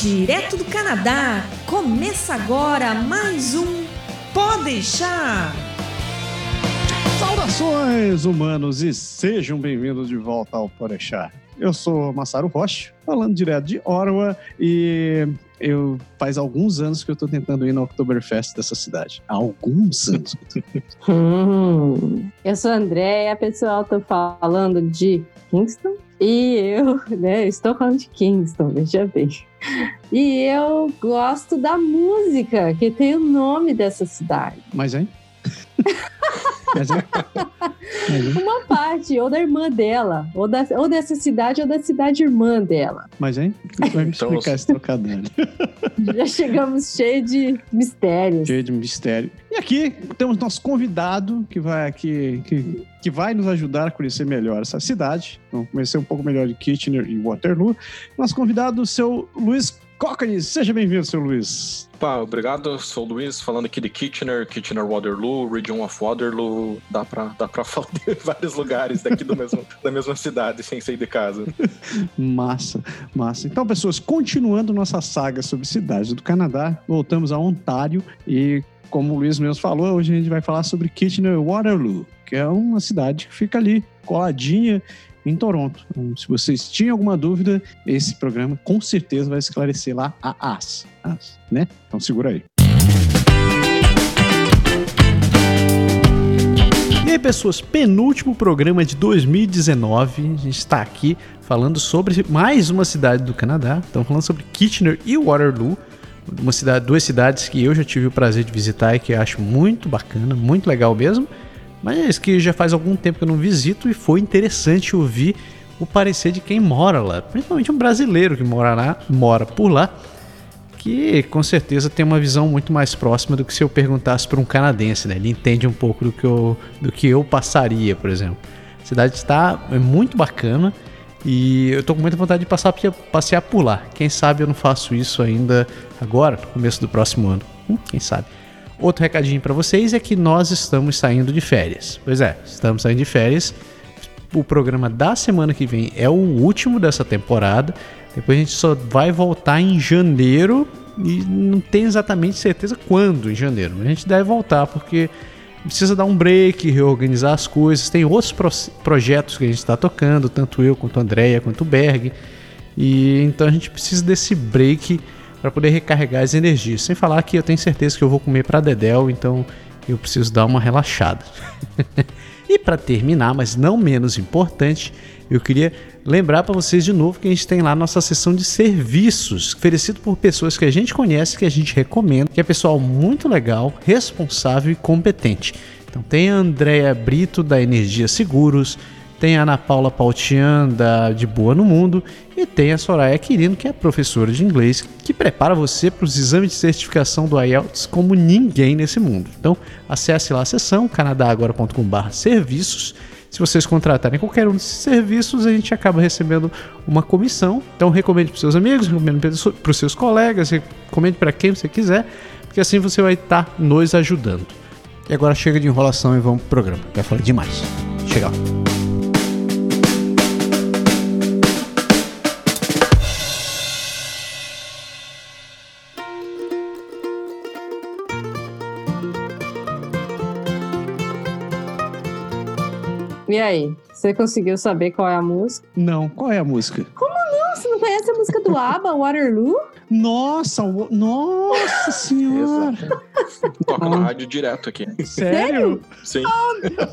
Direto do Canadá, começa agora mais um Pode deixar. Saudações, humanos, e sejam bem-vindos de volta ao Porechá. Eu sou Massaro Rocha, falando direto de Orwa, e eu faz alguns anos que eu tô tentando ir no Oktoberfest dessa cidade. Há alguns anos. Hum, eu sou a Andréia, pessoal, tô falando de Kingston. E eu, né, estou falando de Kingston, veja bem. E eu gosto da música que tem o nome dessa cidade. Mas, hein? Uma parte, ou da irmã dela, ou, da, ou dessa cidade, ou da cidade irmã dela. Mas, hein? Vai me Então, explicar esse trocadilho. Já chegamos cheio de mistérios. Cheio de mistério. E aqui temos nosso convidado que vai aqui, que, que vai nos ajudar a conhecer melhor essa cidade. Vamos conhecer um pouco melhor de Kitchener e Waterloo. Nosso convidado, o seu Luiz Cockney. Seja bem-vindo, seu Luiz. Pá, obrigado. Sou o Luiz, falando aqui de Kitchener, Kitchener Waterloo, Region of Waterloo. Dá pra, dá pra falar de vários lugares daqui do mesmo, da mesma cidade, sem sair de casa. Massa, massa. Então, pessoas, continuando nossa saga sobre cidades do Canadá, voltamos a Ontário e, como o Luiz mesmo falou, hoje a gente vai falar sobre Kitchener Waterloo, que é uma cidade que fica ali, coladinha em Toronto. Então, se vocês tinham alguma dúvida, esse programa com certeza vai esclarecer lá a AS, AS né? Então segura aí. E aí, pessoas, penúltimo programa de 2019. A gente está aqui falando sobre mais uma cidade do Canadá. Estamos falando sobre Kitchener e Waterloo. Uma cidade, duas cidades que eu já tive o prazer de visitar e que acho muito bacana, muito legal mesmo. Mas que já faz algum tempo que eu não visito e foi interessante ouvir o parecer de quem mora lá. Principalmente um brasileiro que mora, lá, mora por lá que com certeza tem uma visão muito mais próxima do que se eu perguntasse para um canadense, né? Ele entende um pouco do que eu, do que eu passaria, por exemplo. A cidade está é muito bacana e eu tô com muita vontade de passar passear por lá. Quem sabe eu não faço isso ainda agora, no começo do próximo ano. Hum, quem sabe? Outro recadinho para vocês é que nós estamos saindo de férias. Pois é, estamos saindo de férias. O programa da semana que vem é o último dessa temporada. Depois a gente só vai voltar em janeiro e não tem exatamente certeza quando em janeiro. Mas a gente deve voltar porque precisa dar um break, reorganizar as coisas. Tem outros pro projetos que a gente está tocando, tanto eu quanto a Andrea, quanto o Berg. E então a gente precisa desse break para poder recarregar as energias. Sem falar que eu tenho certeza que eu vou comer para Dedel, então eu preciso dar uma relaxada. e para terminar, mas não menos importante, eu queria lembrar para vocês de novo que a gente tem lá nossa seção de serviços, oferecido por pessoas que a gente conhece, que a gente recomenda, que é pessoal muito legal, responsável e competente. Então tem a Andrea Brito da Energia Seguros, tem a Ana Paula Pautian da De Boa no Mundo e tem a Soraya Quirino, que é professora de inglês, que prepara você para os exames de certificação do IELTS como ninguém nesse mundo. Então acesse lá a seção canadagora.com/serviços. Se vocês contratarem qualquer um desses serviços, a gente acaba recebendo uma comissão. Então recomende para seus amigos, recomende para os seus colegas, recomende para quem você quiser, porque assim você vai estar nos ajudando. E agora chega de enrolação e vamos pro programa. Já falei demais. Chega lá. E aí, você conseguiu saber qual é a música? Não, qual é a música? Você não conhece a música do ABBA, Waterloo? Nossa, o- nossa senhora! Toca na rádio direto aqui. Sério? Sim.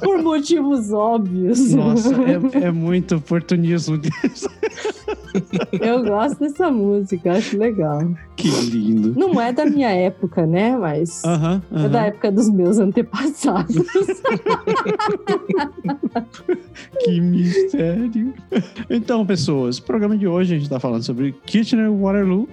Por motivos óbvios. Nossa, é, é muito oportunismo disso. Eu gosto dessa música, acho legal. Que lindo. Não é da minha época, né? Mas Aham, é da época dos meus antepassados. Que mistério. Então, pessoas, o programa de hoje a gente tá falando sobre Kitchener Waterloo.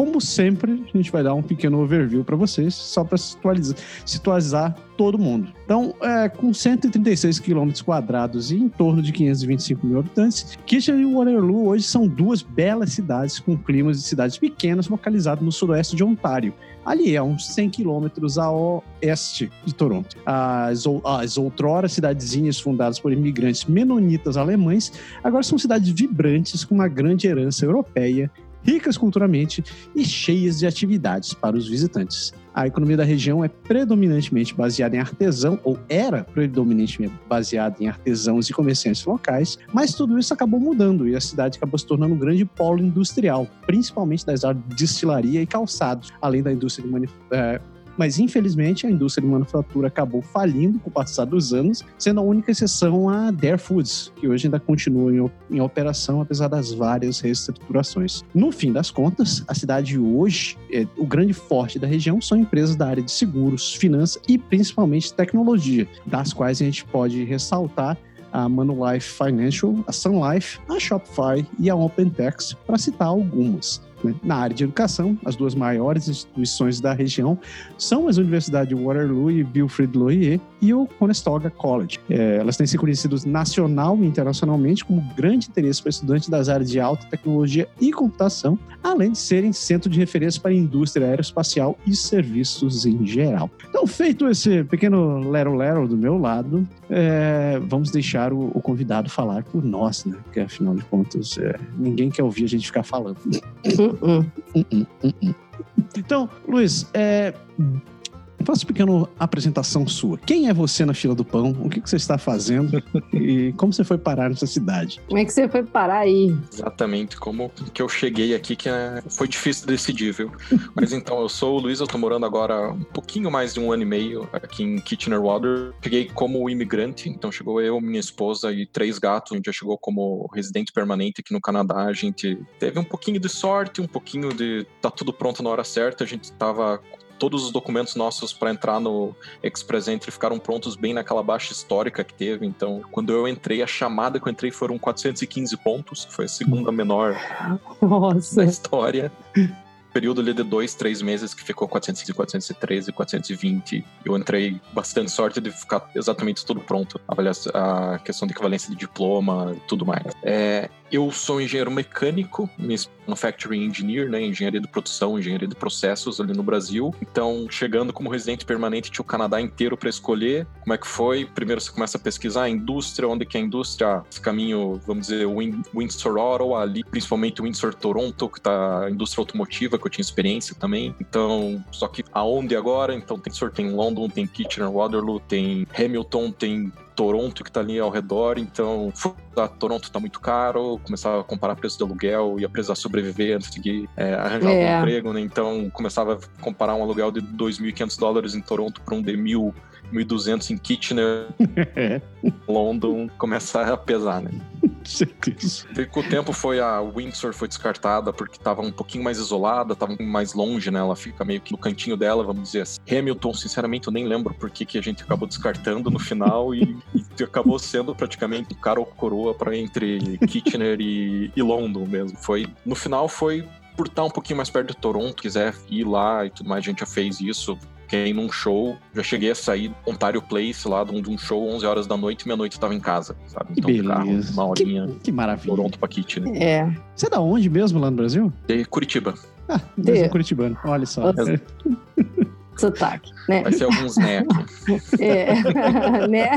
Como sempre, a gente vai dar um pequeno overview para vocês, só para situalizar, situalizar todo mundo. Então, é, com 136 quilômetros quadrados e em torno de 525 mil habitantes, Kitchener e Waterloo hoje são duas belas cidades com climas de cidades pequenas localizadas no sudoeste de Ontário. Ali é uns 100 quilômetros a oeste de Toronto. As, as outrora cidadezinhas fundadas por imigrantes menonitas alemães agora são cidades vibrantes com uma grande herança europeia ricas culturalmente e cheias de atividades para os visitantes. A economia da região é predominantemente baseada em artesão, ou era predominantemente baseada em artesãos e comerciantes locais, mas tudo isso acabou mudando e a cidade acabou se tornando um grande polo industrial, principalmente das áreas de destilaria e calçados, além da indústria de manufactura mas infelizmente a indústria de manufatura acabou falindo com o passar dos anos, sendo a única exceção a Dare Foods, que hoje ainda continua em, em operação apesar das várias reestruturações. No fim das contas, a cidade hoje, é, o grande forte da região são empresas da área de seguros, finanças e principalmente tecnologia, das quais a gente pode ressaltar a Manulife Financial, a Sun Life, a Shopify e a OpenText, para citar algumas. Né? Na área de educação, as duas maiores instituições da região são as universidades de Waterloo e Wilfrid Laurier e o Conestoga College. É, elas têm se conhecidas nacional e internacionalmente como grande interesse para estudantes das áreas de alta tecnologia e computação, além de serem centro de referência para a indústria aeroespacial e serviços em geral. Então, feito esse pequeno lero-lero do meu lado, é, vamos deixar o, o, convidado falar por nós, né? Porque afinal de contas, é, ninguém quer ouvir a gente ficar falando. Então, Luiz, é, Faça uma pequena apresentação sua. Quem é você na fila do pão? O que, que você está fazendo? e como você foi parar nessa cidade? Como é que você foi parar aí? Exatamente, como que eu cheguei aqui, que é... foi difícil decidir, viu? Mas então, eu sou o Luiz, eu tô morando agora um pouquinho mais de um ano e meio aqui em Kitchener-Water. Cheguei como imigrante, então chegou eu, minha esposa e três gatos. A gente já chegou como residente permanente aqui no Canadá. A gente teve um pouquinho de sorte, um pouquinho de tá tudo pronto na hora certa. A gente tava todos os documentos nossos para entrar no Express Entry ficaram prontos bem naquela baixa histórica que teve. Então, quando eu entrei, a chamada que eu entrei foram 415 pontos, foi a segunda menor Nossa. da história período ali de dois, três meses que ficou 415, 413, 420. Eu entrei bastante sorte de ficar exatamente tudo pronto. A, a questão de equivalência de diploma tudo mais. É, eu sou engenheiro mecânico, manufacturing engineer, né, engenharia de produção, engenharia de processos ali no Brasil. Então, chegando como residente permanente, tinha o Canadá inteiro para escolher. Como é que foi? Primeiro você começa a pesquisar a indústria, onde que é a indústria, esse caminho, vamos dizer, Windsor Ottawa, ali, principalmente Windsor Toronto, que tá a indústria automotiva, que eu tinha experiência também. Então, só que aonde agora? Então tem Windsor, tem London, tem Kitchener, Waterloo, tem Hamilton, tem Toronto que tá ali ao redor, então a Toronto tá muito caro, começava a comparar preço de aluguel, ia precisar sobreviver antes de é, arranjar é. um emprego, né? Então começava a comparar um aluguel de 2.500 dólares em Toronto para um de mil 1.200 em Kitchener, London, começa a pesar, né? Certeza. Com o tempo foi a Windsor foi descartada porque estava um pouquinho mais isolada, estava mais longe, né? Ela fica meio que no cantinho dela, vamos dizer assim. Hamilton, sinceramente, eu nem lembro por que, que a gente acabou descartando no final e, e acabou sendo praticamente cara ou coroa para entre Kitchener e, e London mesmo. Foi no final foi por estar um pouquinho mais perto de Toronto, quiser ir lá e tudo mais, a gente já fez isso fiquei num show, já cheguei a sair Ontario Place lá de um, de um show 11 horas da noite, meia-noite tava em casa, sabe? Então, que beleza. Carro, uma horinha. Que, que maravilha. Toronto pra Kitty, né? É. Você é da onde mesmo lá no Brasil? De Curitiba. Ah, de... curitibano, olha só. Sotaque, né? Vai ser alguns né. É, né?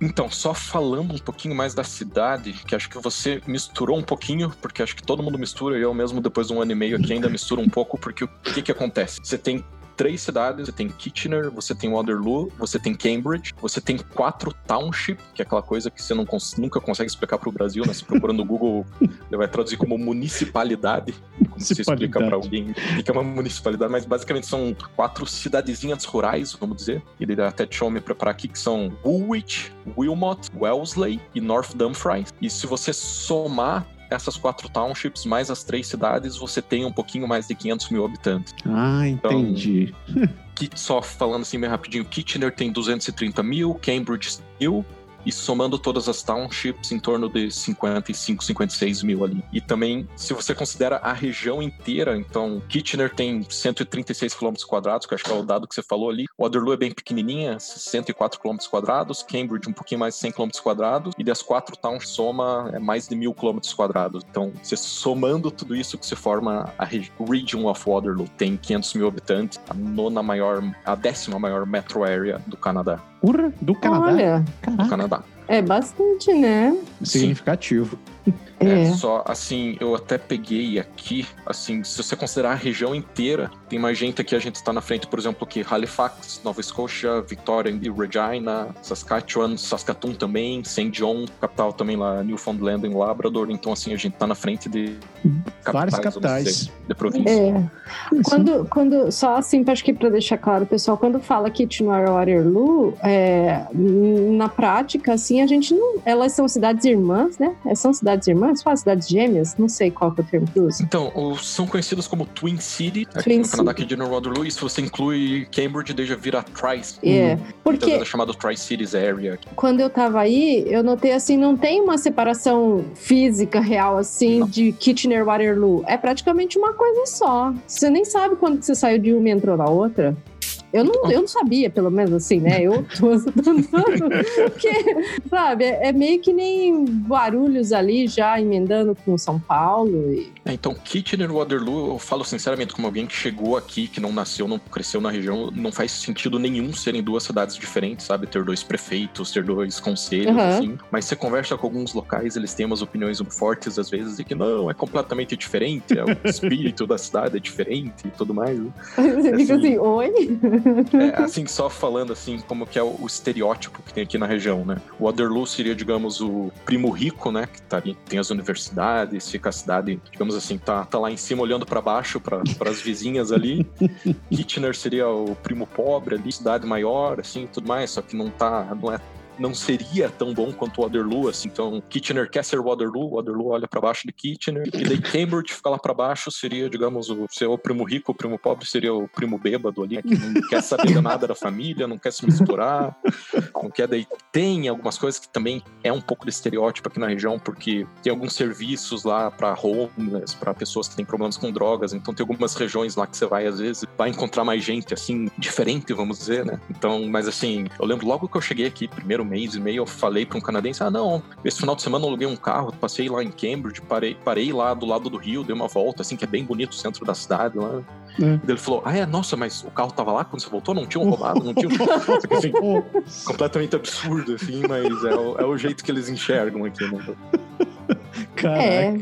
Então, só falando um pouquinho mais da cidade, que acho que você misturou um pouquinho, porque acho que todo mundo mistura, e eu mesmo depois de um ano e meio aqui ainda misturo um pouco, porque o que que acontece? Você tem três cidades. Você tem Kitchener, você tem Waterloo, você tem Cambridge, você tem quatro townships, que é aquela coisa que você cons nunca consegue explicar para o Brasil, né? Se procurando no Google, ele vai traduzir como municipalidade. Como se explica para alguém o que é uma municipalidade, mas basicamente são quatro cidadezinhas rurais, vamos dizer. Ele até deixou me preparar aqui, que são Woolwich, Wilmot, Wellesley e North Dumfries. E se você somar essas quatro townships, mais as três cidades, você tem um pouquinho mais de 500 mil habitantes. Ah, entendi. Então, só falando assim bem rapidinho, Kitchener tem 230 mil, Cambridge mil, e somando todas as townships em torno de 55, 56 mil ali. E também, se você considera a região inteira, então Kitchener tem 136 km quadrados, que eu acho que é o dado que você falou ali. Waterloo é bem pequenininha, 104 km quadrados, Cambridge um pouquinho mais de 100 km quadrados, e das quatro towns soma é mais de mil km quadrados. Então, você somando tudo isso que se forma a Region of Waterloo, tem 500 mil habitantes, a nona maior, a décima maior metro area do Canadá. Urra, do Canadá? Olha, do Canadá. É bastante, né? Significativo. É. É. só assim, eu até peguei aqui, assim, se você considerar a região inteira, tem mais gente aqui, a gente está na frente, por exemplo, que Halifax, Nova Scotia, Victoria e Regina, Saskatchewan, Saskatoon também, St. John, capital também lá, Newfoundland e Labrador, então assim, a gente tá na frente de Várias vamos capitais. dizer, de província. É. Quando, quando, só assim, acho que para deixar claro, pessoal, quando fala Kitchener Waterloo, é, na prática, assim, a gente não. Elas são cidades irmãs, né? É, São cidades irmãs? Fala cidades gêmeas? Não sei qual que é o termo que usa. Então, os- são conhecidos como Twin City, aqui Twin no Canadá, City. aqui de Waterloo, e se você inclui Cambridge, daí já vira Tri. É. Muitas Porque vezes é chamado Tri-Cities Area. quando eu tava aí, eu notei assim, não tem uma separação física real, assim, Não. de Kitchener Waterloo. É praticamente uma coisa só. Você nem sabe quando você saiu de uma e entrou na outra. Eu não, eu não sabia, pelo menos assim, né? Eu tô tentando. Porque, sabe, é, é meio que nem Guarulhos ali já emendando com São Paulo. E... É, então, Kitchener Waterloo, eu falo sinceramente, como alguém que chegou aqui, que não nasceu, não cresceu na região, não faz sentido nenhum serem duas cidades diferentes, sabe? Ter dois prefeitos, ter dois conselhos, Uhum. assim. Mas você conversa com alguns locais, eles têm umas opiniões fortes, às vezes, de que não, é completamente diferente, é o espírito da cidade é diferente e tudo mais. né? Você fica Assim, assim, oi? É, assim, só falando assim, como que é o, o estereótipo que tem aqui na região, né? O Waterloo seria, digamos, o primo rico, né? Que tá ali, tem as universidades, fica a cidade, digamos assim, tá, tá lá em cima olhando para baixo, para as vizinhas ali. Kitchener seria o primo pobre ali, cidade maior, assim, tudo mais, só que não tá, não é não seria tão bom quanto Waterloo, assim. Então, Kitchener ser Waterloo, Waterloo olha para baixo de Kitchener, e daí Cambridge fica lá para baixo, seria, digamos, o ser o primo rico, o primo pobre seria o primo bêbado ali, que não quer saber de nada da família, não quer se misturar, não quer daí. Tem algumas coisas que também é um pouco de estereótipo aqui na região, porque tem alguns serviços lá para homeless, para pessoas que têm problemas com drogas, então tem algumas regiões lá que você vai, às vezes, vai encontrar mais gente, assim, diferente, vamos dizer, né? Então, mas assim, eu lembro logo que eu cheguei aqui, primeiro mês e meio, eu falei para um canadense: ah, não, esse final de semana eu aluguei um carro, passei lá em Cambridge, parei, parei lá do lado do rio, dei uma volta, assim, que é bem bonito o centro da cidade lá. É. Ele falou: Ah, é, nossa, mas o carro tava lá quando você voltou? Não tinham roubado, não tinham. assim, completamente absurdo, assim, mas é o, é o jeito que eles enxergam aqui, né? Caraca. É.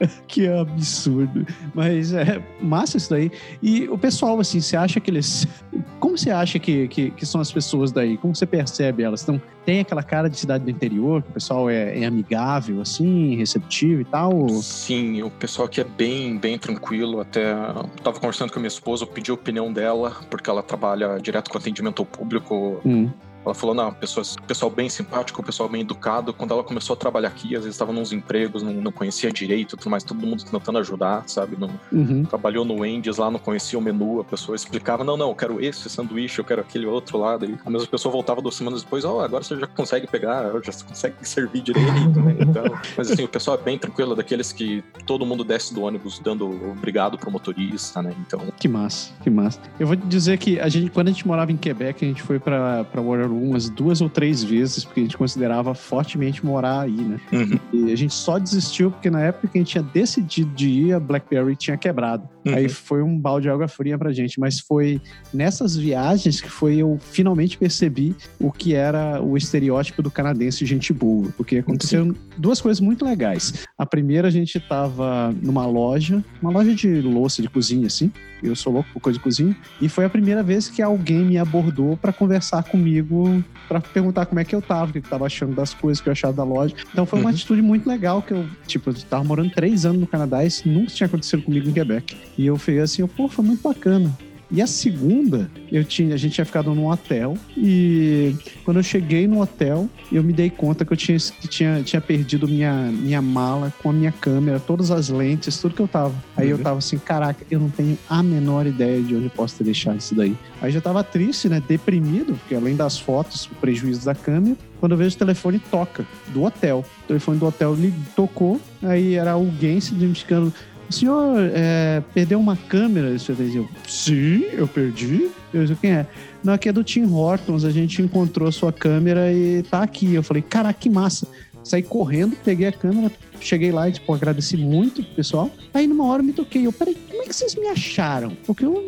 Que absurdo. Mas é massa isso daí. E o pessoal, assim, você acha que eles. Como você acha que, que, que são as pessoas daí? Como você percebe elas? Então, tem aquela cara de cidade do interior, que o pessoal é, é amigável, assim, receptivo e tal? ou- Sim, o pessoal aqui é bem, bem tranquilo. Até eu tava conversando com a minha esposa, eu pedi a opinião dela, porque ela trabalha direto com atendimento ao público. Hum, Ela falou, não, pessoas, pessoal bem simpático, pessoal bem educado. Quando ela começou a trabalhar aqui, às vezes estava nos empregos, não, não conhecia direito, tudo mais, todo mundo tentando ajudar, sabe? Não, uhum. trabalhou no Wendy's lá, não conhecia o menu, a pessoa explicava, não, não, eu quero esse sanduíche, eu quero aquele outro lá. Daí a mesma pessoa voltava duas semanas depois, ó, agora você já consegue pegar, já consegue servir direito, né? Então, mas assim, o pessoal é bem tranquilo, daqueles que todo mundo desce do ônibus dando obrigado pro motorista, né? Então, Que massa, que massa. Eu vou te dizer que a gente, quando a gente morava em Quebec, a gente foi pra, pra Waterloo umas duas ou três vezes, porque a gente considerava fortemente morar aí, né? uhum, E a gente só desistiu porque na época que a gente tinha decidido de ir, a BlackBerry tinha quebrado. Uhum. Aí foi um balde de água fria pra gente, mas foi nessas viagens que foi eu finalmente percebi o que era o estereótipo do canadense gente boa, porque aconteceram duas coisas muito legais. A primeira a gente tava numa loja, uma loja de louça de cozinha assim. Eu sou louco por coisa de cozinha e foi a primeira vez que alguém me abordou pra conversar comigo, pra perguntar como é que eu tava, o que eu tava achando das coisas que eu achava da loja. Então foi uma Uhum. atitude muito legal que eu, tipo, eu tava morando três anos no Canadá e isso nunca tinha acontecido comigo em Quebec. E eu falei assim, pô, foi muito bacana. E a segunda, eu tinha, a gente tinha ficado num hotel e quando eu cheguei no hotel, eu me dei conta que eu tinha, que tinha, tinha perdido minha, minha mala com a minha câmera, todas as lentes, tudo que eu tava. Aí eu Uhum. tava assim, caraca, eu não tenho a menor ideia de onde eu posso ter deixado isso daí. Aí eu já tava triste, né, deprimido, porque além das fotos, o prejuízo da câmera, quando eu vejo o telefone toca do hotel. O telefone do hotel tocou, aí era alguém se identificando o senhor é, perdeu uma câmera? Isso eu, sim, eu perdi. Eu disse, quem é? Não, aqui é do Tim Hortons, a gente encontrou a sua câmera e tá aqui. Eu falei, caraca, que massa. Saí correndo, peguei a câmera, cheguei lá e, tipo, agradeci muito pro pessoal. Aí numa hora eu me toquei. Eu, peraí, como é que vocês me acharam? Porque eu,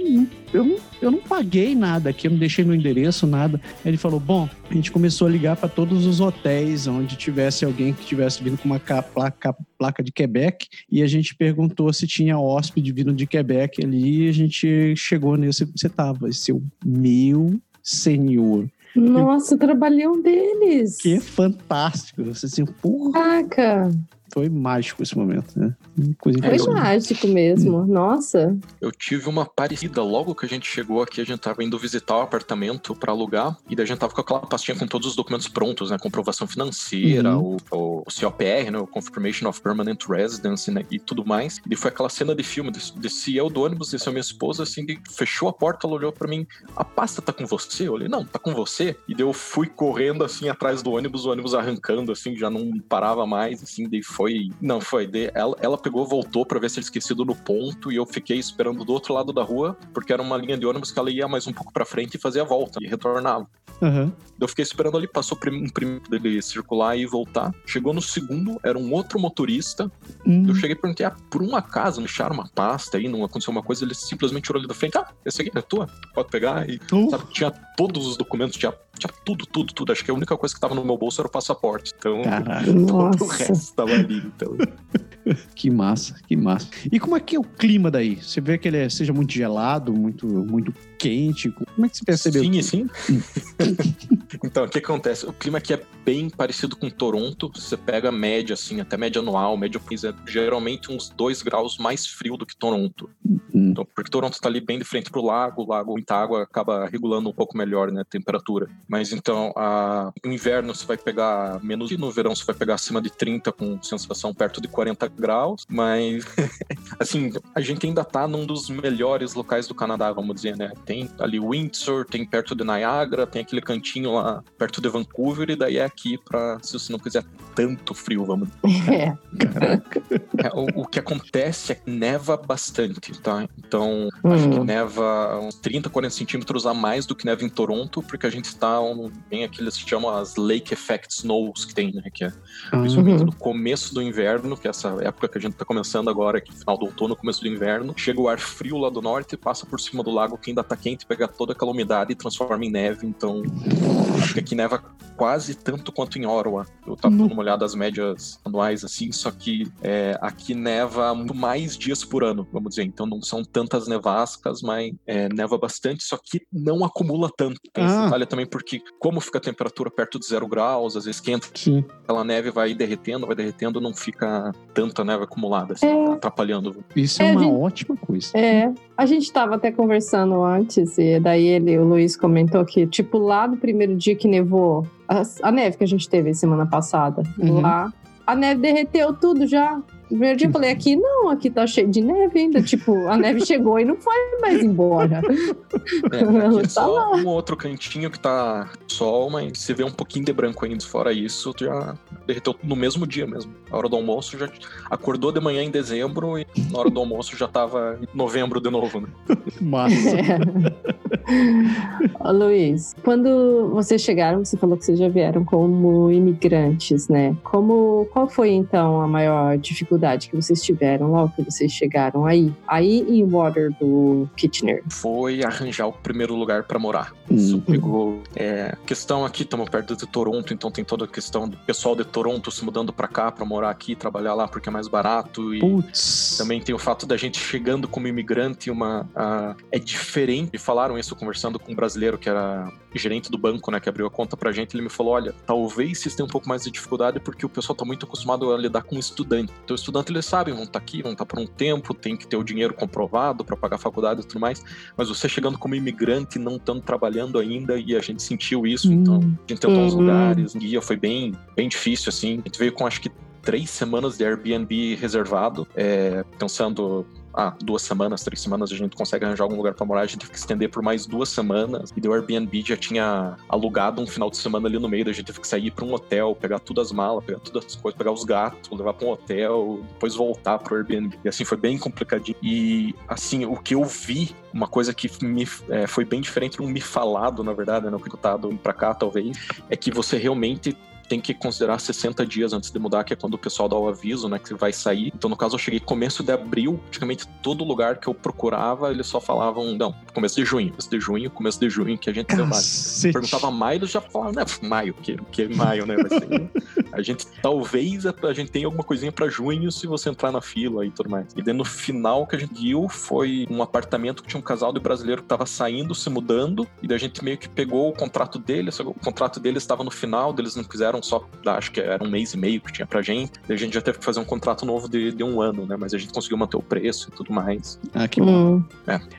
eu, não, eu não paguei nada aqui, eu não deixei meu endereço, nada. Aí ele falou: bom, a gente começou a ligar para todos os hotéis onde tivesse alguém que tivesse vindo com uma ca- placa, placa de Quebec e a gente perguntou se tinha hóspede vindo de Quebec ali e a gente chegou nesse você tava. O meu senhor. Nossa, o trabalhão deles. Que fantástico. Você assim, porra, Caraca, foi mágico esse momento, né? Coisa foi impressionante. mágico mesmo. Nossa. Eu tive uma parecida. Logo que a gente chegou aqui, a gente tava indo visitar o apartamento pra alugar. E daí a gente tava com aquela pastinha com todos os documentos prontos, né? Comprovação financeira, Uhum. o, o COPR, né? O Confirmation of Permanent Residence, né? E tudo mais. E foi aquela cena de filme. des- Desci eu do ônibus, desceu minha esposa, assim, de- fechou a porta, ela olhou pra mim. A pasta tá com você? Eu olhei, não, tá com você. E daí eu fui correndo, assim, atrás do ônibus, o ônibus arrancando, assim, já não parava mais, assim, daí foi... Não, foi. Daí ela, ela pegou, voltou pra ver se ele esquecido no ponto e eu fiquei esperando do outro lado da rua, porque era uma linha de ônibus que ela ia mais um pouco pra frente e fazia a volta e retornava. Aham. Eu fiquei esperando ali, passou um primeiro dele circular e voltar. Chegou no segundo, era um outro motorista. Hum. Eu cheguei e perguntei, ah, por um acaso, deixaram uma pasta aí, não aconteceu uma coisa, ele simplesmente tirou ali da frente, ah, esse aqui é tua, pode pegar. E, Uh, sabe, tinha todos os documentos, tinha, tinha tudo, tudo, tudo. Acho que a única coisa que tava no meu bolso era o passaporte. Então, Caralho, todo o Nossa. resto tava ali, então... que massa, que massa. E como é que é o clima daí? Você vê que ele é- seja muito gelado, muito, muito quente? Como é que você percebeu? Sim, sim. então, o que acontece? O clima aqui é bem parecido com Toronto. Você pega a média, assim, até média anual, média país é geralmente uns 2 graus mais frio do que Toronto. Hum. Então, porque Toronto tá ali bem de frente pro lago, o lago, muita água acaba regulando um pouco melhor, né, a temperatura. Mas então, a... no inverno você vai pegar menos e no verão você vai pegar acima de 30 com sensação perto de 40 graus, mas assim, a gente ainda tá num dos melhores locais do Canadá, vamos dizer, né? Tem ali Windsor, tem perto de Niagara, tem aquele cantinho lá perto de Vancouver e daí é aqui para se você não quiser tanto frio, vamos É. é, o, o que acontece é que neva bastante, tá? Então, acho que Hum. neva uns 30, 40 centímetros a mais do que neva em Toronto, porque a gente está um, bem aqui, eles chamam as Lake Effect Snows que tem, né? Que é Ah, principalmente Uhum. no começo do inverno, que é essa época que a gente tá começando agora, que é final do outono, começo do inverno, chega o ar frio lá do norte, passa por cima do lago que ainda tá quente, pega toda aquela umidade e transforma em neve. Então, acho que aqui neva quase tanto quanto em Ottawa. Eu tava Não. dando uma olhada das médias anuais, assim, só que é, aqui neva muito mais dias por ano, vamos dizer. Então não são tantas nevascas, mas é, neva bastante, só que não acumula tanto. Tem esse Ah. detalhe também, porque como fica a temperatura perto de zero graus, às vezes quente, Sim. aquela neve vai derretendo, vai derretendo, não fica tanta neve acumulada, assim, É. atrapalhando. Isso é, É, uma gente- ótima coisa. É, a gente estava até conversando antes, e daí ele, o Luiz comentou que, tipo, lá no primeiro dia que nevou, a, a neve que a gente teve semana passada, Uhum. lá, a neve derreteu tudo já. Primeiro dia eu falei, aqui não, aqui tá cheio de neve ainda. Tipo, a neve chegou e não foi mais embora. É, aqui é Tá só lá. um outro cantinho que tá sol, mas você vê um pouquinho de branco ainda. Fora isso, já derreteu no mesmo dia mesmo. A hora do almoço já acordou de manhã em dezembro e na hora do almoço já tava em novembro de novo, né? Massa. Ô, Luiz, quando vocês chegaram, você falou que vocês já vieram como imigrantes, né? Como, qual foi então a maior dificuldade que vocês tiveram logo que vocês chegaram aí? Aí em Waterloo, Kitchener. Foi arranjar o primeiro lugar pra morar. Isso Uhum. pegou. É, questão aqui, estamos perto de Toronto, então tem toda a questão do pessoal de Toronto se mudando pra cá pra morar aqui, trabalhar lá porque é mais barato e Putz. Também tem o fato da gente chegando como imigrante, uma a- é diferente. E falaram isso conversando com um brasileiro que era gerente do banco, né, que abriu a conta pra gente. Ele me falou: olha, talvez vocês tenham um pouco mais de dificuldade porque o pessoal tá muito acostumado a lidar com estudante. Então, estudante eles sabem, vão estar aqui, vão estar por um tempo, tem que ter o dinheiro comprovado pra pagar a faculdade e tudo mais. Mas você chegando como imigrante, não estando trabalhando ainda, e a gente sentiu isso, então Hum. a gente tentou uns Uhum. lugares, um guia foi bem, bem difícil, assim. A gente veio com acho que três semanas de Airbnb reservado, é, pensando. Ah, duas semanas, três semanas a gente consegue arranjar algum lugar pra morar. A gente teve que estender por mais duas semanas. E o Airbnb já tinha alugado um final de semana ali no meio. daí A gente teve que sair pra um hotel, pegar todas as malas, pegar todas as coisas, pegar os gatos, levar pra um hotel, depois voltar pro Airbnb. E assim, foi bem complicadinho. E assim, o que eu vi, uma coisa que me, é, foi bem diferente, não me falado, na verdade, não escutado pra cá, talvez, é que você realmente tem que considerar 60 dias antes de mudar, que é quando o pessoal dá o aviso, né, que vai sair. Então, no caso, eu cheguei começo de abril, praticamente todo lugar que eu procurava, eles só falavam, não, começo de junho, começo de junho, começo de junho, que a gente deu Cacete. Perguntava maio, eles já falavam, né, maio, que, que maio, né, vai ser. a gente, talvez, a, a gente tenha alguma coisinha pra junho se você entrar na fila e tudo mais. E daí no final que a gente viu foi um apartamento que tinha um casal de brasileiro que tava saindo, se mudando, e daí a gente meio que pegou o contrato deles, o contrato deles estava no final, eles não quiseram só, acho que era um mês e meio que tinha pra gente, e a gente já teve que fazer um contrato novo de, de um ano, né, mas a gente conseguiu manter o preço e tudo mais. Ah, que bom. Hum.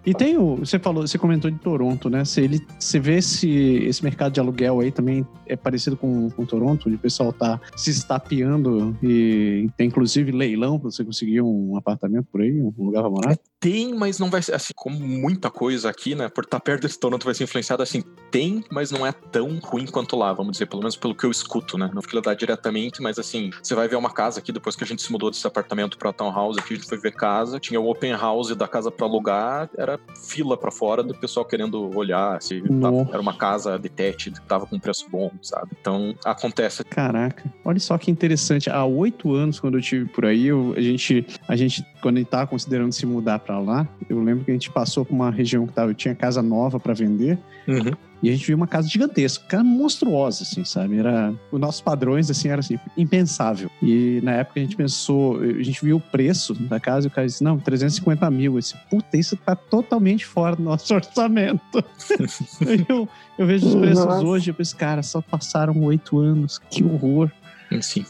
E tem o. Você falou, você comentou de Toronto, né? Você, ele, você vê se esse mercado de aluguel aí também é parecido com, com Toronto, onde o pessoal tá se estapeando e tem inclusive leilão pra você conseguir um apartamento por aí, um lugar pra morar. Tem, mas não vai ser assim, como muita coisa aqui, né? Por estar perto desse Toronto vai ser influenciado assim. Tem, mas não é tão ruim quanto lá, vamos dizer, pelo menos pelo que eu escuto, né? Não fico lá diretamente, mas assim, você vai ver uma casa aqui, depois que a gente se mudou desse apartamento pra townhouse aqui, a gente foi ver casa, tinha o open house da casa pra alugar, era fila pra fora do pessoal querendo olhar se tava- Nossa. era uma casa de tete, que tava com preço bom, sabe? Então, acontece. Caraca, olha só que interessante. Há oito anos, quando eu tive por aí, eu- a, gente, a gente, quando a gente tava considerando se mudar pra lá, eu lembro que a gente passou por uma região que tava, tinha casa nova pra vender. E a gente viu uma casa gigantesca, cara monstruosa, assim, sabe? Era, os nossos padrões, assim, era assim, impensável. E na época a gente pensou, a gente viu o preço da casa e o cara disse, não, 350 mil. Eu disse, puta, isso tá totalmente fora do nosso orçamento. eu, eu vejo os preços Nossa. hoje, eu penso, cara, só passaram oito anos, que horror. Enfim.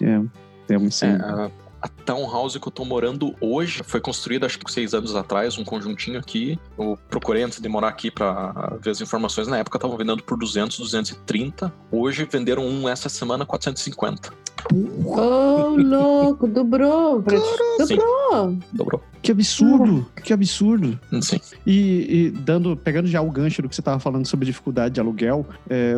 É, é, é um É, incêndio. A, townhouse que eu tô morando hoje foi construída acho que seis anos atrás, um conjuntinho aqui. Eu procurei antes de morar aqui pra ver as informações. Na época estavam vendendo por 200, 230. Hoje venderam um essa semana 450. Ô, louco, dobrou. Sim. Dobrou. Dobrou. Que absurdo, que absurdo. Sim. E, e dando, pegando já o gancho do que você estava falando sobre dificuldade de aluguel, é,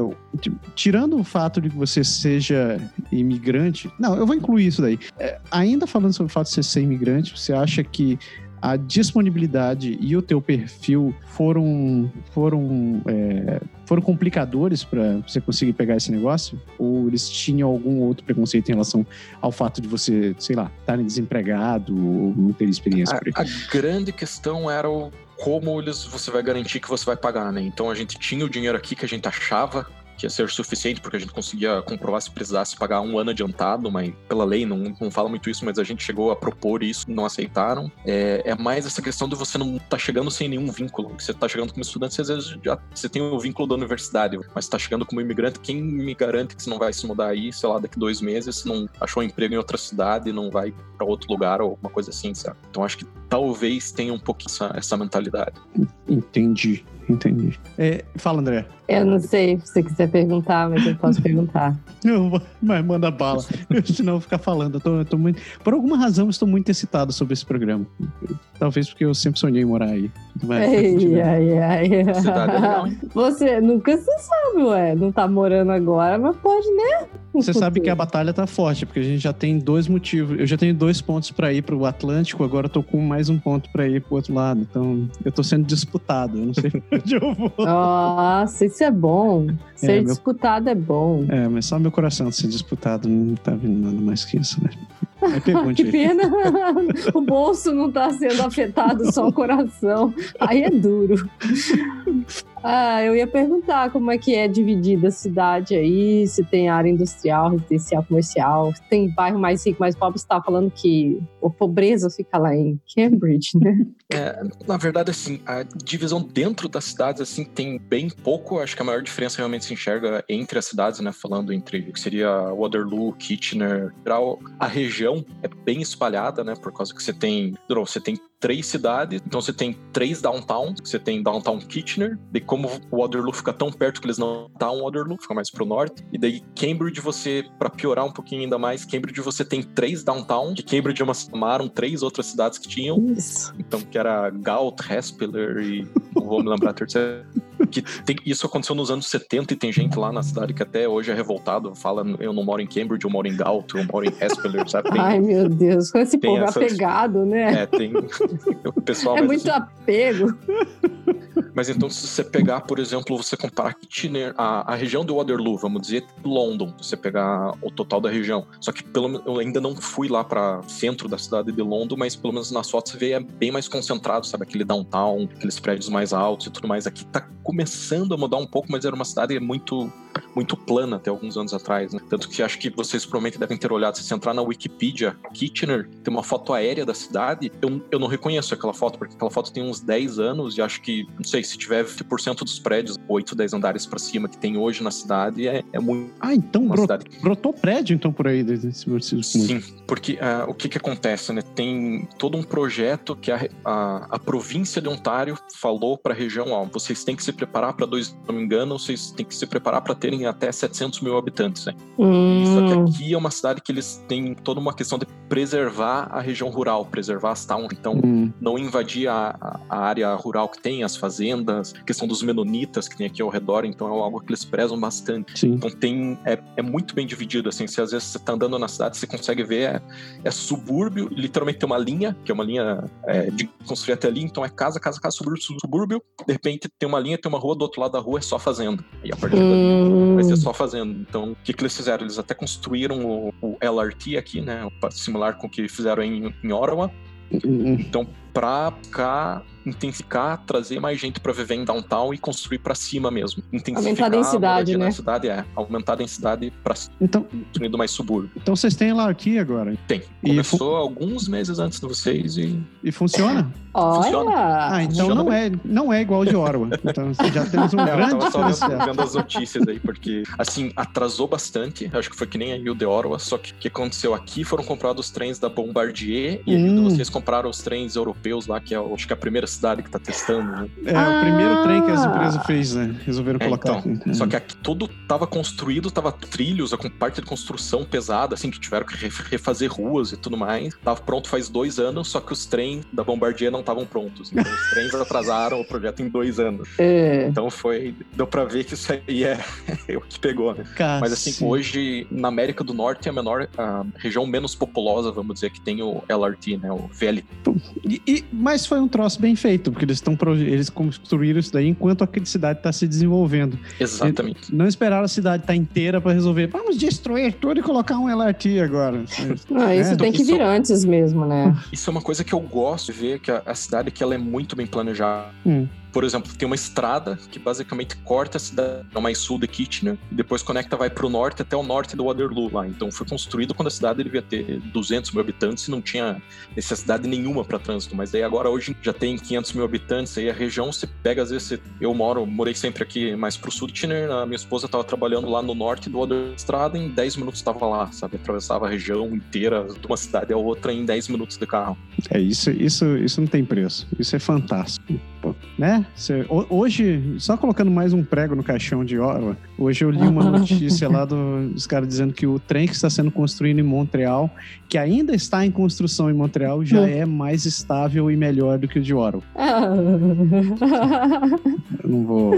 tirando o fato de que você seja imigrante, não, eu vou incluir isso daí. É, ainda falando sobre o fato de você ser imigrante, você acha que a disponibilidade e o teu perfil foram foram é, foram complicadores para você conseguir pegar esse negócio? Ou eles tinham algum outro preconceito em relação ao fato de você, sei lá, estar desempregado ou não ter experiência? A, a grande questão era o como eles, você vai garantir que você vai pagar, né? Então a gente tinha o dinheiro aqui que a gente achava que ia ser suficiente, porque a gente conseguia comprovar se precisasse pagar um ano adiantado, mas pela lei não, não fala muito isso, mas a gente chegou a propor isso, não aceitaram. É, é mais essa questão de você não tá chegando sem nenhum vínculo. Você tá chegando como estudante, você, às vezes já você tem o vínculo da universidade, mas você tá chegando como imigrante, quem me garante que você não vai se mudar aí, sei lá, daqui dois meses, se não achou um emprego em outra cidade, não vai para outro lugar ou alguma coisa assim, sabe? Então acho que talvez tenha um pouquinho essa, essa mentalidade. Entendi, entendi. É, fala, André. Eu não sei se você quiser perguntar, mas eu posso perguntar. Não, vou- mas manda bala. Senão eu vou ficar falando. Eu tô, eu tô muito, por alguma razão, eu estou muito excitado sobre esse programa. Talvez porque eu sempre sonhei em morar aí. Mas, Ai, ai, ai. É? Você nunca se sabe, ué. Não tá morando agora, mas pode, né? No Você sabe que a batalha tá forte, porque a gente já tem dois motivos. Eu já tenho dois pontos pra ir pro Atlântico, agora eu tô com mais um ponto pra ir pro outro lado. Então, eu tô sendo disputado. Eu não sei onde eu vou. Nossa, isso é bom. Ser meu- disputado é bom. É, mas só meu coração ser disputado não tá vindo nada mais que isso, né? Que pena. o bolso não tá sendo afetado, só o coração. Aí é duro. Ah, eu ia perguntar como é que é dividida a cidade aí, se tem área industrial, residencial, comercial, se tem bairro mais rico, mais pobre. Você tá falando que a pobreza fica lá em Cambridge, né? É, na verdade, assim, a divisão dentro das cidades, assim, tem bem pouco. Acho que a maior diferença realmente se enxerga entre as cidades, né? Falando entre o que seria Waterloo, Kitchener. A região é bem espalhada, né? Por causa que você tem. de Você tem três cidades, então você tem três downtown, você tem downtown Kitchener, e como o Waterloo fica tão perto que eles não down Waterloo, fica mais pro norte, e daí Cambridge você, pra piorar um pouquinho ainda mais, Cambridge você tem três downtown, de Cambridge uma tomaram três outras cidades que tinham, Isso. então, que era Galt, Haspeler e não vou me lembrar a terceira. Que tem- isso aconteceu nos anos 70 e tem gente lá na cidade que até hoje é revoltado, fala eu não moro em Cambridge, eu moro em Galt, eu moro em Haspeler, sabe? Tem, Ai, meu Deus, com esse povo apegado, né? é, tem o pessoal É, muito assim, apego. Mas então, se você pegar, por exemplo, você comparar Kitchener, a, a região do Waterloo, vamos dizer, London, você pegar o total da região. Só que pelo, eu ainda não fui lá para centro da cidade de London, mas pelo menos nas fotos você vê é bem mais concentrado, sabe? Aquele downtown, aqueles prédios mais altos e tudo mais. Aqui tá começando a mudar um pouco, mas era uma cidade muito muito plana até alguns anos atrás, né? Tanto que acho que vocês provavelmente devem ter olhado, se você entrar na Wikipedia, Kitchener, tem uma foto aérea da cidade, eu, eu não reconheço aquela foto, porque aquela foto tem uns 10 anos e acho que, não sei, se tiver 20% dos prédios, 8, 10 andares para cima que tem hoje na cidade, é, é muito... Ah, então bro cidade. brotou prédio então por aí desse Sim, porque uh, o que que acontece, né? Tem todo um projeto que a, a, a província de Ontário falou para a região, ó, vocês têm que se preparar para dois, se não me engano, vocês têm que se preparar para terem até 700 mil habitantes, né? Hum. Só que aqui é uma cidade que eles têm toda uma questão de preservar a região rural, preservar as towns, então hum. não invadir a, a, área rural que tem, as fazendas, questão dos menonitas que tem aqui ao redor, então é algo que eles prezam bastante. Sim. Então tem, é, é muito bem dividido, assim, se às vezes você tá andando na cidade, você consegue ver, é, é subúrbio, literalmente tem uma linha, que é uma linha é, de construir até ali, então é casa, casa, casa, subúrbio, subúrbio, de repente tem uma linha, tem uma rua, do outro lado da rua é só fazenda. E a partir hum. vai ser só fazenda. Então, o que, que eles fizeram? Eles até construíram o, o LRT aqui, né, similar com o que fizeram em, em Ottawa. Uhum. Então, para ficar intensificar, trazer mais gente para viver em downtown e construir para cima mesmo. Aumentar a densidade, né? Cidade, é, aumentar a densidade para então, construindo mais subúrbio. Então vocês têm lá aqui agora? Tem. Começou alguns meses antes de vocês e e funciona? Olha! Funciona. Ah, então funciona não é, não é igual de Orwa. Então já temos um é, grande eu tava só vendo, vendo, as notícias aí, porque, assim, atrasou bastante. Acho que foi que nem aí o de Orwa, só que o que aconteceu aqui foram comprados os trens da Bombardier e hum. vocês compraram os trens europeus lá, que é, acho que é a primeira cidade que tá testando, né? É, ah. o primeiro trem que as empresas fez, né? Resolveram é, colocar. Então, aqui. Só que aqui tudo tava construído, tava trilhos, com parte de construção pesada, assim, que tiveram que refazer ruas e tudo mais. Tava pronto faz dois anos, só que os trens da Bombardier não estavam prontos. Então os trens atrasaram o projeto em dois anos. É. Então foi. Deu pra ver que isso aí é, é o que pegou, né? Mas assim, hoje, na América do Norte, é a menor, a região menos populosa, vamos dizer, que tem o LRT, né? O VLT. E, e, mas foi um troço bem feito, porque eles estão eles construíram isso daí enquanto a cidade está se desenvolvendo. Exatamente. E não esperaram a cidade estar tá inteira para resolver. Vamos destruir tudo e colocar um LRT agora. Não, isso é. tem que vir antes mesmo, né? Isso é uma coisa que eu gosto de ver, que a, a cidade que ela é muito bem planejada. Hum por exemplo, tem uma estrada que basicamente corta a cidade mais sul de Kitchener e depois conecta, vai para o norte até o norte do Waterloo lá. Então foi construído quando a cidade devia ter 200 mil habitantes e não tinha necessidade nenhuma para trânsito. Mas aí agora hoje já tem 500 mil habitantes. Aí a região você pega, às vezes, eu moro, morei sempre aqui mais pro sul de Kitchener. A minha esposa estava trabalhando lá no norte do Waterloo estrada em 10 minutos estava lá, sabe? Atravessava a região inteira de uma cidade a outra em 10 minutos de carro. É isso, isso, isso não tem preço. Isso é fantástico né? Hoje, só colocando mais um prego no caixão de Orwa, hoje eu li uma notícia lá dos caras dizendo que o trem que está sendo construído em Montreal, que ainda está em construção em Montreal, já é mais estável e melhor do que o de Orwa. eu não vou.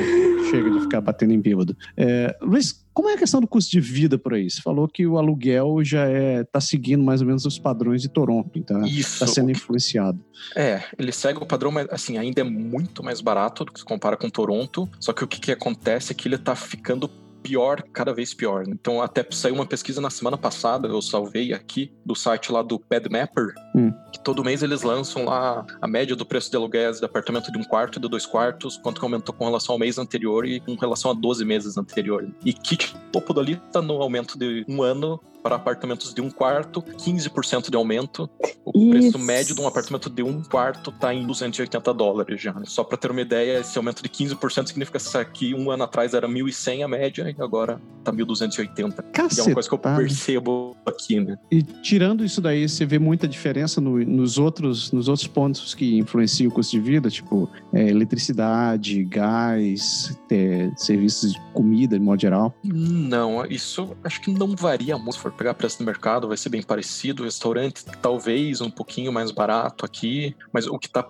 Chega de ficar batendo em bêbado. É, Luiz, como é a questão do custo de vida por aí? Você falou que o aluguel já é tá seguindo mais ou menos os padrões de Toronto, então está sendo influenciado. É, ele segue o padrão, mas assim, ainda é muito mais barato do que se compara com Toronto. Só que o que, que acontece é que ele tá ficando pior, cada vez pior. Então, até saiu uma pesquisa na semana passada, eu salvei aqui, do site lá do PadMapper, hum. que todo mês eles lançam lá a média do preço de aluguéis de apartamento de um quarto e de dois quartos, quanto que aumentou com relação ao mês anterior e com relação a 12 meses anterior. E kit topo da lista no aumento de um ano para apartamentos de um quarto, 15% de aumento. O Isso. preço médio de um apartamento de um quarto está em 280 dólares já. Só para ter uma ideia, esse aumento de 15% significa que um ano atrás era 1.100 a média e agora tá 1.280. Caceta. E é uma coisa que eu percebo aqui, né? E tirando isso daí, você vê muita diferença no, nos, outros, nos outros pontos que influenciam o custo de vida, tipo é, eletricidade, gás, é, serviços de comida, de modo geral? Não, isso acho que não varia muito. Pegar preço no mercado, vai ser bem parecido. restaurante, talvez um pouquinho mais barato aqui, mas o que tá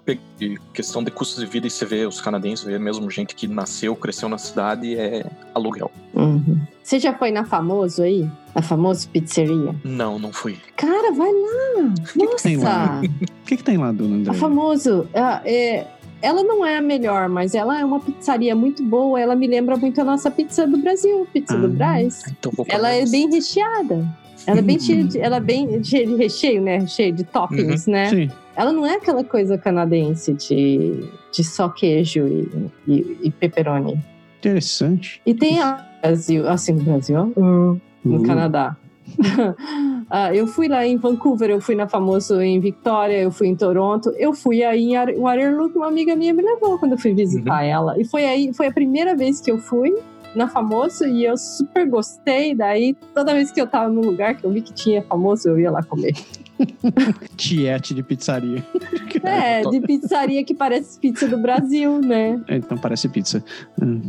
questão de custos de vida, e você vê os canadenses, vê mesmo gente que nasceu, cresceu na cidade, é aluguel. Uhum. Você já foi na Famoso aí? A famosa pizzeria? Não, não fui. Cara, vai lá! O que, que, tem lá? O que, que tem lá, dona André? A Famoso, é, é ela não é a melhor, mas ela é uma pizzaria muito boa. Ela me lembra muito a nossa pizza do Brasil, pizza do Ah. Brás. Então Ela é bem recheada. Ela é bem cheia de, ela é bem cheia de recheio, né? Cheia de toppings, né? Sim. Ela não é aquela coisa canadense de, de só queijo e, e, e pepperoni. Interessante. E tem a Brasil, assim, no Brasil, ó, no Hum. Canadá. Ah, eu fui lá em Vancouver, eu fui na famoso em Victoria, eu fui em Toronto, eu fui aí em Ar- Waterloo que uma amiga minha me levou quando eu fui visitar ela. E foi aí, foi a primeira vez que eu fui na famoso e eu super gostei. Daí toda vez que eu tava num lugar que eu vi que tinha famoso, eu ia lá comer. Tiete de pizzaria. É, de pizzaria que parece pizza do Brasil, né? Então parece pizza. Hum.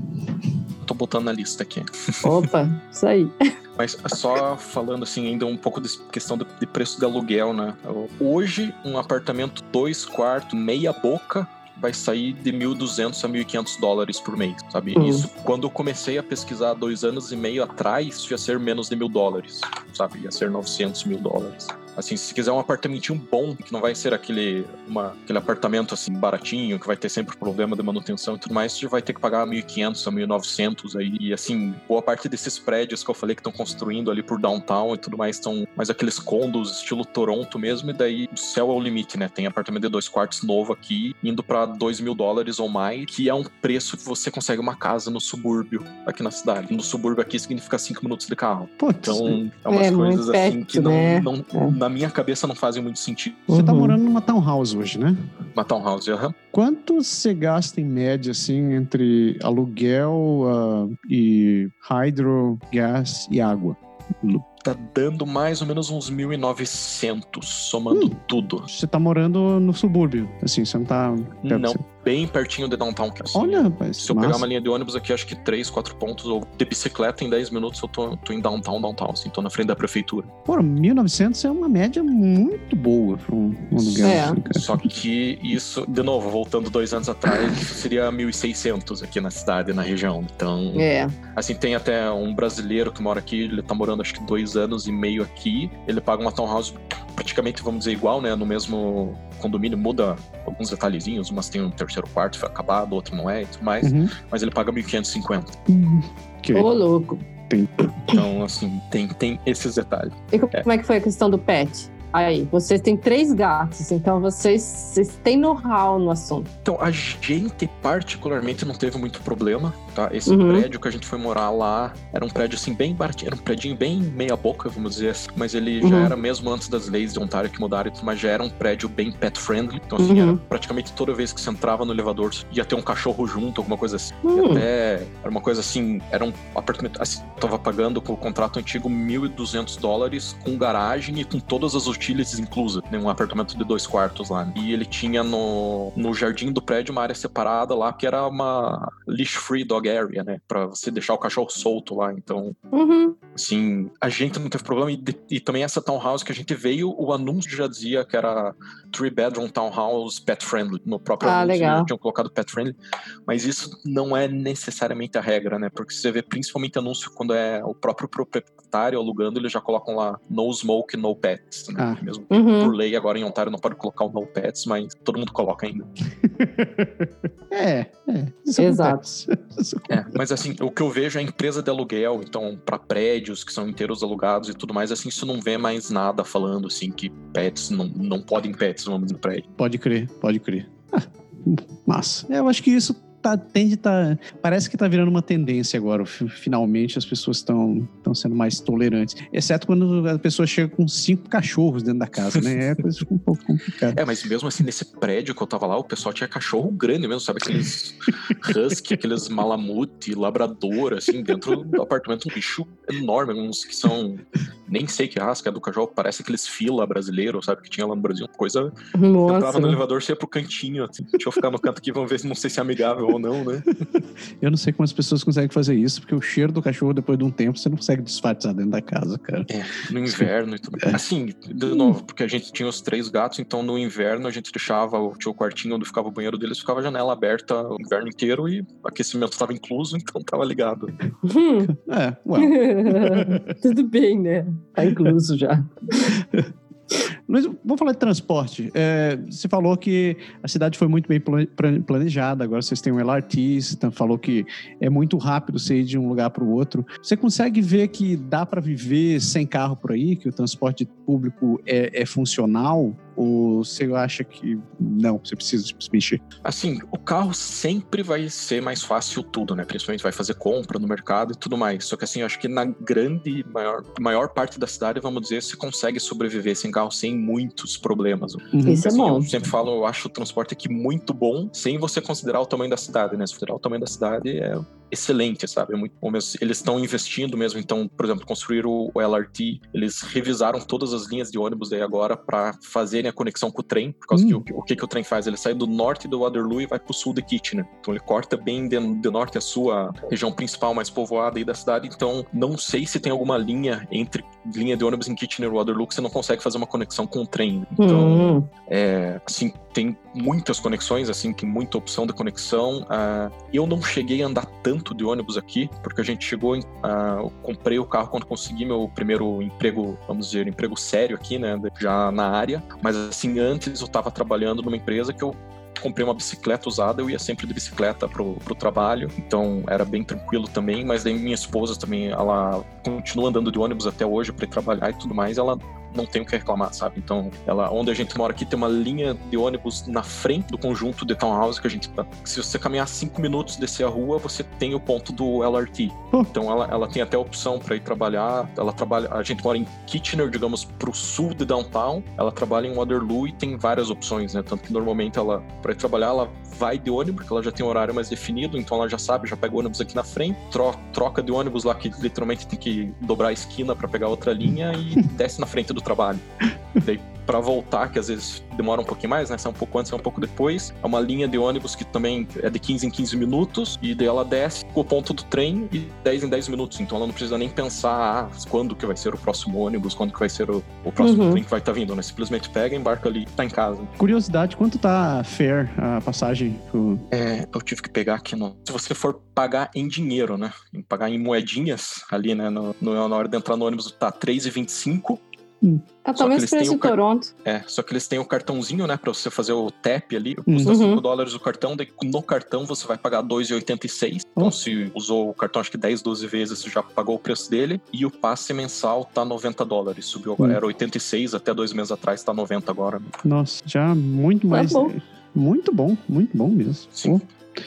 Botando na lista aqui. Opa, isso aí. Mas só falando assim, ainda um pouco de questão de preço de aluguel, né? Hoje, um apartamento dois quartos, meia boca, vai sair de 1.200 a 1.500 dólares por mês, sabe? Hum. Isso, quando eu comecei a pesquisar dois anos e meio atrás, ia ser menos de mil dólares, sabe? Ia ser 900 mil dólares. Assim, se quiser um apartamentinho bom, que não vai ser aquele, uma, aquele apartamento assim baratinho, que vai ter sempre problema de manutenção e tudo mais, você vai ter que pagar 1.500 a 1.900 aí. E assim, boa parte desses prédios que eu falei que estão construindo ali por downtown e tudo mais, estão mais aqueles condos estilo Toronto mesmo, e daí o céu é o limite, né? Tem apartamento de dois quartos novo aqui, indo para 2 mil dólares ou mais, que é um preço que você consegue uma casa no subúrbio aqui na cidade. No subúrbio aqui significa 5 minutos de carro. Putz, Então, é umas É, coisas assim que perto, não, né? não- É. na minha cabeça não fazem muito sentido. você tá Uhum. morando numa townhouse hoje, né? Na townhouse, aham. Quanto você gasta em média, assim, entre aluguel ah, e hydro, gás e água? Tá dando mais ou menos uns 1.900, somando Hum. tudo. Você tá morando no subúrbio, assim, você não tá... Não, de- bem pertinho de downtown. assim. Olha, rapaz, Se eu massa. pegar uma linha de ônibus aqui, acho que 3, 4 pontos, ou de bicicleta em 10 minutos eu tô, tô em downtown, downtown, assim, tô na frente da prefeitura. Pô, 1.900 é uma média muito boa pra um um aluguel. É. assim, cara. Só que isso, de novo, voltando dois anos atrás, isso seria 1.600 aqui na cidade, na região. Então, É. Assim, tem até um brasileiro que mora aqui, ele tá morando acho que dois anos e meio aqui. Ele paga uma townhouse praticamente, vamos dizer, igual, né? No mesmo condomínio, muda alguns detalhezinhos. Umas tem um terceiro quarto, foi acabado, outro não é e tudo mais. Uhum. Mas ele paga 1.550. Ok. Ô, louco. Então, assim, tem, tem esses detalhes. E como é que foi a questão do pet? Aí, vocês têm três gatos, então vocês, vocês têm know-how no assunto. Então, a gente particularmente não teve muito problema, tá? Esse Uhum. prédio que a gente foi morar lá era um prédio assim bem baratinho, era um prédio bem meia boca, vamos dizer assim, mas ele já Uhum. era mesmo antes das leis de Ontário que mudaram, mas já era um prédio bem pet friendly. Então assim, Uhum. era praticamente toda vez que você entrava no elevador ia ter um cachorro junto, alguma coisa assim. E Hum. até era uma coisa assim, era um apartamento, assim, tava pagando com o contrato antigo 1.200 dólares com garagem e com todas as utilities inclusas, né? um apartamento de dois quartos lá. né? E ele tinha no, no jardim do prédio uma área separada lá, que era uma leash-free dog area, né? Pra você deixar o cachorro solto lá. Então, Uhum. Assim, a gente não teve problema. E, e também essa townhouse que a gente veio, o anúncio já dizia que era three bedroom townhouse pet friendly. No próprio Ah, anúncio legal. já tinham colocado pet friendly. Mas isso não é necessariamente a regra, né? Porque você vê principalmente anúncio quando é o próprio proprietário alugando, eles já colocam lá no smoke, no pets, né? Ah. Mesmo Uhum. por lei agora em Ontário não pode colocar o no pets, mas todo mundo coloca ainda. É, é. Exato. É, mas assim, o que eu vejo é a empresa de aluguel, então, para prédios que são inteiros alugados e tudo mais, assim, isso não vê mais nada falando, assim, que pets não, não podem pets no nome do prédio. Pode crer, pode crer. Ah, massa. É, eu acho que isso tá, tende tá. Parece que tá virando uma tendência agora. Fi- Finalmente as pessoas estão sendo mais tolerantes. Exceto quando a pessoa chega com cinco cachorros dentro da casa, né? É coisa um pouco complicada. É, mas mesmo assim, nesse prédio que eu tava lá, o pessoal tinha cachorro grande mesmo, sabe? Aqueles husky, aqueles malamute, labrador, assim, dentro do apartamento, um bicho enorme, uns que são, nem sei que que é do cachorro, parece aqueles fila brasileiros, sabe? Que tinha lá no Brasil, coisa entrava Nossa. no elevador, você ia pro cantinho, assim. Deixa eu ficar no canto aqui, vamos ver se não sei se é amigável ou não, né? Eu não sei como as pessoas conseguem fazer isso, porque o cheiro do cachorro, depois de um tempo, você não consegue disfarçar dentro da casa, cara. No inverno e tudo. Assim, de novo, porque a gente tinha os três gatos, então no inverno a gente deixava, o- tinha o quartinho onde ficava o banheiro deles, ficava a janela aberta o inverno inteiro e o aquecimento estava incluso, então tava ligado. Hum. É, ué. Tudo bem, né? Tá incluso já. Luiz, vamos falar de transporte. É, você falou que a cidade foi muito bem planejada, agora vocês têm um LRT, você falou que é muito rápido você ir de um lugar para o outro. Você consegue ver que dá para viver sem carro por aí, que o transporte público é, é funcional? Ou você acha que não, você precisa se mexer? Assim, o carro sempre vai ser mais fácil tudo, né? Principalmente vai fazer compra no mercado e tudo mais. Só que assim, eu acho que na grande, maior, maior parte da cidade, vamos dizer, você consegue sobreviver sem carro sem muitos problemas. Uhum. Isso é assim, é bom. Eu sempre falo, eu acho o transporte aqui muito bom, sem você considerar o tamanho da cidade, né? Se considerar o tamanho da cidade, é excelente, sabe? É muito bom mesmo. Eles estão investindo mesmo, então, por exemplo, construir o, LRT, eles revisaram todas as linhas de ônibus aí agora para fazerem a conexão com o trem, por causa hum. que o, o, que, que o trem faz? Ele sai do norte do Waterloo e vai pro sul de Kitchener. Então ele corta bem de, de norte a sua região principal mais povoada aí da cidade, então não sei se tem alguma linha entre linha de ônibus em Kitchener e Waterloo que você não consegue fazer uma conexão com o trem. Então, hum. é, assim, tem muitas conexões, assim, que muita opção de conexão. Uh, eu não cheguei a andar tanto de ônibus aqui, porque a gente chegou, em, uh, comprei o carro quando consegui meu primeiro emprego, vamos dizer, emprego sério aqui, né, já na área. Mas assim, antes eu estava trabalhando numa empresa que eu comprei uma bicicleta usada, eu ia sempre de bicicleta pro, pro trabalho, então era bem tranquilo também, mas daí minha esposa também, ela continua andando de ônibus até hoje para trabalhar e tudo mais, ela não tem o que reclamar, sabe? Então, ela, onde a gente mora aqui tem uma linha de ônibus na frente do conjunto de townhouse que a gente tá. Se você caminhar cinco minutos descer a rua, você tem o ponto do LRT. Então, ela, ela tem até a opção para ir trabalhar. Ela trabalha, a gente mora em Kitchener, digamos, pro sul de downtown. Ela trabalha em Waterloo e tem várias opções, né? Tanto que normalmente ela, para ir trabalhar, ela vai de ônibus, porque ela já tem um horário mais definido, então ela já sabe, já pega o ônibus aqui na frente, tro troca de ônibus lá que literalmente tem que dobrar a esquina para pegar outra linha e desce na frente do trabalho. Daí, para voltar, que às vezes demora um pouquinho mais, né? Sai um pouco antes, sai um pouco depois. É uma linha de ônibus que também é de 15 em 15 minutos, e daí ela desce o ponto do trem e 10 em 10 minutos. Então ela não precisa nem pensar ah, quando que vai ser o próximo ônibus, quando que vai ser o, o próximo uhum. trem que vai estar tá vindo, né? Simplesmente pega, embarca ali e tá em casa. Curiosidade, quanto tá fair a passagem? Pro... É, eu tive que pegar aqui no. Se você for pagar em dinheiro, né? Em pagar em moedinhas ali, né? No, no, na hora de entrar no ônibus tá 3,25 Hum. É talvez preço de Toronto. É, só que eles têm o cartãozinho, né, pra você fazer o tap ali, custa uhum. 5 dólares o cartão, daí no cartão você vai pagar 2,86. Então, uhum. se usou o cartão acho que 10, 12 vezes, você já pagou o preço dele. E o passe mensal tá 90 dólares. Subiu agora, uhum. era 86 até dois meses atrás, tá 90 agora. Nossa, já muito tá mais. Tá bom. Muito bom, muito bom mesmo. Sim.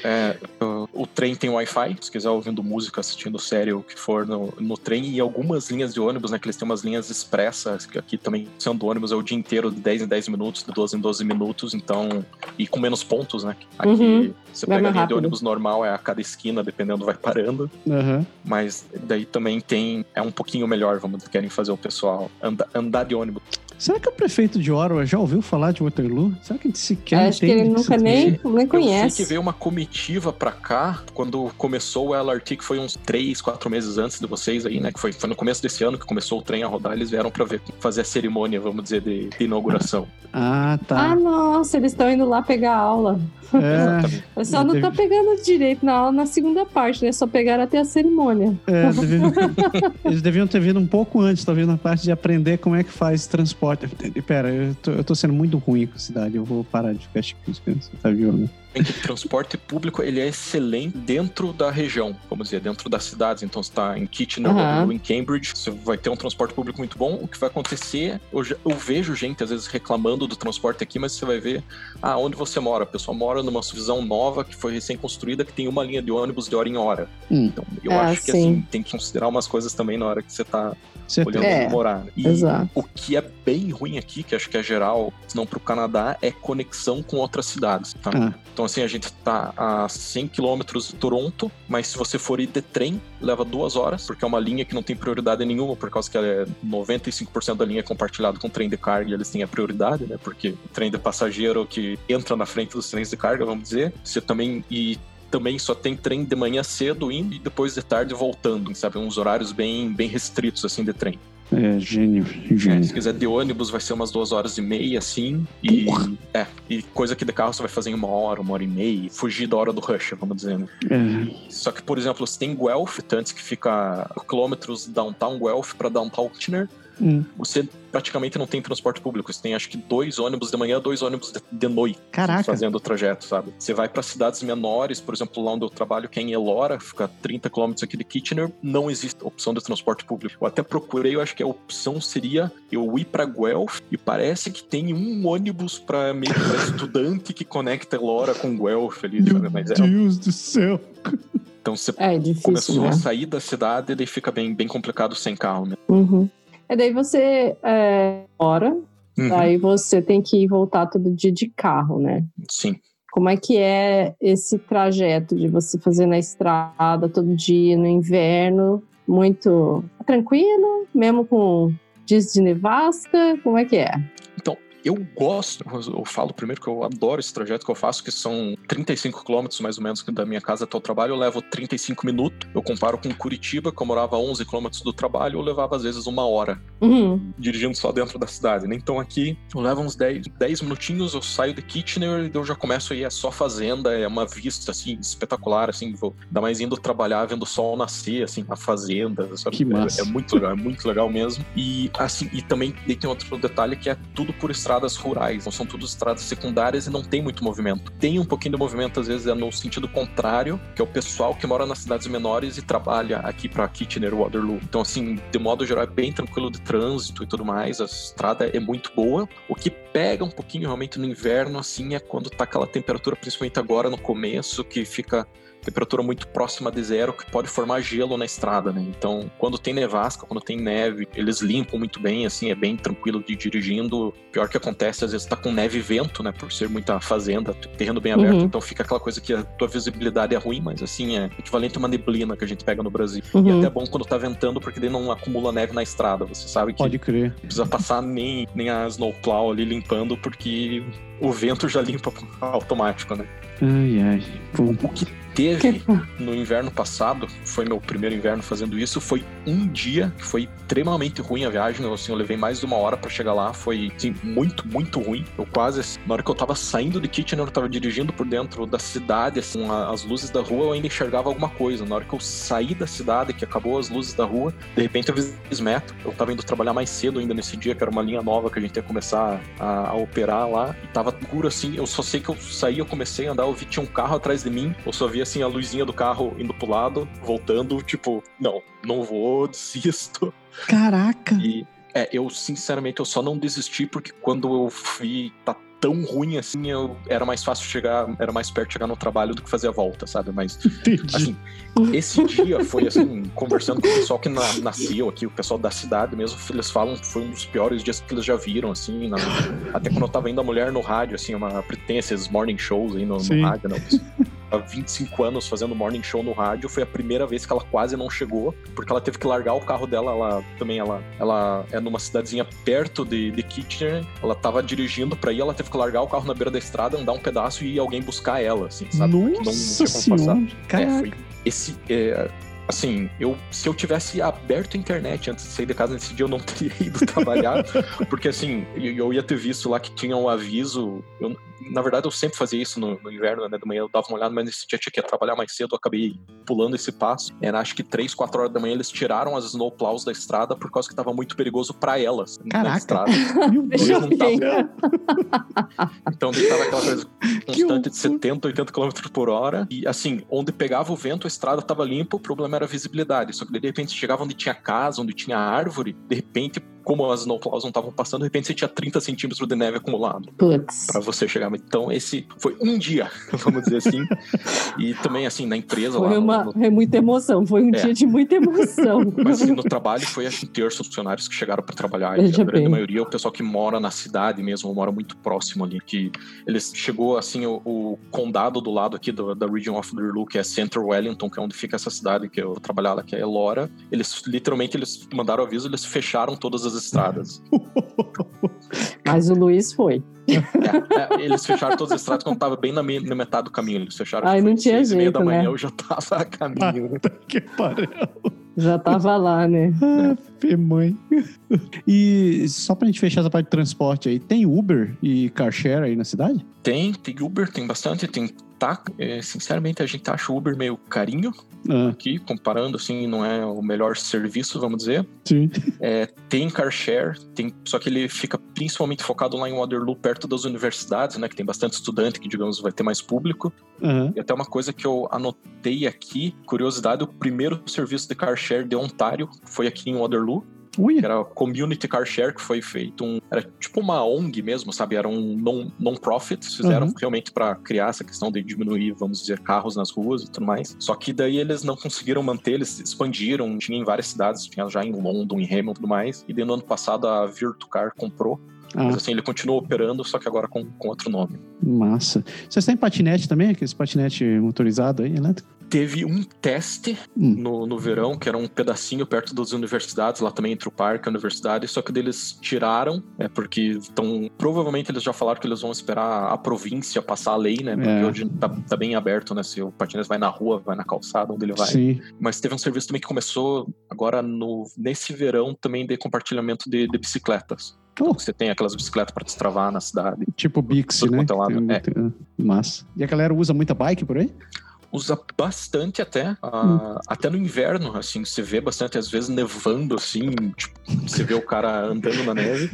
É, o, o, trem tem Wi-Fi, se quiser ouvindo música, assistindo série, o que for no, no trem, e algumas linhas de ônibus, né? Que eles têm umas linhas expressas, que aqui também sendo ônibus é o dia inteiro, de 10 em 10 minutos, de 12 em 12 minutos, então. E com menos pontos, né? Aqui uhum. você pega a linha de ônibus normal, é a cada esquina, dependendo, vai parando. Uhum. Mas daí também tem. É um pouquinho melhor, vamos querem fazer o pessoal andar, andar de ônibus. Será que o prefeito de Ottawa já ouviu falar de Waterloo? Será que ele sequer Acho que ele nunca nem, nem conhece. Eu sei que veio uma comitiva pra cá quando começou o LRT, que foi uns 3, 4 meses antes de vocês aí, né? Que foi, foi no começo desse ano que começou o trem a rodar. Eles vieram pra ver, fazer a cerimônia, vamos dizer, de, de inauguração. Ah, tá. Ah, nossa, eles estão indo lá pegar aula. É, Eu só não deve... tá pegando direito na aula na segunda parte, né? Só pegaram até a cerimônia. É, deviam... eles deviam ter vindo um pouco antes, talvez na parte de aprender como é que faz transporte. Pera, eu tô, eu tô sendo muito ruim com a cidade, eu vou parar de ficar chique, você tá vindo o transporte público ele é excelente dentro da região, vamos dizer, dentro das cidades. Então, você está em Kitchener uhum. ou em Cambridge, você vai ter um transporte público muito bom. O que vai acontecer, eu, eu, vejo gente às vezes reclamando do transporte aqui, mas você vai ver ah, onde você mora. A pessoa mora numa visão nova que foi recém-construída, que tem uma linha de ônibus de hora em hora. Hum. Então, eu é, acho que assim, tem que considerar umas coisas também na hora que você está olhando é, morar. E exato. o que é bem ruim aqui, que acho que é geral, se não para o Canadá, é conexão com outras cidades. Tá? Ah. Então, assim, a gente tá a 100 quilômetros de Toronto, mas se você for ir de trem, leva duas horas, porque é uma linha que não tem prioridade nenhuma, por causa que é 95% da linha é compartilhado com trem de carga e eles têm a prioridade, né? Porque trem de passageiro que entra na frente dos trens de carga, vamos dizer, você também. E também só tem trem de manhã cedo indo e depois de tarde voltando, sabe? Uns horários bem, bem restritos, assim, de trem. É, gênio, gênio. Se quiser de ônibus, vai ser umas duas horas e meia, assim. E, é, e coisa que de carro você vai fazer em uma hora, uma hora e meia. Fugir da hora do rush, vamos dizer, né? É. Só que, por exemplo, você tem Guelph, antes que fica quilômetros downtown Guelph para downtown Kitchener. Hum. Você praticamente não tem transporte público. Você tem acho que dois ônibus de manhã, dois ônibus de, de noite. Caraca. Fazendo o trajeto, sabe? Você vai para cidades menores, por exemplo, lá onde eu trabalho, que é em Elora, fica 30 quilômetros aqui de Kitchener, não existe opção de transporte público. Eu até procurei, eu acho que a opção seria eu ir para Guelph e parece que tem um ônibus para meio estudante que conecta Elora com Guelph ali, Meu? Mas é, Deus do céu. então você É difícil, começou né? a sair da cidade e daí fica bem, bem complicado sem carro, né? Uhum. E daí você é, mora, Uhum, aí você tem que voltar todo dia de carro, né? Sim. Como é que é esse trajeto de você fazer na estrada todo dia, no inverno? Muito tranquilo, mesmo com dias de nevasca? Como é que é? Eu gosto, eu falo primeiro que eu adoro esse trajeto que eu faço, que são 35 quilômetros mais ou menos da minha casa até o trabalho. Eu levo 35 minutos. Eu comparo com Curitiba, que eu morava a 11 quilômetros do trabalho, eu levava às vezes uma hora Uhum. dirigindo só dentro da cidade. né? Então aqui eu levo uns 10, 10 minutinhos, eu saio de Kitchener e eu já começo aí, é só fazenda, é uma vista assim espetacular, assim, vou dar mais indo trabalhar, vendo o sol nascer, assim, a fazenda, sabe? Que É- massa. É, muito legal, é muito legal mesmo. E assim, e também e tem outro detalhe que é tudo por estradas rurais, não são tudo estradas secundárias e não tem muito movimento. Tem um pouquinho de movimento às vezes é no sentido contrário, que é o pessoal que mora nas cidades menores e trabalha aqui para Kitchener, Waterloo. Então assim, de modo geral é bem tranquilo de trânsito e tudo mais, a estrada é muito boa. O que pega um pouquinho realmente no inverno assim é quando tá aquela temperatura, principalmente agora no começo, que fica temperatura muito próxima de zero que pode formar gelo na estrada, né? Então, quando tem nevasca, quando tem neve, eles limpam muito bem, assim, é bem tranquilo de ir dirigindo. Pior que acontece, às vezes tá com neve e vento, né? Por ser muita fazenda, terreno bem aberto, Uhum. então fica aquela coisa que a tua visibilidade é ruim, mas assim, é equivalente a uma neblina que a gente pega no Brasil. E Uhum. até é bom quando tá ventando, porque daí não acumula neve na estrada. Você sabe que Pode crer. não precisa passar nem, nem a snowplow ali limpando, porque o vento já limpa automático, né? Ai, ai. Pô, O que teve no inverno passado, foi meu primeiro inverno fazendo isso, foi um dia que foi extremamente ruim a viagem. Eu, assim, eu levei mais de uma hora pra chegar lá, foi assim, muito, muito ruim. Eu quase, assim, na hora que eu tava saindo de Kitchener, eu tava dirigindo por dentro da cidade, assim, as luzes da rua, eu ainda enxergava alguma coisa. Na hora que eu saí da cidade, que acabou as luzes da rua, de repente eu vi Smetro. Eu tava indo trabalhar mais cedo ainda nesse dia, que era uma linha nova que a gente ia começar a, a operar lá. E tava escuro assim, eu só sei que eu saí, eu comecei a andar, eu vi que tinha um carro atrás de mim, eu só vi assim a luzinha do carro indo pro lado, voltando, tipo, não, não vou, desisto. Caraca. E é, eu sinceramente eu só não desisti porque quando eu vi tá tão ruim assim, eu era mais fácil chegar, era mais perto de chegar no trabalho do que fazer a volta, sabe? Mas Entendi. assim, esse dia foi assim, conversando com o pessoal que na, nasceu aqui, o pessoal da cidade mesmo, eles falam que foi um dos piores dias que eles já viram, assim, na- até quando eu tava indo a mulher no rádio, assim, uma, tem esses morning shows aí no, no rádio, né? Há 25 anos fazendo morning show no rádio, foi a primeira vez que ela quase não chegou, porque ela teve que largar o carro dela, ela também, ela, ela é numa cidadezinha perto de, de Kitchener, ela tava dirigindo pra ir, ela teve que largar o carro na beira da estrada, andar um pedaço e ir alguém buscar ela, assim, sabe? Porque não- não Nossa senhora. É, foi esse. é, assim, eu, se eu tivesse aberto a internet antes de sair de casa nesse dia, eu não teria ido trabalhar, porque assim, eu, eu ia ter visto lá que tinha um aviso. eu- na verdade, eu sempre fazia isso no, no inverno, né? De manhã eu dava uma olhada, mas nesse dia tinha que ir trabalhar mais cedo, eu acabei pulando esse passo. Era acho que 3, 4 horas da manhã eles tiraram as snowplows da estrada por causa que tava muito perigoso pra elas na Caraca. estrada. Meu Deus não céu. Então tava aquela coisa constante de horror. 70, 80 km por hora. E assim, onde pegava o vento, a estrada tava limpa, o problema era a visibilidade. Só que de repente chegava onde tinha casa, onde tinha árvore, de repente, como as snowplows não estavam passando, de repente você tinha 30 centímetros de neve acumulado pra você chegar. Então esse foi um dia, vamos dizer assim. e também assim, na empresa Foi lá no- uma, no, é muita emoção, foi um É. dia de muita emoção. Mas assim, no trabalho foi acho um terço dos funcionários que chegaram para trabalhar. E a grande maioria é o pessoal que mora na cidade mesmo, mora muito próximo ali. Que eles chegou assim, o, o condado do lado aqui do- da Region of Waterloo, que é Central Wellington, que é onde fica essa cidade que eu lá, que é Elora. Eles literalmente eles mandaram aviso, eles fecharam todas as estradas. Mas o Luiz foi. É, é, eles fecharam todas as estradas quando tava bem na, me- na metade do caminho. Eles fecharam Ai, tipo, não tinha seis e meia jeito, da manhã, né? eu já tava a caminho. Puta que pariu. Já tava lá, né? Ah, mãe. E só pra gente fechar essa parte de transporte aí, tem Uber e car share aí na cidade? Tem, tem Uber, tem bastante, tem tá, é, sinceramente, a gente acha o Uber meio carinho Ah, aqui, comparando, assim, não é o melhor serviço, vamos dizer. sim. É, tem car share, tem, só que ele fica principalmente focado lá em Waterloo, perto das universidades, né? Que tem bastante estudante, que, digamos, vai ter mais público. E até uma coisa que eu anotei aqui, curiosidade, o primeiro serviço de car share de Ontário foi aqui em Waterloo, que Ui, era a Community Car Share, que foi feito um... Era tipo uma ONG mesmo, sabe? Era um non- non-profit, fizeram Uhum. realmente para criar essa questão de diminuir, vamos dizer, carros nas ruas e tudo mais. Só que daí eles não conseguiram manter, eles expandiram, tinha em várias cidades, tinha já em London, em Hamilton e tudo mais. E daí no ano passado a Virtucar comprou, ah, mas assim, ele continua operando, só que agora com, com outro nome. massa. Vocês têm patinete também? Aqueles patinete motorizado aí, elétrico? Teve um teste Hum. no, no verão, que era um pedacinho perto das universidades, lá também entre o parque e a universidade, só que deles tiraram, é porque estão. Provavelmente eles já falaram que eles vão esperar a província passar a lei, né? Porque É. hoje tá, tá bem aberto, né? Se o patinete vai na rua, vai na calçada, onde ele vai. Sim. Mas teve um serviço também que começou agora no, nesse verão também de compartilhamento de, de bicicletas. Então você tem aquelas bicicletas para destravar na cidade. tipo Tudo né? é lado, Tem- é. ah, Massa. E a galera usa muita bike por aí? Usa bastante até, ah, até no inverno, assim, você vê bastante, às vezes nevando, assim, tipo, você vê o cara andando na neve.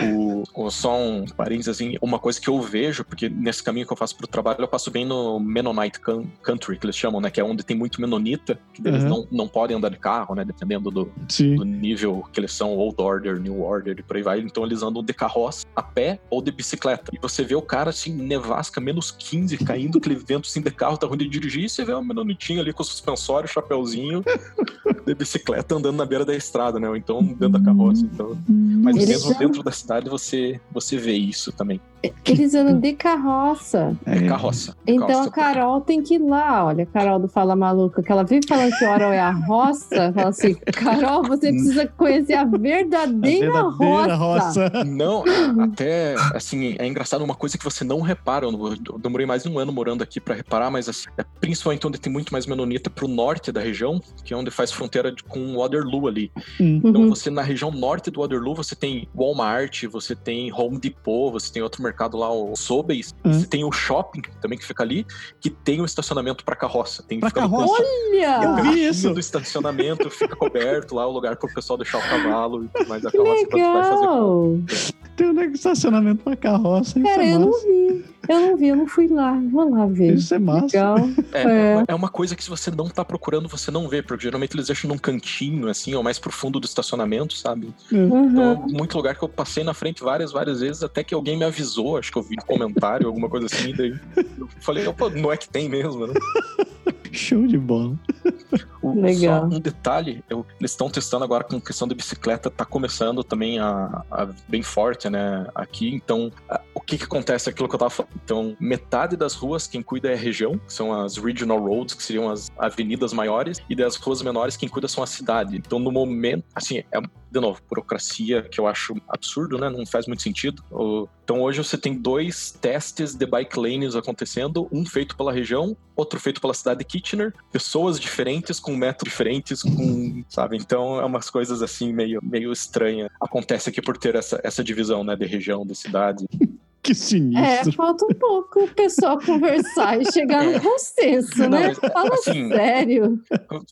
O, o- só um parênteses, assim, uma coisa que eu vejo, porque nesse caminho que eu faço pro trabalho, eu passo bem no Mennonite Coun- Country, que eles chamam, né, que é onde tem muito menonita, que eles Uhum. não, não podem andar de carro, né, dependendo do, do nível que eles são, Old Order, New Order e por aí vai. Então eles andam de carroça, a pé ou de bicicleta. E você vê o cara assim, nevasca, menos 15, caindo, aquele vento assim de carro, tá ruim de dirigir, e você vê um menonitinho ali com suspensório, chapéuzinho, de bicicleta andando na beira da estrada, né? Ou então dentro da carroça. Então, mas Eles mesmo são- dentro da cidade você, você vê isso também. Eles andam de carroça. É, É. carroça. Então carroça. a Carol tem que ir lá. Olha, a Carol do Fala Maluca, que ela vive falando que o Oro é a roça. Fala assim, Carol, você precisa conhecer a A verdadeira, verdadeira roça. roça. Não, até assim, é engraçado uma coisa que você não repara. Eu, demorei mais de um ano morando aqui pra reparar, mas assim, é principalmente onde tem muito mais menonita pro norte da região, que é onde faz fronteira de- com Waterloo ali. Então Uhum. você na região norte do Waterloo, você tem Walmart, você tem Home Depot, você tem outro mercado lá, o Sobeys, Uhum. você tem o shopping também que fica ali, que tem o estacionamento pra carroça. Tem Pra carroça? Olha! Eu vi isso. do estacionamento, fica coberto lá, o lugar pro pessoal deixar o cavalo e tudo mais da carroça quando vai fazer Legal! Tem um estacionamento pra carroça. Isso Cara, é eu não vi. Eu não vi, eu não fui lá. Vou lá ver. Isso é massa. Legal. É, É. é uma coisa que se você não tá procurando, você não vê, porque geralmente eles deixam num cantinho, assim, ou mais pro fundo do estacionamento, sabe? Uhum. Então, muito lugar que eu passei na frente várias, várias vezes, até que alguém me avisou, acho que eu vi um comentário, alguma coisa assim, daí eu falei, opa, não é que tem mesmo, né? Show de bola. O- Legal. Só um detalhe, eu- eles estão testando agora com questão de bicicleta, tá começando também a, a- bem forte, né, aqui, então a- o que que acontece, aquilo que eu tava falando, então metade das ruas quem cuida é a região, que são as regional roads, que seriam as avenidas maiores, e das ruas menores quem cuida são a cidade, então no momento, assim, é de novo, burocracia que eu acho absurdo, né, não faz muito sentido, então hoje você tem dois testes de bike lanes acontecendo, um feito pela região, outro feito pela cidade de Kitchener, pessoas diferentes com métodos diferentes, com, sabe? Então é umas coisas assim meio, meio estranhas. Acontece aqui por ter essa, essa divisão, né, de região, de cidade. Que É, sinistro. falta um pouco o pessoal conversar e chegar É. no consenso, Não, né? mas, Fala assim, sério.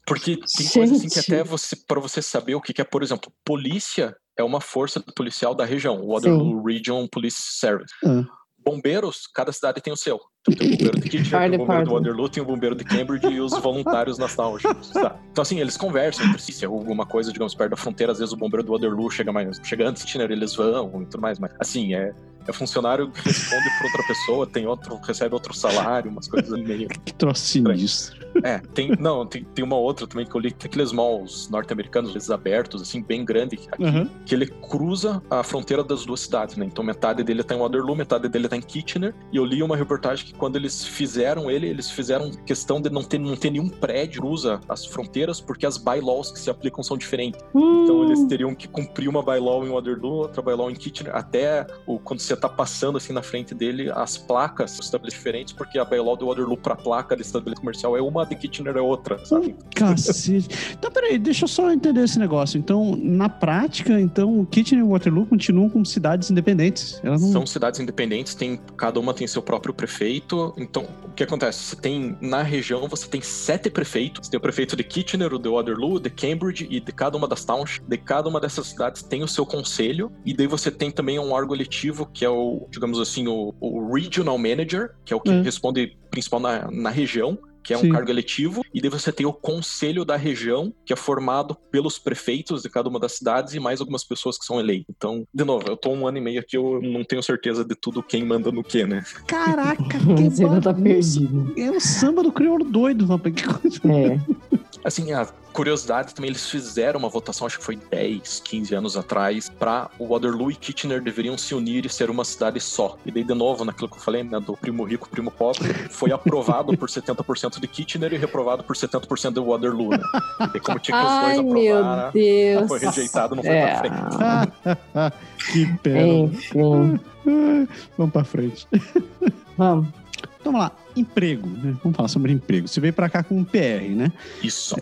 Porque tem coisa assim que Gente. até você, para você saber o que que é, por exemplo, polícia é uma força policial da região, o Waterloo Region Police Service. Ah. Bombeiros, cada cidade tem o seu. Então tem o bombeiro de Kitchener, tem o bombeiro do. Waterloo, tem o bombeiro de Cambridge e os voluntários nas tá? Então assim, eles conversam entre si, se é alguma coisa, digamos, perto da fronteira, às vezes o bombeiro do Waterloo chega mais, chega antes de Kitchener, eles vão e tudo mais, mas assim, é, é funcionário que responde por outra pessoa, tem outro, recebe outro salário, umas coisas ali meio Que troço sinistro. é, tem, não, tem, tem uma outra também que eu li, que tem aqueles malls norte-americanos, esses abertos, assim, bem grande, aqui, Aham. que ele cruza a fronteira das duas cidades, né? Então metade dele tá em Waterloo, metade dele tá em Kitchener, e eu li uma reportagem que quando eles fizeram ele, eles fizeram questão de não ter, não ter nenhum prédio que cruza as fronteiras, porque as bylaws que se aplicam são diferentes. Então Hum, eles teriam que cumprir uma bylaw em Waterloo, outra bylaw em Kitchener, até o, quando você tá passando assim na frente dele, as placas são estabelecidas diferentes, porque a bylaw do Waterloo pra placa de estabelecimento comercial é uma, a de Kitchener é outra, sabe? Cacete. Então, peraí, deixa eu só entender esse negócio. Então, na prática, então, Kitchener e Waterloo continuam como cidades independentes. Elas não... São cidades independentes, tem, cada uma tem seu próprio prefeito, prefeito. Então, o que acontece? Você tem, na região, você tem sete prefeitos. Você tem o prefeito de Kitchener, o de Waterloo, de Cambridge e de cada uma das towns. De cada uma dessas cidades tem o seu conselho. E daí você tem também um órgão eletivo, que é o, digamos assim, o, o Regional Manager, que é o que Hum. responde principal na, na região que é um Sim. cargo eletivo, e daí você tem o conselho da região, que é formado pelos prefeitos de cada uma das cidades e mais algumas pessoas que são eleitas. Então, de novo, eu tô um ano e meio aqui, eu não tenho certeza de tudo quem manda no que, né? Caraca, que Você ainda tá perdido. É o samba do crioulo doido, rapaz. Que coisa. É. Assim, a curiosidade também, eles fizeram uma votação, acho que foi 10, 15 anos atrás, para o Waterloo e Kitchener deveriam se unir e ser uma cidade só. E daí, de novo, naquilo que eu falei, né, do primo rico, primo pobre, foi aprovado por 70% de Kitchener e reprovado por 70% de Waterloo, né? E como tinha que os Ai, dois meu aprovaram, Deus. foi rejeitado, não foi É. pra frente. que pena. Enfim, Vamos pra frente. vamos. Então vamos lá. Emprego, né? Vamos falar sobre emprego. Você veio pra cá com um PR, né? Isso.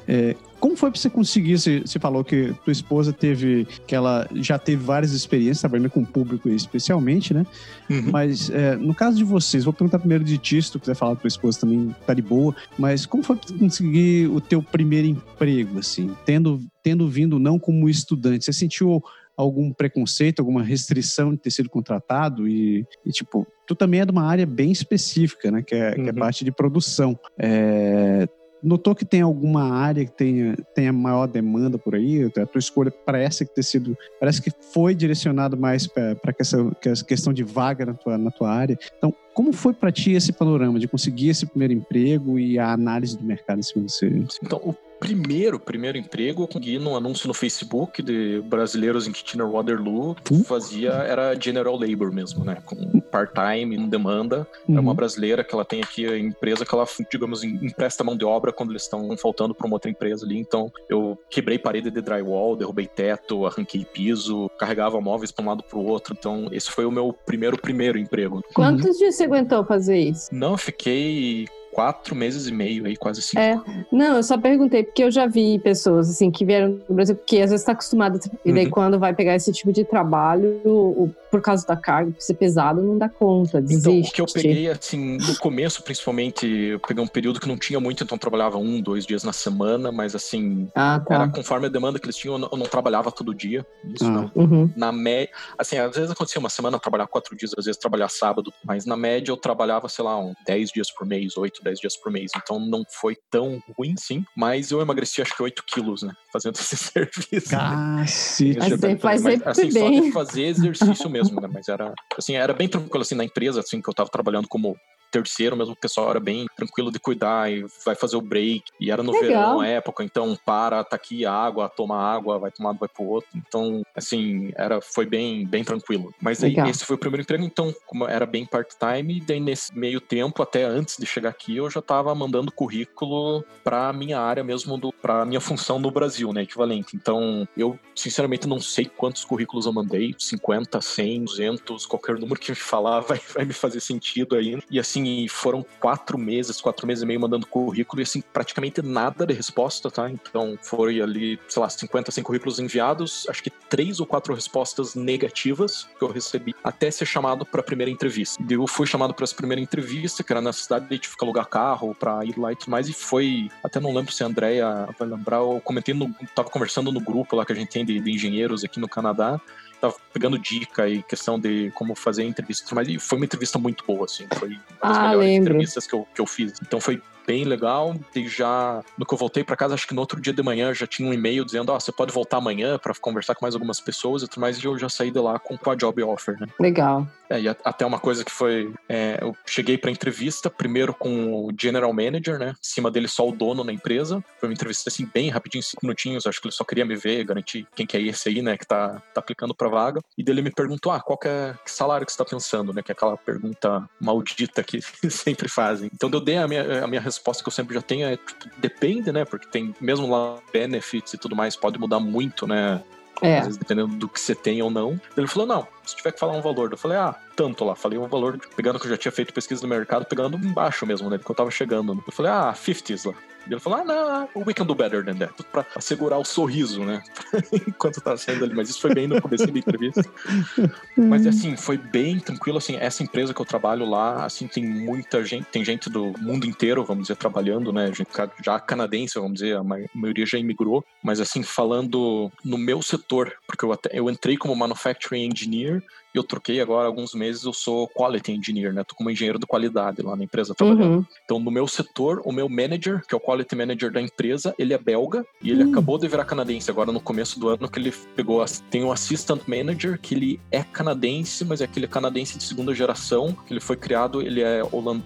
Como foi pra você conseguir? Você, você falou que tua esposa teve, que ela já teve várias experiências trabalhando com o público especialmente, né? Uhum. Mas é, no caso de vocês, vou perguntar primeiro de ti, se tu quiser falar da tua esposa também, tá de boa. Mas como foi pra você conseguir o teu primeiro emprego, assim? Tendo, tendo vindo não como estudante, você sentiu algum preconceito, alguma restrição de ter sido contratado? E, e, tipo, tu também é de uma área bem específica, né? Que é, que é Uhum. parte de produção. É, Notou que tem alguma área que tenha, tenha maior demanda por aí? A tua escolha parece que ter sido. Parece que foi direcionado mais para essa questão de vaga na tua, na tua área. Então, como foi para ti esse panorama de conseguir esse primeiro emprego e a análise do mercado em cima desse? Então, o primeiro, primeiro emprego eu consegui num anúncio no Facebook de brasileiros em Kitchener Waterloo. Hum. Fazia, era general labor mesmo, né? Com part-time, em demanda. É uma Uhum. brasileira que ela tem aqui a empresa que ela, digamos, em- empresta mão de obra quando eles estão faltando para uma outra empresa ali. Então, eu quebrei parede de drywall, derrubei teto, arranquei piso, carregava móveis para um lado para o outro. Então, esse foi o meu primeiro, primeiro emprego. Quantos dias você aguentou fazer isso? Não, fiquei quatro meses e meio aí, quase cinco. É. Não, eu só perguntei, porque eu já vi pessoas assim que vieram do Brasil, porque às vezes tá acostumado, e daí Uhum. quando vai pegar esse tipo de trabalho, o- por causa da carga, por ser pesado, não dá conta, desiste. Então, o que eu peguei, assim, no começo, principalmente, eu peguei um período que não tinha muito, então eu trabalhava um, dois dias na semana, mas assim, Ah, era tá. conforme a demanda que eles tinham, eu não, eu não trabalhava todo dia. Isso Ah. não. Uhum. Na média, assim, às vezes acontecia uma semana trabalhar quatro dias, às vezes trabalhar sábado, mas na média eu trabalhava, sei lá, um 10 dias por mês, 8, 10 dias por mês. Então não foi tão ruim, sim, mas eu emagreci acho que 8 quilos, né, fazendo esse serviço. Cacete. Mas você faz mas, assim, só bem. de fazer exercício mesmo, né? Mas era, assim, era bem tranquilo, assim, na empresa, assim, que eu tava trabalhando como terceiro mesmo, o pessoal era bem tranquilo de cuidar e vai fazer o break. E era no Legal. verão, a época, então para, tá aqui água, toma água, vai tomar, vai pro outro. Então, assim, era, foi bem, bem tranquilo. Mas aí, esse foi o primeiro emprego, então, como era bem part-time, e daí nesse meio tempo, até antes de chegar aqui, eu já tava mandando currículo pra minha área mesmo, do, pra minha função no Brasil, né, equivalente. Então, eu, sinceramente, não sei quantos currículos eu mandei, 50, 100, 200, qualquer número que me falar vai, vai me fazer sentido aí. E assim, foram quatro meses, quatro meses e meio mandando currículo e assim, praticamente nada de resposta, tá? Então, foi ali, sei lá, 50, 100 currículos enviados, acho que três ou quatro respostas negativas que eu recebi até ser chamado pra primeira entrevista. Eu fui chamado pra essa primeira entrevista, que era na cidade, tive que alugar carro pra ir lá e tudo mais, e foi, até não lembro se a Andrea vai lembrar, eu comentei no, tava conversando no grupo lá que a gente tem de, de engenheiros aqui no Canadá, tava pegando dica e questão de como fazer entrevista e foi uma entrevista muito boa, assim, foi uma das Ah, melhores lembro. entrevistas que eu, que eu fiz. Então foi bem legal, e já, no que eu voltei pra casa, acho que no outro dia de manhã já tinha um e-mail dizendo, ó, você pode voltar amanhã pra conversar com mais algumas pessoas e tudo mais, e eu já saí de lá com a job offer, né. Legal. É, e até uma coisa que foi. é, eu cheguei pra entrevista, primeiro com o General Manager, né? Em cima dele só o dono na empresa. Foi uma entrevista assim, bem rapidinho, cinco minutinhos. Acho que ele só queria me ver, garantir quem que é esse aí, né? Que tá, tá aplicando pra vaga. E dele me perguntou: ah, qual que é que salário que você tá pensando, né? Que é aquela pergunta maldita que sempre fazem. Então eu dei a minha, a minha resposta que eu sempre já tenho: é tipo, depende, né? Porque tem, mesmo lá, benefits e tudo mais, pode mudar muito, né? É. às vezes dependendo do que você tem ou não. Ele falou: não, se tiver que falar um valor. Eu falei, ah, tanto lá. Falei um valor, pegando que eu já tinha feito pesquisa no mercado, pegando embaixo mesmo, né? Porque eu tava chegando. Eu falei, ah, 50s lá. E ele falou: ah, não, we can do better than that. Pra segurar o sorriso, né? Enquanto tá saindo ali. Mas isso foi bem no começo da entrevista. Mas assim, foi bem tranquilo. Assim, essa empresa que eu trabalho lá, assim, tem muita gente, tem gente do mundo inteiro, vamos dizer, trabalhando, né? Gente já canadense, vamos dizer, a maioria já imigrou. Mas assim, falando no meu setor, porque eu, até, eu entrei como manufacturing engineer eu troquei agora alguns meses, eu sou quality engineer, né? Tô como engenheiro de qualidade lá na empresa trabalhando. Uhum. Então, no meu setor, o meu manager, que é o quality manager da empresa, ele é belga e ele uhum. acabou de virar canadense agora no começo do ano que ele pegou, tem um assistant manager que ele é canadense, mas é aquele canadense de segunda geração, que ele foi criado, ele é holand...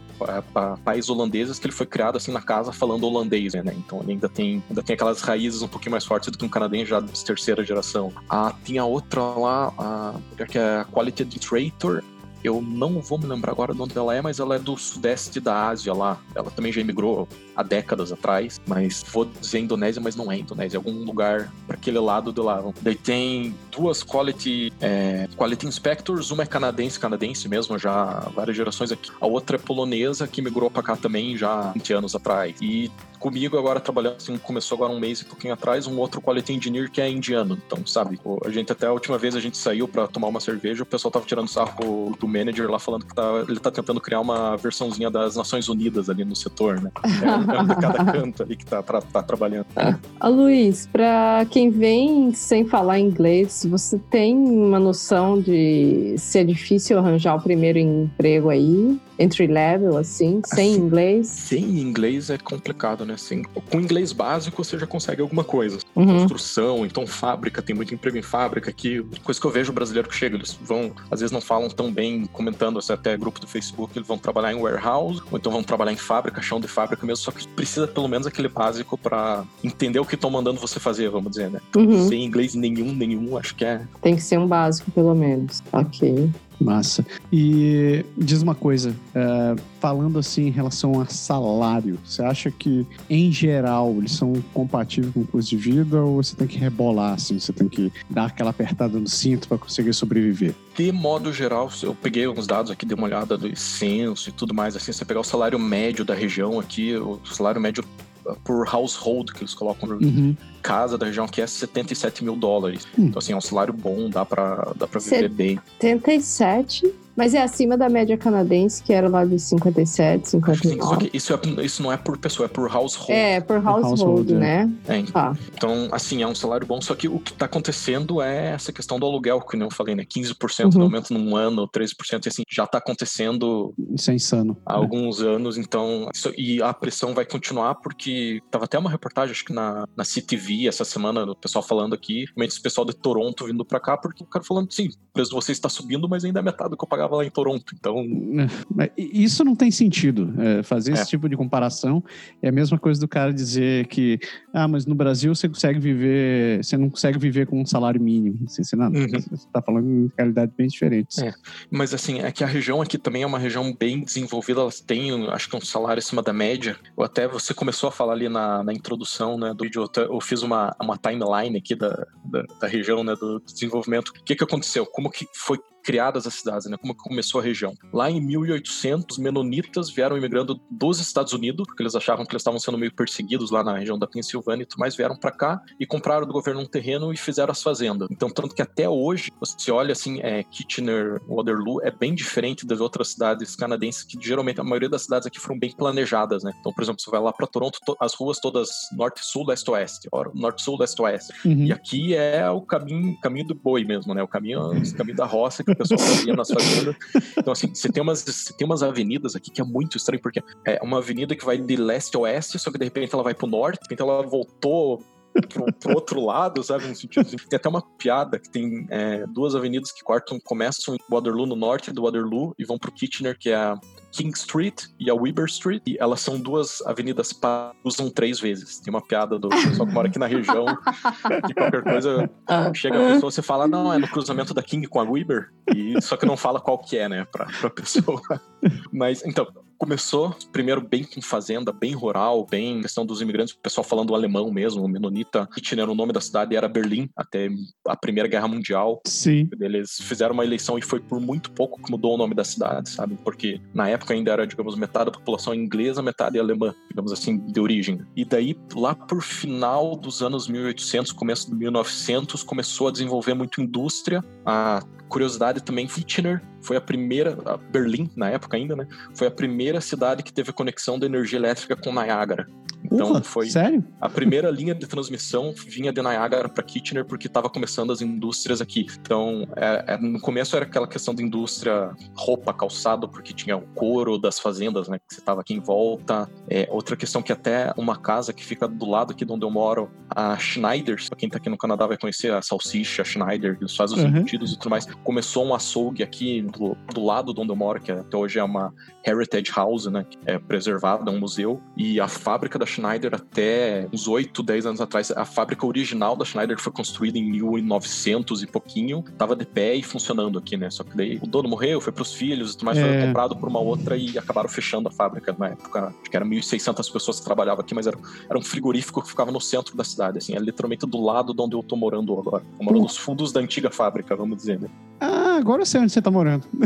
país holandeses, que ele foi criado assim na casa falando holandês, né? Então, ele ainda tem, ainda tem aquelas raízes um pouquinho mais fortes do que um canadense já de terceira geração. Ah, tinha outra lá, a que é Quality Administrator, eu não vou me lembrar agora de onde ela é, mas ela é do sudeste da Ásia lá. Ela também já emigrou há décadas atrás, mas vou dizer Indonésia, mas não é Indonésia, é algum lugar para aquele lado do lá. Daí tem duas quality, é, quality inspectors, uma é canadense, canadense mesmo, já há várias gerações aqui. A outra é polonesa, que migrou para cá também já há 20 anos atrás. E comigo agora trabalhando, assim, começou agora um mês e pouquinho atrás, um outro quality engineer que é indiano. Então, sabe, a gente até a última vez a gente saiu para tomar uma cerveja, o pessoal tava tirando sarro do manager lá falando que tá, ele tá tentando criar uma versãozinha das Nações Unidas ali no setor, né? É, de cada canto ali que tá, tá, tá trabalhando. Ah, Luiz, para quem vem sem falar inglês, você tem uma noção de se é difícil arranjar o primeiro emprego aí? entry level, assim, sem assim, inglês? Sem inglês é complicado, né? Assim, com inglês básico você já consegue alguma coisa. Uhum. Construção, então fábrica, tem muito emprego em fábrica aqui. Coisa que eu vejo o brasileiro que chega, eles vão, às vezes não falam tão bem, comentando assim, até grupo do Facebook, eles vão trabalhar em warehouse, ou então vão trabalhar em fábrica, chão de fábrica mesmo, só que precisa pelo menos aquele básico para entender o que estão mandando você fazer, vamos dizer, né? Uhum. Sem inglês nenhum, nenhum, acho que é. Tem que ser um básico, pelo menos. Ok. Massa. E diz uma coisa, é, falando assim em relação a salário, você acha que, em geral, eles são compatíveis com o custo de vida ou você tem que rebolar, assim, você tem que dar aquela apertada no cinto para conseguir sobreviver? De modo geral, eu peguei alguns dados aqui, dei uma olhada do censo e tudo mais, assim, você pegar o salário médio da região aqui, o salário médio por household que eles colocam uhum. Casa da região que é 77 mil dólares. Uhum. Então, assim, é um salário bom, dá pra, dá pra viver bem. 77? Mas é acima da média canadense, que era lá de 57, 59. isso, é, isso não é por pessoa, é por household. É, por household, household é. né? É, tá. Então, assim, é um salário bom, só que o que está acontecendo é essa questão do aluguel, que eu falei, né? 15% uhum. de aumento num ano, 13%, e assim, já está acontecendo. Isso é insano. Há né? alguns anos, então. Isso, e a pressão vai continuar, porque tava até uma reportagem, acho que na, na CTV essa semana, o pessoal falando aqui, realmente o pessoal de Toronto vindo para cá, porque o cara falando, sim, o preço de vocês está subindo, mas ainda é metade do que eu pagava lá em Toronto. Então. É, isso não tem sentido. É, fazer é. esse tipo de comparação é a mesma coisa do cara dizer que, ah, mas no Brasil você consegue viver, você não consegue viver com um salário mínimo. Assim, você não, uhum. você está falando em realidade bem diferentes. É. Mas assim, é que a região aqui também é uma região bem desenvolvida, elas têm, acho que um salário acima da média. Ou até você começou a falar ali na, na introdução né, do vídeo, eu fiz uma, uma timeline aqui da, da, da região, né, do desenvolvimento. O que, que aconteceu? Como que foi criadas as cidades, né? Como começou a região. Lá em 1800, menonitas vieram imigrando dos Estados Unidos, porque eles achavam que eles estavam sendo meio perseguidos lá na região da Pensilvânia e tudo mais, vieram para cá e compraram do governo um terreno e fizeram as fazendas. Então, tanto que até hoje, você olha assim, é, Kitchener, Waterloo, é bem diferente das outras cidades canadenses, que geralmente a maioria das cidades aqui foram bem planejadas, né? Então, por exemplo, você vai lá para Toronto, as ruas todas norte, sul, leste, oeste, norte, sul, leste, oeste. Uhum. E aqui é o caminho, caminho do boi mesmo, né? O caminho, o caminho da roça que pessoal fazia nas fazendas. Então, assim, você tem, umas, você tem umas avenidas aqui que é muito estranho, porque é uma avenida que vai de leste a oeste, só que de repente ela vai pro norte, então ela voltou pro, pro outro lado, sabe? No sentido assim. Tem até uma piada que tem é, duas avenidas que cortam, começam em Waterloo no norte do Waterloo e vão pro Kitchener, que é a King Street e a Weber Street. E elas são duas avenidas que usam três vezes. Tem uma piada do pessoal que mora aqui na região que qualquer coisa chega a pessoa, você fala, não, é no cruzamento da King com a Weber. E só que não fala qual que é, né, pra, pra pessoa. Mas, então, começou primeiro bem com fazenda, bem rural, bem questão dos imigrantes, o pessoal falando alemão mesmo, o Menonita. Kitchener, o nome da cidade era Berlim, até a Primeira Guerra Mundial. Sim. Eles fizeram uma eleição e foi por muito pouco que mudou o nome da cidade, sabe? Porque na época ainda era, digamos, metade da população inglesa, metade alemã, digamos assim, de origem. E daí, lá por final dos anos 1800, começo de 1900, começou a desenvolver muito indústria, a curiosidade também, Kitchener foi a primeira, a Berlim, na época ainda, né? Foi a primeira cidade que teve conexão de energia elétrica com Niagara. Então Porra, foi Sério? a primeira linha de transmissão vinha de Niagara para Kitchener porque estava começando as indústrias aqui. Então, é, é, no começo era aquela questão de indústria roupa, calçado, porque tinha o couro das fazendas, né, que você estava aqui em volta. É, outra questão que até uma casa que fica do lado aqui de onde eu moro, a Schneider's, para quem está aqui no Canadá vai conhecer a salsicha, a Schneider, que faz os Uhum. embutidos e tudo mais. Começou um açougue aqui do, do lado de onde eu moro, que até hoje é uma Heritage House, né, que é preservada, é um museu. E a fábrica da Schneider até uns 8, 10 anos atrás, a fábrica original da Schneider foi construída em 1900 e pouquinho, tava de pé e funcionando aqui, né? Só que daí o dono morreu, foi pros filhos e tudo mais, É. foi comprado por uma outra e acabaram fechando a fábrica na época. Acho que eram 1.600 pessoas que trabalhavam aqui, mas era, era um frigorífico que ficava no centro da cidade, assim, é literalmente do lado de onde eu tô morando agora. Tô morando nos fundos da antiga fábrica, vamos dizer, né? Ah, agora eu sei onde você tá morando.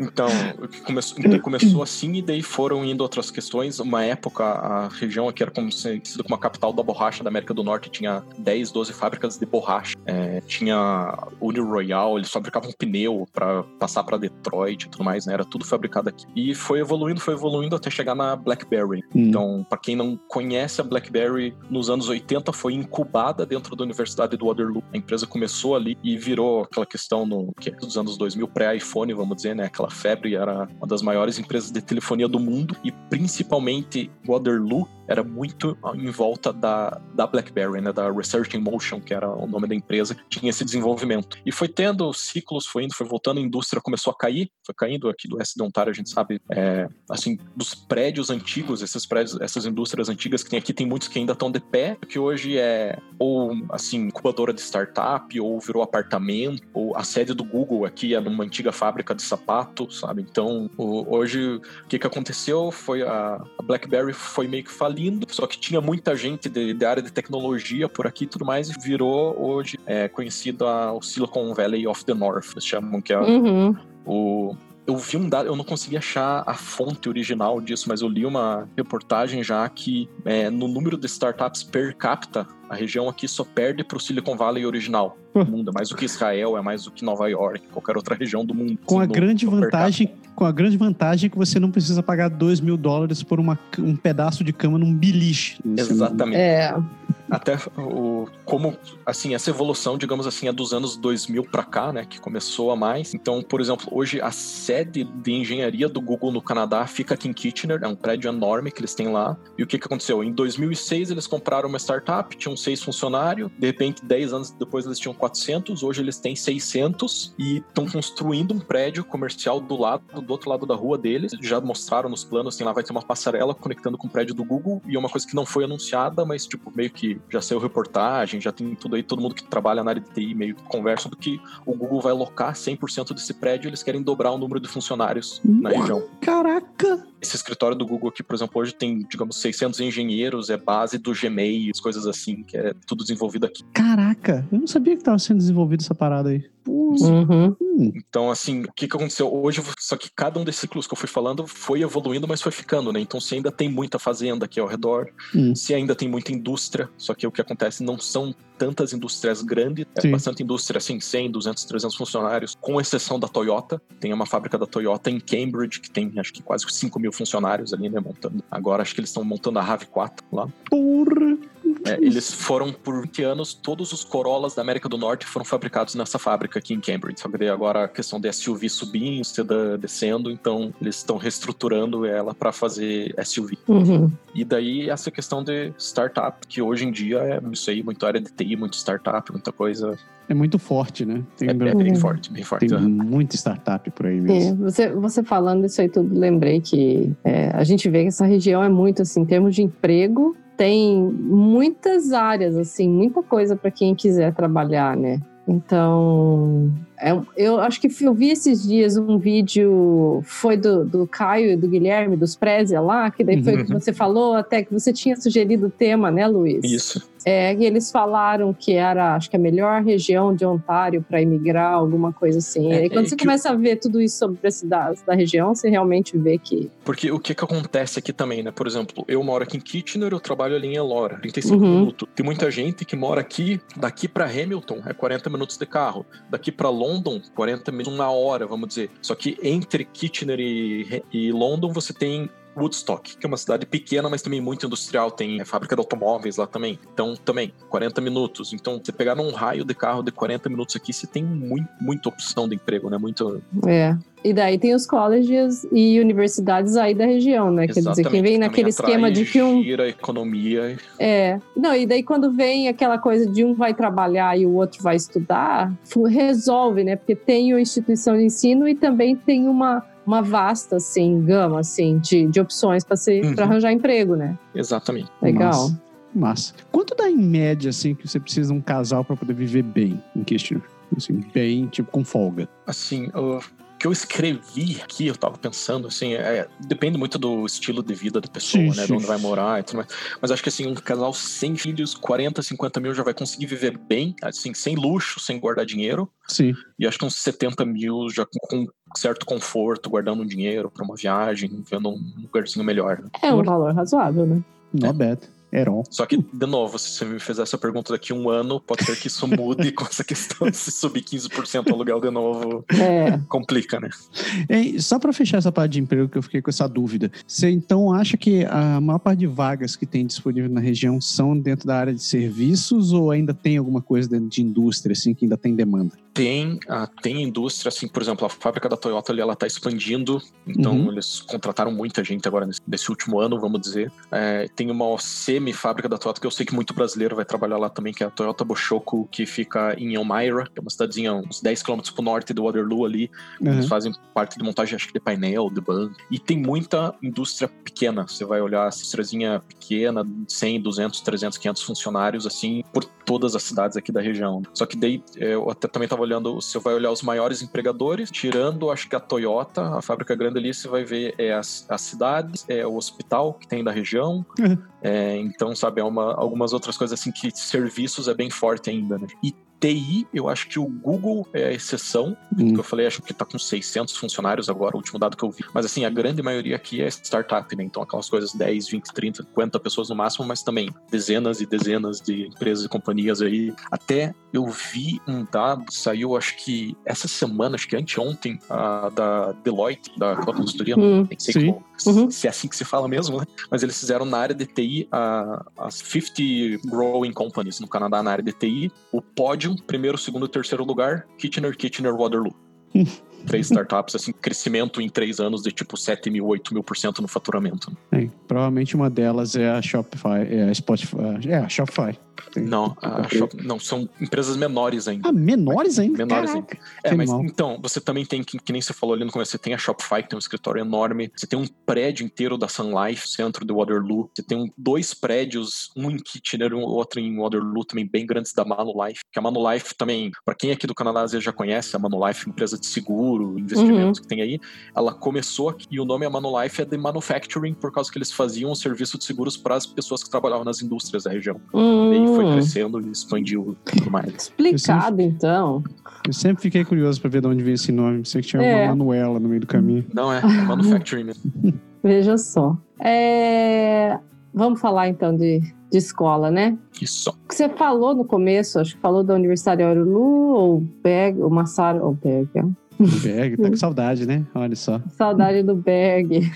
Então, o que começou, então, começou assim e daí foram indo outras questões. Uma época, a região aqui era conhecida como a capital da borracha da América do Norte, tinha 10, 12 fábricas de borracha. É, tinha Uni Royal, eles fabricavam pneu para passar para Detroit e tudo mais, né? Era tudo fabricado aqui. E foi evoluindo, foi evoluindo até chegar na BlackBerry. Então, para quem não conhece a BlackBerry, nos anos 80 foi incubada dentro da Universidade do Waterloo. A empresa começou ali e virou aquela questão no que dos anos 2000 pré-iPhone, vamos dizer, né? Aquela febre era uma das maiores empresas de telefonia do mundo e principalmente Waterloo era muito em volta da, da BlackBerry, né, da Research in Motion, que era o nome da empresa, que tinha esse desenvolvimento. E foi tendo ciclos, foi indo, foi voltando, a indústria começou a cair, foi caindo aqui do S de Ontário, a gente sabe, é, assim, dos prédios antigos, esses prédios, essas indústrias antigas que tem aqui, tem muitos que ainda estão de pé, que hoje é ou, assim, incubadora de startup, ou virou apartamento, ou a sede do Google aqui é numa antiga fábrica de sapato, sabe? Então, o- hoje, o que que aconteceu foi a, a BlackBerry foi meio que falindo, só que tinha muita gente de, de área de tecnologia por aqui e tudo mais, e virou hoje é, conhecido a, o Silicon Valley of the North, eles chamam que é Uhum. o eu vi um dado, eu não consegui achar a fonte original disso, mas eu li uma reportagem já que é, no número de startups per capita, a região aqui só perde para o Silicon Valley original do mundo. É mais do que Israel, é mais do que Nova York, qualquer outra região do mundo. Com a assim, no- grande vantagem, com a grande vantagem que você não precisa pagar 2 mil dólares por uma, um pedaço de cama num beliche. Exatamente. É. Até o, como, assim, essa evolução, digamos assim, é dos anos 2000 para cá, né, que começou a mais. Então, por exemplo, hoje a sede de engenharia do Google no Canadá fica aqui em Kitchener, é um prédio enorme que eles têm lá. E o que que aconteceu? Em 2006 eles compraram uma startup, tinham seis funcionários, de repente 10 anos depois eles tinham 400, hoje eles têm 600 e estão construindo um prédio comercial do lado, do outro lado da rua deles. Já mostraram nos planos, assim, lá vai ter uma passarela conectando com o prédio do Google e é uma coisa que não foi anunciada, mas tipo, meio que já saiu reportagem, já tem tudo aí, todo mundo que trabalha na área de TI meio que conversa do que o Google vai locar 100% desse prédio, eles querem dobrar o número de funcionários na região. Caraca! Esse escritório do Google aqui, por exemplo, hoje tem, digamos, 600 engenheiros, é base do Gmail, coisas assim, que é tudo desenvolvido aqui. Caraca! Eu não sabia que tava sendo desenvolvido essa parada aí. Uhum. hum, Então, assim, o que, que aconteceu? Hoje, só que cada um desses ciclos que eu fui falando foi evoluindo, mas foi ficando, né? Então, se ainda tem muita fazenda aqui ao redor, Hum. se ainda tem muita indústria, só que o que acontece não são tantas indústrias grandes, é bastante indústria, assim, 100, 200, 300 funcionários, com exceção da Toyota. Tem uma fábrica da Toyota em Cambridge, que tem, acho que quase 5 mil funcionários ali, né, montando. Agora, acho que eles estão montando a RAV4 lá. porra! É, eles foram por 20 anos, todos os Corollas da América do Norte foram fabricados nessa fábrica aqui em Cambridge. Só que daí agora a questão de SUV subindo, sedã descendo, então eles estão reestruturando ela para fazer SUV. Uhum. E daí essa questão de startup, que hoje em dia é isso aí, muito área de TI, muito startup, muita coisa. É muito forte, né? Tem, É, é bem Uhum. forte, bem forte. tem aham. muita startup por aí É, mesmo. você, você falando isso aí tudo, lembrei que é, a gente vê que essa região é muito assim, em termos de emprego, tem muitas áreas, assim, muita coisa para quem quiser trabalhar, né? Então, eu acho que eu vi esses dias um vídeo, foi do, do Caio e do Guilherme, dos Prezia lá, que daí foi o que Uhum. você falou, até que você tinha sugerido o tema, né, Luiz? Isso. É, e eles falaram que era, acho que a melhor região de Ontário para imigrar, alguma coisa assim. É, e quando é você começa a ver tudo isso sobre as cidades da região, você realmente vê que. Porque o que que acontece aqui também, né? Por exemplo, eu moro aqui em Kitchener, eu trabalho ali em Elora, 35 Uhum. minutos. Tem muita gente que mora aqui, daqui pra Hamilton é 40 minutos de carro, daqui pra London 40 minutos, uma hora, vamos dizer. Só que entre Kitchener e, e London você tem Woodstock, que é uma cidade pequena, mas também muito industrial, tem é, fábrica de automóveis lá também. Então, também, 40 minutos. Então, você pegar num raio de carro de 40 minutos aqui, você tem muito, muita opção de emprego, né? Muito, É. E daí tem os colleges e universidades aí da região, né? Quer dizer, quem vem naquele esquema de que um. Gira a economia. É. Não, e daí quando vem aquela coisa de um vai trabalhar e o outro vai estudar, resolve, né? Porque tem a instituição de ensino e também tem uma, uma vasta, assim, gama, assim, de, de opções para Uhum. arranjar emprego, né? Exatamente. Legal. Massa. Massa. Quanto dá em média, assim, que você precisa de um casal para poder viver bem em Kitchener? Assim, bem, tipo, com folga. Assim, o que eu escrevi aqui, eu tava pensando, assim, é, depende muito do estilo de vida da pessoa, Sim, né? sim. De onde vai morar e tudo mais. Mas acho que, assim, um casal sem filhos, 40, 50 mil já vai conseguir viver bem, assim, sem luxo, sem guardar dinheiro. Sim. E acho que uns 70 mil já com, com certo conforto, guardando um dinheiro para uma viagem, vendo um lugarzinho melhor. né? É um valor razoável, né? Not bad. At all. Só que, de novo, se você me fizer essa pergunta daqui a um ano, pode ser que isso mude com essa questão de se subir 15% o aluguel de novo, É. complica, né? Ei, só para fechar essa parte de emprego que eu fiquei com essa dúvida. Você então acha que a maior parte de vagas que tem disponível na região são dentro da área de serviços ou ainda tem alguma coisa dentro de indústria assim que ainda tem demanda? Tem, ah, tem indústria, assim, por exemplo, a fábrica da Toyota ali, ela tá expandindo, então Uhum. eles contrataram muita gente agora nesse, nesse último ano, vamos dizer. É, tem uma semi-fábrica da Toyota que eu sei que muito brasileiro vai trabalhar lá também, que é a Toyota Boshoko, que fica em Elmira, que é uma cidadezinha uns 10 km pro norte de Waterloo ali. Eles Uhum. fazem parte de montagem, acho que de painel, de banco. E tem muita indústria pequena. Você vai olhar a indústriazinha pequena, 100, 200, 300, 500 funcionários, assim, por todas as cidades aqui da região. Só que daí, é, eu até também tava olhando, você vai olhar os maiores empregadores, tirando, acho que a Toyota, a fábrica grande ali, você vai ver é, as, as cidades, é o hospital que tem da região. Uhum. É, então, sabe, é uma, algumas outras coisas assim que serviços é bem forte ainda, né? E TI, eu acho que o Google é a exceção, Hum. que eu falei, acho que tá com 600 funcionários agora, o último dado que eu vi. Mas assim, a grande maioria aqui é startup, né? Então aquelas coisas 10, 20, 30, 50 pessoas no máximo, mas também dezenas e dezenas de empresas e companhias aí. Até eu vi um dado, saiu acho que essa semana, acho que anteontem, a, da Deloitte, da consultoria, Hum. nem sei como- Uhum. se é assim que se fala mesmo, né? Mas eles fizeram na área de TI a- as 50 growing companies no Canadá na área de TI. O pódio, primeiro, segundo e terceiro lugar, Kitchener, Kitchener, Waterloo. Três startups, assim, crescimento em três anos de tipo 7 mil, 8 mil por cento no faturamento. É, provavelmente uma delas é a Shopify, é a Spotify, é a Shopify. Tem- Não, Shop- não, são empresas menores ainda. Ah, menores ainda? Menores Caraca. É, Que mas animal. então, você também tem, que, que nem você falou ali no começo, você tem a Shopify, que tem um escritório enorme, você tem um prédio inteiro da Sun Life, centro de Waterloo, você tem um- dois prédios, um em Kitchener e um outro em Waterloo, também bem grandes da Manulife, que a Manulife também, para quem aqui do Canadá às vezes já conhece, a Manulife, é uma empresa de seguro, investimentos que tem aí, ela começou aqui, e o nome a Manulife é de Manufacturing, por causa que eles faziam um serviço de seguros para as pessoas que trabalhavam nas indústrias da região. E aí foi Hum. crescendo e expandiu tudo mais. Explicado, então. Eu sempre fiquei curioso pra ver de onde veio esse nome. Pensei que tinha É. uma Manuela no meio do caminho. Não, é, é Manufacturing mesmo. Veja só. É, Vamos falar então de, de escola, né? Isso. O que você falou no começo, acho que falou da Universidade de Waterloo, ou Berg, ou Massaro, ou Berg, é. Berg, tá com saudade, né? Olha só. saudade do Berg.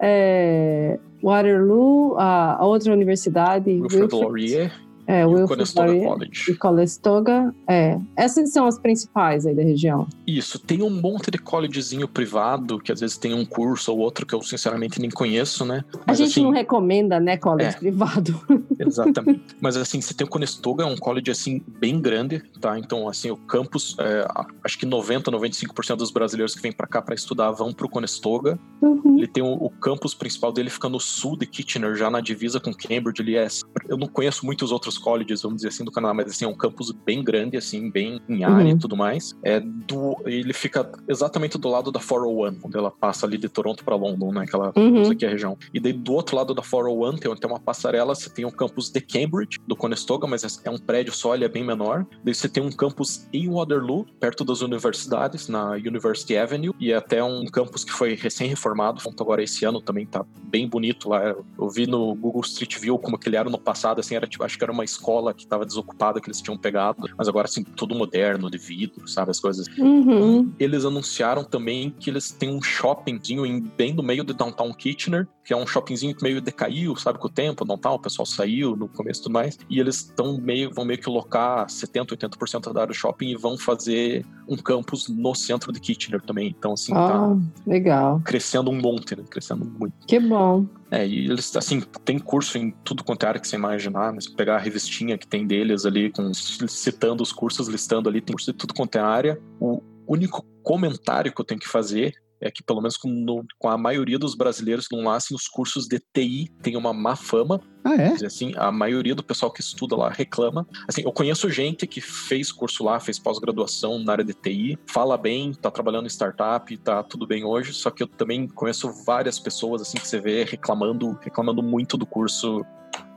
É, Waterloo, a, outra universidade, Wilfrid- Laurier é, e o Wilfrid Conestoga Laurier College. e Conestoga, é. Essas são as principais aí da região. Isso, tem um monte de collegezinho privado, que às vezes tem um curso ou outro que eu sinceramente nem conheço, né? A Mas gente assim, não recomenda, né, college é. privado. exatamente. Mas assim, você tem o Conestoga, é um college assim bem grande, tá? Então, assim, o campus, é, a- acho que 90, 95% dos brasileiros que vêm pra cá pra estudar vão pro Conestoga. Uhum. Ele tem o, o campus principal dele fica no sul de Kitchener, já na divisa com Cambridge, ele é... Eu não conheço muitos outros colleges, vamos dizer assim, do Canadá, mas assim, é um campus bem grande, assim, bem em área Uhum. e tudo mais. É do, ele fica exatamente do lado da 401, onde ela passa ali de Toronto para London, né? Aquela Uhum. aqui a região. E daí do outro lado da 401 tem, tem uma passarela, você tem o campus de Cambridge, do Conestoga, mas é- é um prédio só, ele é bem menor. Daí você tem um campus em Waterloo, perto das universidades, na University Avenue, e é até um campus que foi recém-reformado, agora esse ano também tá bem bonito lá. Eu vi no Google Street View como que ele era no passado, assim, era tipo, acho que era uma escola que tava desocupada que eles tinham pegado, mas agora assim, tudo moderno, de vidro, sabe, as coisas. Uhum. Eles anunciaram também que eles têm um shoppingzinho em- bem no meio de Downtown Kitchener, que é um shoppingzinho que meio decaiu, sabe, com o tempo, Downtown, o pessoal saiu no começo e tudo mais, e eles estão meio, vão meio que locar 70, 80% da área do shopping e vão fazer um campus no centro de Kitchener também. Então, assim, tá Ah, legal. crescendo um monte, né? Crescendo muito. Que bom. É, e eles, assim, tem curso em tudo quanto é área que você imaginar? Se pegar a revistinha que tem deles ali, com, citando os cursos, listando ali, tem curso de tudo quanto é área. O único comentário que eu tenho que fazer é que, pelo menos com, no- com a maioria dos brasileiros que não nascem, os cursos de TI têm uma má fama. Ah, é? Assim, a maioria do pessoal que estuda lá reclama. Assim, eu conheço gente que fez curso lá, fez pós-graduação na área de TI, fala bem, tá trabalhando em startup, tá tudo bem hoje, só que eu também conheço várias pessoas assim que você vê reclamando, reclamando muito do curso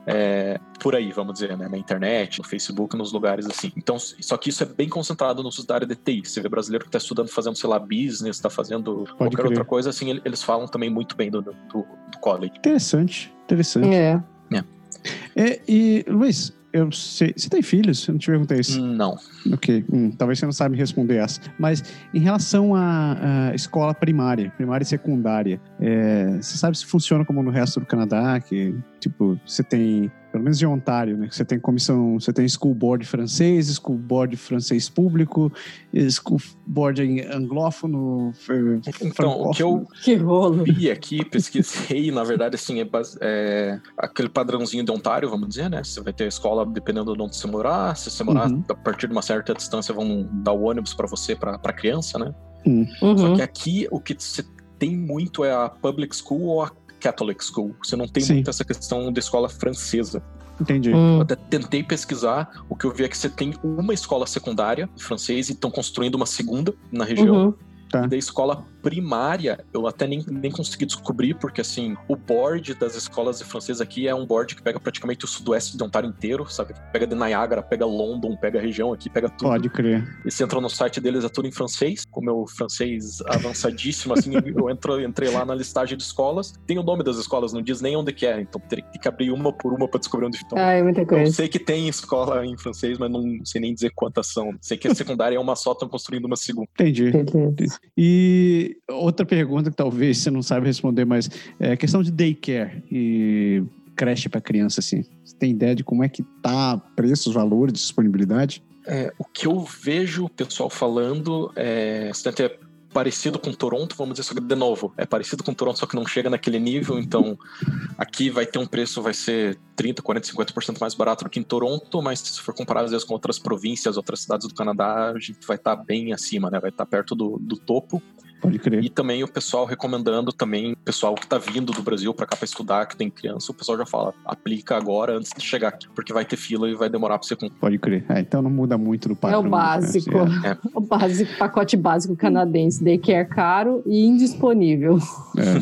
é, por aí, vamos dizer, né? Na internet, no Facebook, nos lugares assim. Então, só que isso é bem concentrado nos da área de TI. Você vê brasileiro que tá estudando, fazendo, sei lá, business, tá fazendo qualquer crer. outra coisa, assim, ele- eles falam também muito bem do, do, do college. Interessante, interessante. É. É, e, Luiz, eu sei, você tem filhos? Eu não te perguntei isso. Não. Ok, hum, talvez você não saiba me responder essa. Mas em relação à, à escola primária, primária e secundária, é, você sabe se funciona como no resto do Canadá? Que, tipo, você tem, pelo menos em Ontário, né? Você tem comissão, você tem school board francês, school board francês público, school board anglófono, Então, o que eu Que rolo. vi aqui, pesquisei, na verdade, assim, é, é aquele padrãozinho de Ontário, vamos dizer, né? Você vai ter a escola dependendo de onde você morar. Se você morar Uhum. a partir de uma certa distância, vão dar o ônibus para você, para pra criança, né? Só Uhum. que aqui o que você tem muito é a public school ou a Catholic school. Você não tem Sim. muito essa questão de escola francesa. Entendi. Eu Hum. até tentei pesquisar, o que eu vi é que você tem uma escola secundária de francês e estão construindo uma segunda na região. Uhum. Tá. E da escola primária, eu até nem, nem consegui descobrir, porque assim, o board das escolas de francês aqui é um board que pega praticamente o sudoeste de Ontário inteiro, sabe? Pega de Niagara, pega London, pega a região aqui, pega tudo. Pode crer. E você entra no site deles, é tudo em francês. Com meu francês avançadíssimo, assim, eu entro, entrei lá na listagem de escolas. Tem o nome das escolas, não diz nem onde que é, então teria que abrir uma por uma pra descobrir onde estão. Ai, muita Eu coisa. sei que tem escola em francês, mas não sei nem dizer quantas são. Sei que a secundária é uma só, estão construindo uma segunda. Entendi. Beleza. E outra pergunta que talvez você não saiba responder, mas é a questão de daycare e creche para criança, assim. Você tem ideia de como é que tá preços, valores, disponibilidade? É, o que eu vejo o pessoal falando é. É parecido com Toronto, vamos dizer, só que de novo, é parecido com Toronto, só que não chega naquele nível, então aqui vai ter um preço, vai ser 30, 40, 50% mais barato do que em Toronto, mas se for comparar às vezes com outras províncias, outras cidades do Canadá, a gente vai estar bem acima, né? Vai estar perto do, do topo. Pode crer. E também o pessoal recomendando também, o pessoal que tá vindo do Brasil para cá para estudar, que tem criança, o pessoal já fala, aplica agora antes de chegar aqui, porque vai ter fila e vai demorar para você cumprir. Pode crer. É, então não muda muito do É padrão. o né? básico. É, O básico, pacote básico canadense. Daycare caro e indisponível. é.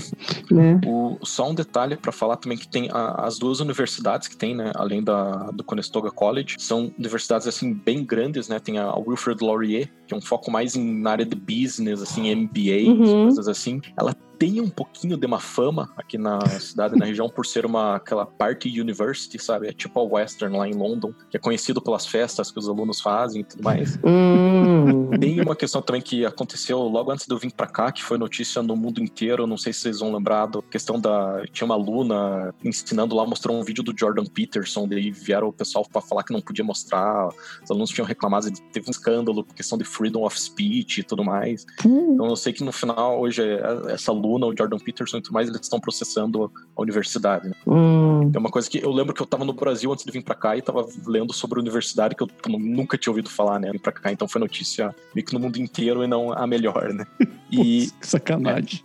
Né? O, só um detalhe para falar também que tem a- as duas universidades que tem, né, além da do Conestoga College, são universidades assim bem grandes, né? Tem a Wilfrid Laurier, que é um foco mais em na área de business, assim, MBA, Uhum. coisas assim. Ela tem um pouquinho de uma fama aqui na cidade, na região, por ser uma aquela party university, sabe? É tipo a Western lá em London, que é conhecido pelas festas que os alunos fazem e tudo mais. Hum. Tem uma questão também que aconteceu logo antes de eu vir pra cá, que foi notícia no mundo inteiro, não sei se vocês vão lembrar, da questão da... Tinha uma aluna ensinando lá, mostrou um vídeo do Jordan Peterson, daí vieram o pessoal pra falar que não podia mostrar, os alunos tinham reclamado, teve um escândalo por questão de freedom of speech e tudo mais. Então eu sei que no final, hoje, é- essa aluna Luna, o Jordan Peterson e tudo mais, eles estão processando a universidade. Né? Hum. É uma coisa que eu lembro que eu tava no Brasil antes de vir pra cá e tava lendo sobre a universidade que eu nunca tinha ouvido falar, né? Vim pra cá, então foi notícia meio que no mundo inteiro e não a melhor, né? E, Putz, que sacanagem.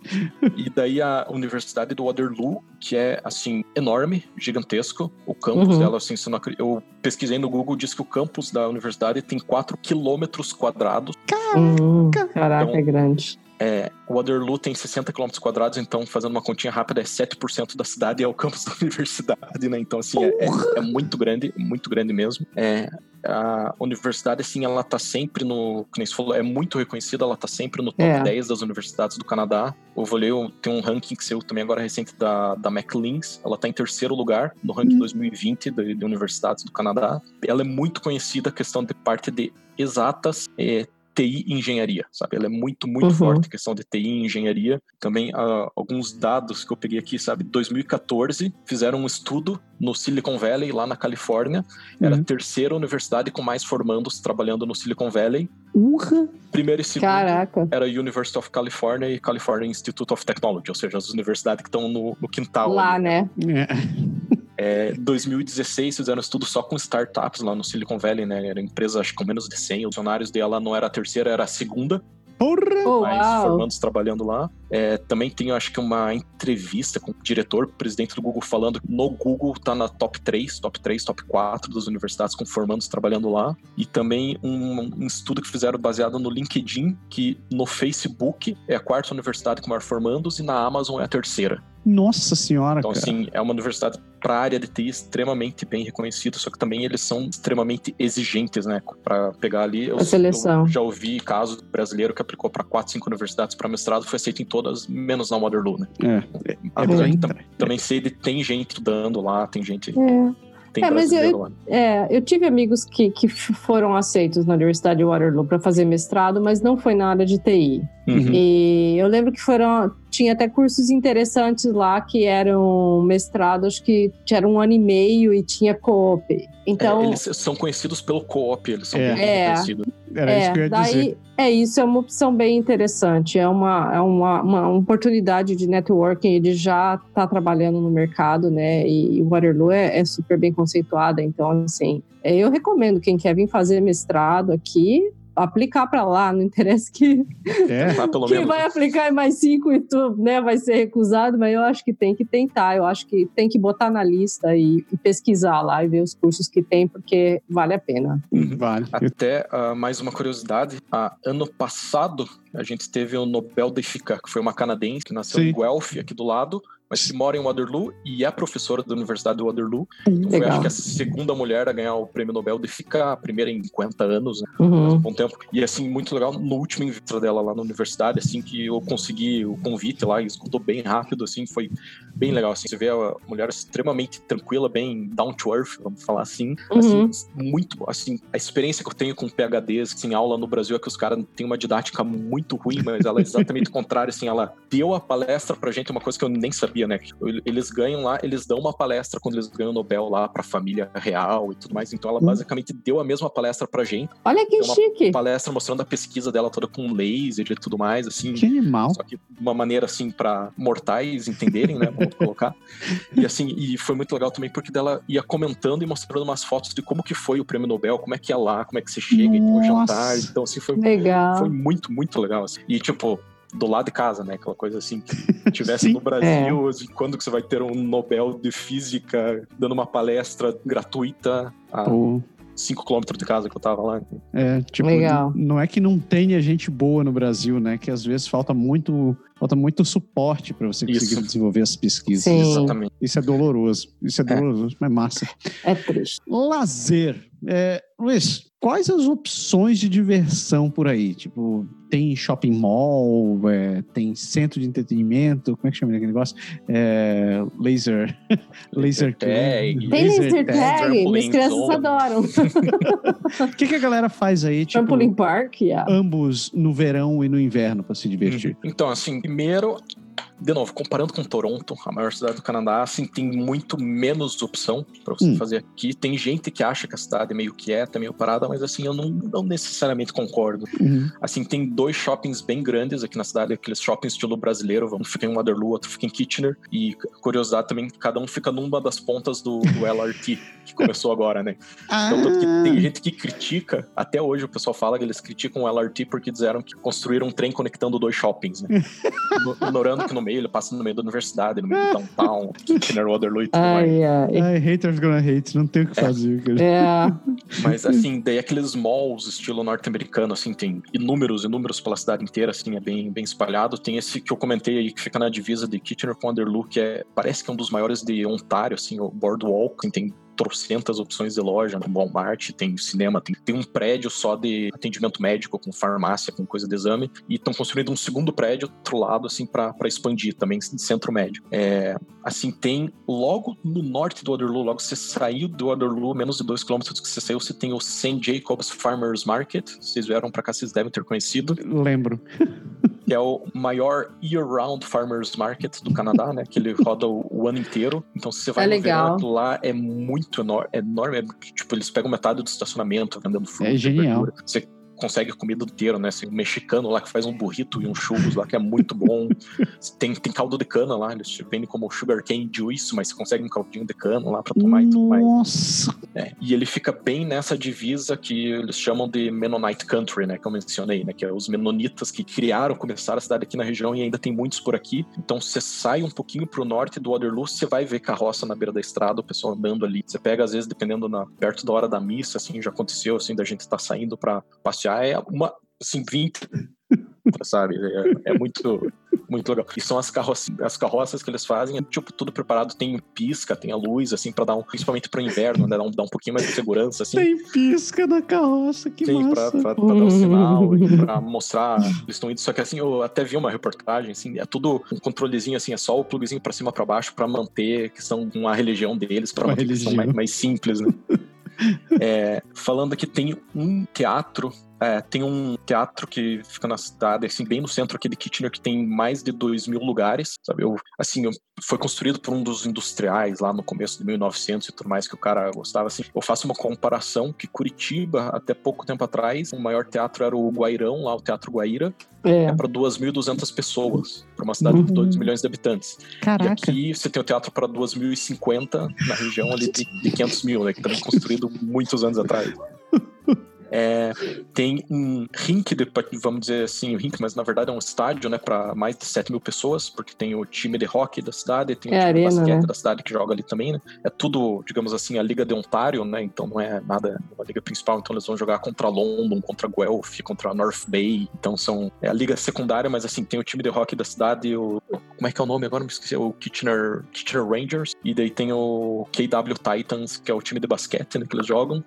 e daí a Universidade do Waterloo, que é, assim, enorme, gigantesco. O campus Uhum. dela, assim, não eu pesquisei no Google, diz que o campus da universidade tem 4 quilômetros quadrados. Hum, caraca, Então- é grande. É, o Waterloo tem 60 quilômetros quadrados, então, fazendo uma continha rápida, é 7% da cidade e é o campus da universidade, né? Então, assim, é, é- é muito grande, muito grande mesmo. É, a universidade, assim, ela tá sempre no. Nem você falou, é muito reconhecida, ela tá sempre no top É. 10 das universidades do Canadá. Eu vou ler, tem um ranking que saiu também agora recente da, da Macleans. Ela tá em terceiro lugar no ranking 2020 de, de universidades do Canadá. Ela é muito conhecida, a questão de parte de exatas. é, TI e engenharia, sabe? Ela é muito, muito Uhum. forte em questão de TI e engenharia. Também ah, alguns dados que eu peguei aqui, sabe? 2014 fizeram um estudo no Silicon Valley, lá na Califórnia. Era Uhum. a terceira universidade com mais formandos trabalhando no Silicon Valley. Urra! Primeiro e segundo Caraca. era University of California e California Institute of Technology, ou seja, as universidades que estão no, no quintal. Lá, ali. né? É. É, 2016 fizeram um estudo só com startups lá no Silicon Valley, né? Era empresa acho que com menos de 100 funcionários dela não era a terceira, era a segunda. Porra! Oh, mais uau. formandos trabalhando lá. É, também tem, eu acho que, uma entrevista com o diretor, presidente do Google, falando que no Google tá na top 3, top 3, top 4 das universidades com formandos trabalhando lá. E também um, um estudo que fizeram baseado no LinkedIn, que no Facebook é a quarta universidade com maior formandos e na Amazon é a terceira. Nossa senhora, Então, cara. assim, é uma universidade para a área de TI extremamente bem reconhecida, só que também eles são extremamente exigentes, né? Para pegar ali. Eu, A seleção. eu já ouvi casos do brasileiro que aplicou para 4, 5 universidades para mestrado, foi aceito em todas, menos na Waterloo, né? É, é, Apesar bem, que tam- também sei de tem gente estudando lá, tem gente. É. Tem É, mas eu-. É, eu tive amigos que, que foram aceitos na Universidade de Waterloo para fazer mestrado, mas não foi na área de TI. Uhum. E eu lembro que foram. Tinha até cursos interessantes lá que eram mestrados que tinha um ano e meio e tinha coop. Então. É, eles são conhecidos pelo co-op, eles são É. bem É. reconhecidos. Era isso que eu É, ia daí dizer. é isso, é uma opção bem interessante. É uma, é uma, uma oportunidade de networking. Ele já está trabalhando no mercado, né? E o Waterloo é, é super bem conceituada. Então, assim, é, eu recomendo quem quer vir fazer mestrado aqui aplicar para lá. Não interessa que É. Pelo quem menos. vai aplicar em mais cinco e tu, né, vai ser recusado. Mas eu acho que tem que tentar. Eu acho que tem que botar na lista e, e pesquisar lá e ver os cursos que tem, porque vale a pena. Vale. Até ah, mais uma curiosidade: ah, ano passado a gente teve o Nobel de Física, que foi uma canadense que nasceu Sim. em Guelph, aqui do lado, mas que mora em Waterloo e é professora da Universidade de Waterloo. Então foi, acho que, a segunda mulher a ganhar o prêmio Nobel de Física, a primeira em 50 anos, né? Uhum. Faz um bom tempo. E assim, muito legal, no último encontro dela lá na universidade, assim, que eu consegui o convite lá, e escutou bem rápido, assim, foi bem legal, assim, você vê a mulher extremamente tranquila, bem down to earth, vamos falar assim, Uhum. assim, muito, assim, a experiência que eu tenho com PHDs, assim, aula no Brasil é que os caras têm uma didática muito ruim, mas ela é exatamente o contrário, assim, ela deu a palestra pra gente, uma coisa que eu nem sabia, né, eles ganham lá, eles dão uma palestra quando eles ganham o Nobel lá pra família real e tudo mais, então ela Hum. basicamente deu a mesma palestra pra gente, Olha que chique. palestra mostrando a pesquisa dela toda com laser e tudo mais, assim. Que animal. Só que de uma maneira assim para mortais entenderem, né? Vamos colocar. E assim, e foi muito legal também porque dela ia comentando e mostrando umas fotos de como que foi o prêmio Nobel, como é que é lá, como é que você chega e tem o Nossa. jantar. Então, assim, foi, Legal. foi muito, muito legal. Assim. E tipo, do lado de casa, né? Aquela coisa assim, que tivesse Sim. no Brasil, assim, quando que você vai ter um Nobel de Física dando uma palestra gratuita a Pô, 5 km de casa que eu tava lá. é, tipo, Legal. não é que não tenha gente boa no Brasil, né? Que às vezes falta muito, falta muito suporte para você conseguir Isso. desenvolver as pesquisas. Sim. Exatamente. Isso é doloroso. Isso é É. doloroso, mas massa. É triste. Lazer. É, Luiz, quais as opções de diversão por aí? Tipo, tem shopping mall, é, tem centro de entretenimento, como é que chama aquele negócio? É, laser. laser tag. Tem laser tag, minhas crianças adoram. O que, que a galera faz aí, tipo, Trampoline Park, yeah. ambos no verão e no inverno para se divertir? Então, assim, primeiro de novo, comparando com Toronto, a maior cidade do Canadá, assim, tem muito menos opção para você hum. fazer aqui. Tem gente que acha que a cidade é meio quieta, meio parada, mas assim, eu não, não necessariamente concordo. Uhum. Assim, tem dois shoppings bem grandes aqui na cidade, aqueles shoppings estilo brasileiro, um fica em Waterloo, outro fica em Kitchener, e curiosidade também, cada um fica numa das pontas do, do LRT, que começou agora, né? Ah. Então, tem gente que critica, até hoje o pessoal fala que eles criticam o LRT porque disseram que construíram um trem conectando dois shoppings, né? Ignorando que no meio, ele passa no meio da universidade, no meio do downtown, Kitchener, Waterloo e tudo ai, mais. Ai. ai, haters gonna hate, não tem o que é. fazer, cara. É. Mas, assim, daí aqueles malls estilo norte-americano, assim, tem inúmeros, inúmeros pela cidade inteira, assim, é bem, bem espalhado. Tem esse que eu comentei aí, que fica na divisa de Kitchener com Waterloo, que é, parece que é um dos maiores de Ontário, assim, o Boardwalk, assim, tem trocentas opções de loja Walmart, tem cinema, tem, tem um prédio só de atendimento médico, com farmácia, com coisa de exame, e estão construindo um segundo prédio outro lado, assim, para expandir também, de centro médio. É, assim, tem logo no norte do Waterloo, logo você saiu do Waterloo, menos de dois quilômetros que você saiu, você tem o St. Jacobs Farmers Market, vocês vieram para cá, vocês devem ter conhecido. Lembro. que é o maior year-round farmers market do Canadá, né? Que ele roda o, o ano inteiro. Então, se você vai é legal. Verão, lá, é muito enorme, é enorme. É, tipo, eles pegam metade do estacionamento vendendo fruta. É genial. Você consegue comida inteira, né? Assim, um mexicano lá que faz um burrito e um churros lá que é muito bom. tem, tem caldo de cana lá, eles vendem como sugar cane juice, mas você consegue um caldinho de cana lá para tomar Nossa. e tudo mais. Nossa! É, e ele fica bem nessa divisa que eles chamam de Mennonite Country, né? Que eu mencionei, né? Que é os menonitas que criaram, começaram a cidade aqui na região e ainda tem muitos por aqui. Então você sai um pouquinho pro norte do Waterloo, você vai ver carroça na beira da estrada, o pessoal andando ali. Você pega, às vezes, dependendo na, perto da hora da missa, assim, já aconteceu, assim, da gente estar tá saindo para passear. É uma, assim, 20, sabe? É, é, muito, muito legal. E são as carroças, as carroças que eles fazem, é tipo tudo preparado, tem pisca, tem a luz, assim, para dar um, principalmente pro inverno, né? Dar um, dar um pouquinho mais de segurança, assim. Tem pisca na carroça, que Sim, massa. Pra, pra, pra dar um sinal e pra mostrar eles estão indo. Só que assim, eu até vi uma reportagem, assim, é tudo um controlezinho, assim, é só o pluguezinho pra cima pra baixo pra manter que são uma religião deles, pra uma manter religião. que são mais, mais simples, né? É, falando que tem um teatro é, tem um teatro que fica na cidade, assim, bem no centro aqui de Kitchener, que tem mais de 2 mil lugares, sabe? Eu, assim, foi construído por um dos industriais lá no começo de 1900 e tudo mais, que o cara gostava, assim. Eu faço uma comparação que Curitiba, até pouco tempo atrás, o maior teatro era o Guairão, lá o Teatro Guaíra, é, é para 2.200 pessoas, para uma cidade uhum. de 2 milhões de habitantes. Caraca. E aqui você tem o teatro para 2.050 na região ali de, de 500 mil, né, que também construído muitos anos atrás. É, tem um rink, de, vamos dizer assim, o rink, mas na verdade é um estádio, né, para mais de 7 mil pessoas, porque tem o time de hockey da cidade, tem é o time arena, de basquete né? da cidade que joga ali também, né? É tudo, digamos assim, a Liga de Ontário, né? Então não é nada uma liga principal, então eles vão jogar contra London, contra Guelph, contra North Bay. Então são é a liga secundária, mas assim, tem o time de hockey da cidade, o como é que é o nome agora? Me esqueci, o Kitchener, Kitchener Rangers, e daí tem o KW Titans, que é o time de basquete, né, que eles jogam.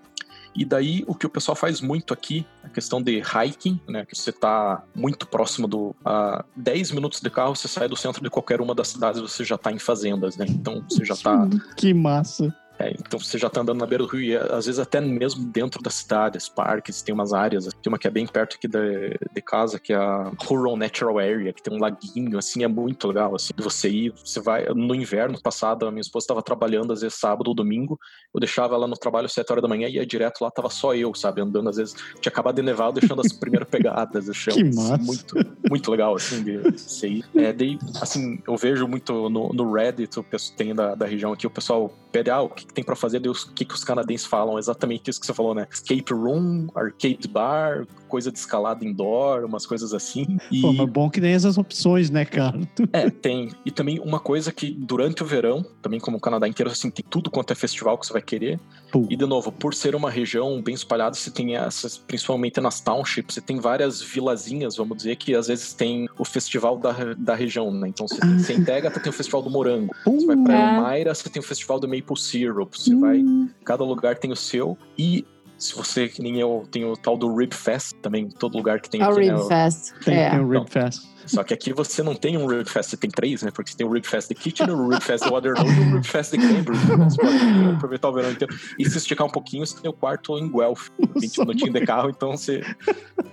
E daí o que o pessoal faz muito aqui, a questão de hiking, né? Que você está muito próximo do. A 10 minutos de carro, você sai do centro de qualquer uma das cidades, você já está em fazendas, né? Então você já está. Que massa! É, então você já está andando na beira do rio e às vezes até mesmo dentro da cidade, os parques, tem umas áreas. Tem uma que é bem perto aqui de, de casa, que é a Rural Natural Area, que tem um laguinho, assim, é muito legal, assim, você ir, você vai, no inverno passado, a minha esposa estava trabalhando, às vezes sábado ou domingo, eu deixava ela no trabalho às 7 horas da manhã e ia direto lá, tava só eu, sabe, andando, às vezes, tinha acabado de nevar, deixando as primeiras pegadas, chão, que massa. Assim, muito, muito legal, assim, de você ir. É, daí, assim, eu vejo muito no, no Reddit, o pessoal tem da, da região aqui, o pessoal pede, ah, o que, que tem para fazer, o que, que os canadenses falam, exatamente isso que você falou, né? Escape room, arcade bar, coisa de escalada indoor, umas coisas assim. E... Pô, mas bom que tem essas opções, né, cara? É, tem. E também uma coisa que durante o verão, também como o Canadá inteiro, assim, tem tudo quanto é festival que você vai querer. Pô. E de novo, por ser uma região bem espalhada, você tem essas, principalmente nas townships, você tem várias vilazinhas, vamos dizer, que às vezes tem o festival da, da região, né? Então você, ah. você integra, tem o festival do morango. Uh, você vai pra é. Elmira, você tem o festival do maple syrup. Você uh. vai. Cada lugar tem o seu. E Se você, que nem eu, tem o tal do Rib Fest também, todo lugar que tem A aqui, né? Rib Fest. Tem, é. tem o Rib Então. Fest. Só que aqui você não tem um Rib Fest, você tem três, né? Porque você tem o Rib Fest de Kitchener, o Rib Fest de Waterloo e o Rib Fest de Cambridge. Você pode aproveitar o verão inteiro. E se esticar um pouquinho, você tem o quarto em Guelph. 20 minutinhos de carro, então você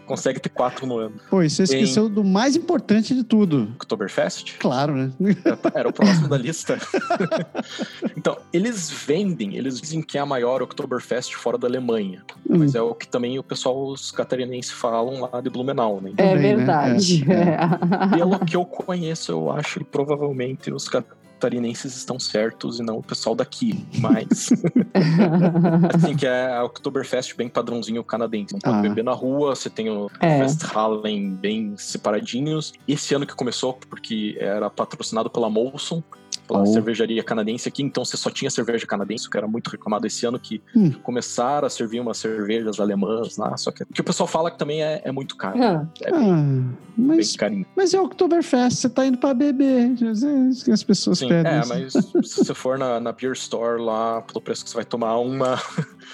consegue ter quatro no ano. Pô, e você Tem- esqueceu do mais importante de tudo. Oktoberfest? Claro, né? Era o próximo da lista. então, eles vendem, eles dizem que é a maior Oktoberfest fora da Alemanha. Mas é o que também o pessoal, os catarinenses falam lá de Blumenau, né? É Também, né? verdade. É, Pelo que eu conheço, eu acho que provavelmente os catarinenses estão certos e não o pessoal daqui. Mas, assim, que é a Oktoberfest bem padrãozinho canadense. Não pode Ah. beber na rua, você tem o É. Festhallen bem separadinhos. Esse ano que começou, porque era patrocinado pela Molson, pela Oh. cervejaria canadense aqui, então você só tinha cerveja canadense, que era muito reclamado esse ano, que Hum. começaram a servir umas cervejas alemãs lá, só que o que o pessoal fala que também é, é muito caro. Ah, É bem, Ah, mas, carinho. mas é Oktoberfest, você tá indo pra beber. Isso que as pessoas Sim, pedem. é, assim. mas se você for na, na Beer Store lá, pelo preço que você vai tomar uma,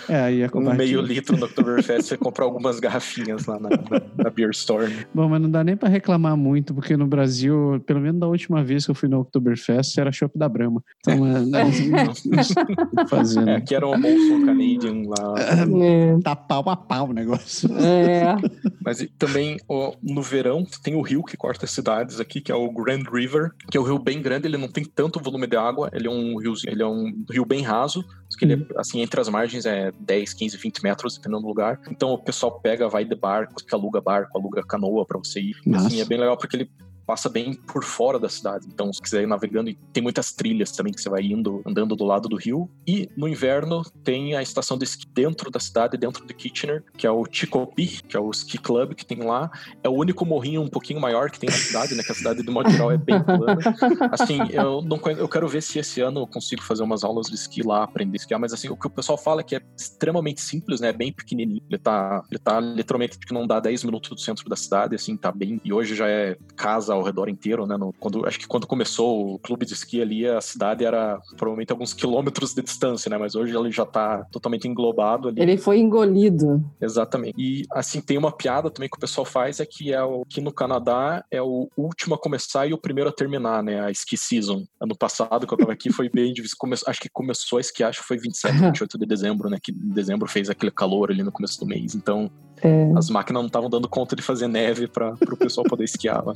É, aí é um meio litro no Oktoberfest, você compra algumas garrafinhas lá na, na, na Beer Store. né? Bom, mas não dá nem pra reclamar muito, porque no Brasil, pelo menos da última vez que eu fui no Oktoberfest, era chopp da Brahma. Então, é, é, fazer, É, né? aqui era o Molson Canadian lá. é, Tá pau a pau o negócio. é. Mas também ó, no verão tem o rio que corta as cidades aqui, que é o Grand River, que é um rio bem grande, ele não tem tanto volume de água, ele é um rio, ele é um rio bem raso, que ele é, assim, entre as margens é 10, 15, 20 metros, dependendo do lugar. Então o pessoal pega, vai de barco, que aluga barco, aluga canoa pra você ir. Assim, é bem legal porque ele passa bem por fora da cidade. Então, se quiser ir navegando, tem muitas trilhas também que você vai indo, andando do lado do rio. E no inverno tem a estação de esqui dentro da cidade, dentro de Kitchener, que é o Chikopi, que é o ski club que tem lá. É o único morrinho um pouquinho maior que tem na cidade, né? Que a cidade, de modo geral, é bem plana. Assim, eu não eu quero ver se esse ano eu consigo fazer umas aulas de esqui lá, aprender a esquiar, mas assim, o que o pessoal fala é que é extremamente simples, né? É bem pequenininho. Ele tá, ele tá literalmente que não dá 10 minutos do centro da cidade, assim, tá bem. E hoje já é casa ao redor inteiro, né? No- quando, acho que quando começou o clube de esqui ali, a cidade era provavelmente alguns quilômetros de distância, né? Mas hoje ele já tá totalmente englobado ali. Ele foi engolido. Exatamente. E assim, tem uma piada também que o pessoal faz, é que é o que no Canadá é o último a começar e o primeiro a terminar, né? A ski season. Ano passado, que eu tava aqui, foi bem difícil. Come- Acho que começou a esquiar, acho que foi 27, 28 de dezembro, né? Que em dezembro fez aquele calor ali no começo do mês. Então, É, as máquinas não estavam dando conta de fazer neve para o pessoal poder esquiar lá.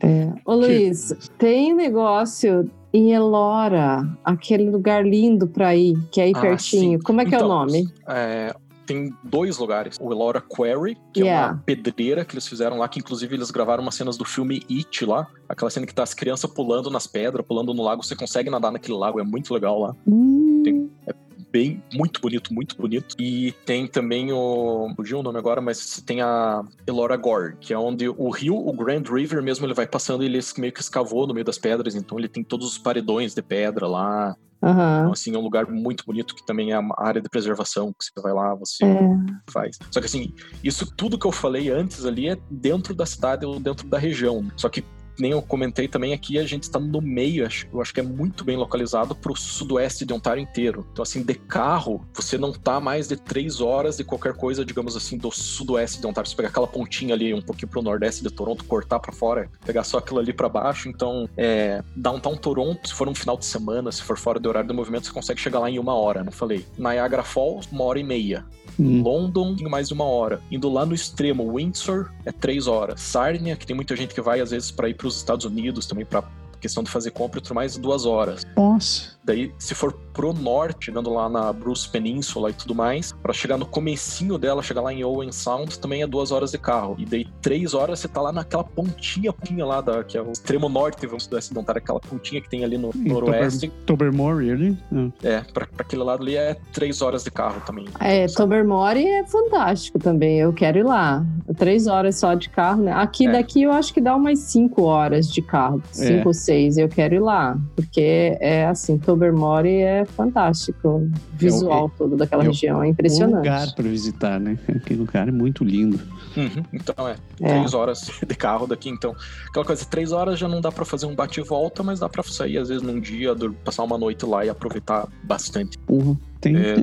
é. Ô Luiz, tem negócio em Elora, aquele lugar lindo pra ir, que é aí Ah, pertinho. sim. Como é que é o Então, nome? É, tem dois lugares. O Elora Quarry, que é Yeah. uma pedreira que eles fizeram lá, que inclusive eles gravaram umas cenas do filme It lá. Aquela cena que tá as crianças pulando nas pedras, pulando no lago. Você consegue nadar naquele lago, é muito legal lá. Hum, Tem- Bem, muito bonito, muito bonito. E tem também o. Fugiu o nome agora, mas tem a Elora Gore, que é onde o rio, o Grand River mesmo, ele vai passando e ele meio que escavou no meio das pedras. Então ele tem todos os paredões de pedra lá. Aham. Então, assim, é um lugar muito bonito que também é uma área de preservação, que você vai lá, você É. faz. Só que assim, isso tudo que eu falei antes ali é dentro da cidade ou dentro da região. Só que nem eu comentei também aqui, a gente está no meio, eu acho que é muito bem localizado para o sudoeste de Ontário inteiro. Então, assim, de carro, você não tá mais de três horas de qualquer coisa, digamos assim, do sudoeste de Ontário. Você pegar aquela pontinha ali um pouquinho pro nordeste de Toronto, cortar para fora, pegar só aquilo ali para baixo. Então, é, downtown Toronto, se for um final de semana, se for fora do horário do movimento, você consegue chegar lá em uma hora, não falei. Niagara Falls, uma hora e meia. Hum. London, em mais uma hora. Indo lá no extremo, Windsor é três horas. Sarnia, que tem muita gente que vai às vezes para ir para os Estados Unidos também para questão de fazer compra e tudo mais, duas horas. Nossa. Daí, se for pro norte, chegando lá na Bruce Peninsula e tudo mais, para chegar no comecinho dela, chegar lá em Owen Sound, também é duas horas de carro. E daí, três horas, você tá lá naquela pontinha, pontinha lá, da, que é o extremo norte, vamos dizer assim, não tá aquela pontinha que tem ali no Em noroeste. Tobermory ali? Ah. É, pra, pra aquele lado ali é três horas de carro também. É, Tobermory é fantástico também. Eu quero ir lá. Três horas só de carro, né? Aqui É. daqui eu acho que dá umas cinco horas de carro. Cinco ou seis. Eu quero ir lá. Porque é assim, Tobermory é fantástico. O visual todo daquela é região. É Um impressionante. lugar para visitar, né? Aquele lugar é muito lindo. Uhum, Então é, É. três horas de carro daqui, então. Aquela coisa, três horas já não dá pra fazer um bate e volta, mas dá pra sair, às vezes, num dia, passar uma noite lá e aproveitar bastante. Uhum. Tem. É,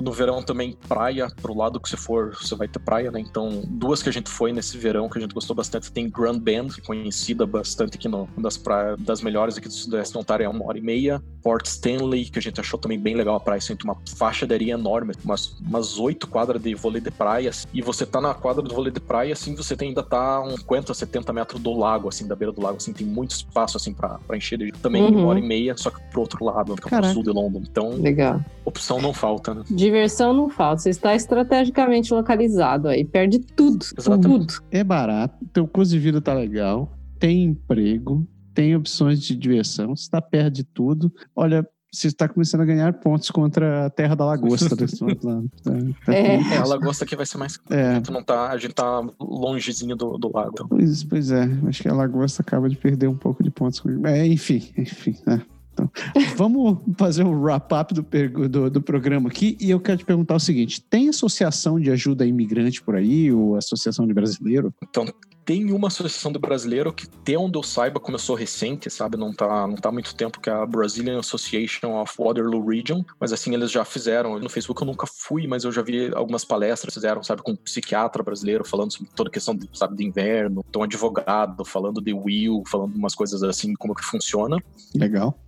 no verão também, praia, pro lado que você for, você vai ter praia, né? Então, duas que a gente foi nesse verão, que a gente gostou bastante, tem Grand Bend, conhecida bastante aqui no, uma das praias das melhores aqui do Sudeste Ontário, é uma hora e meia. Port Stanley, que a gente achou também bem legal a praia, assim, tem uma faixa de areia enorme, umas, umas oito quadras de vôlei de praia, e você tá na quadra do vôlei de praia, assim, você tem, ainda tá uns 50, 70 metros do lago, assim, da beira do lago, assim, tem muito espaço, assim, pra, pra encher de, também Uhum. uma hora e meia, só que pro outro lado, fica pro sul de London. Então, Legal. opção não falta, né? Diversão não falta. Você está estrategicamente localizado aí. Perde tudo. Exatamente. Tudo. É barato, teu custo de vida tá legal, tem emprego, tem opções de diversão, você tá perto de tudo. Olha, você está começando a ganhar pontos contra a Terra da Lagosta desse outro lado. Tá- tá- É. É, a lagosta aqui vai ser mais. É, Não tá, a gente tá longezinho do, do lago. Então. pois, pois é, acho que a Lagosta acaba de perder um pouco de pontos comigo. É, enfim, enfim. né? Então, vamos fazer um wrap-up do, do, do programa aqui e eu quero te perguntar o seguinte: tem associação de ajuda a imigrante por aí, ou associação de brasileiro? Então, tem uma associação do brasileiro que, até onde eu saiba, começou recente, sabe? Não tá, não tá há muito tempo, que é a Brazilian Association of Waterloo Region. Mas assim, eles já fizeram. No Facebook eu nunca fui, mas eu já vi algumas palestras, fizeram, sabe, com um psiquiatra brasileiro, falando sobre toda a questão, sabe, de inverno. Então, advogado, falando de will, falando umas coisas assim, como que funciona. Legal.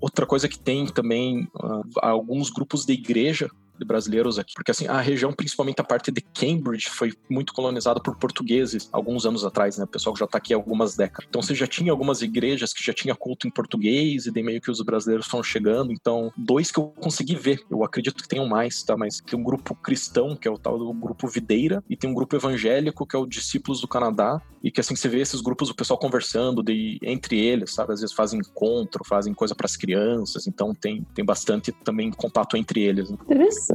Outra coisa que tem também ah, alguns grupos de igreja brasileiros aqui, porque assim, a região, principalmente a parte de Cambridge, foi muito colonizada por portugueses alguns anos atrás, né? O pessoal que já tá aqui há algumas décadas. Então você já tinha algumas igrejas que já tinha culto em português e daí meio que os brasileiros estão chegando. Então, dois que eu consegui ver, eu acredito que tenham mais, tá? Mas tem um grupo cristão, que é o tal do grupo Videira, e tem um grupo evangélico, que é o Discípulos do Canadá, e que assim você vê esses grupos, o pessoal conversando de, entre eles, sabe? Às vezes fazem encontro, fazem coisa para as crianças, então tem, tem bastante também contato entre eles. Né? Interessante.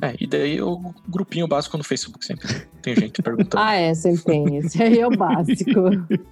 É, e daí o grupinho básico no Facebook sempre tem gente perguntando. Ah, é, sempre tem. Esse aí é o básico.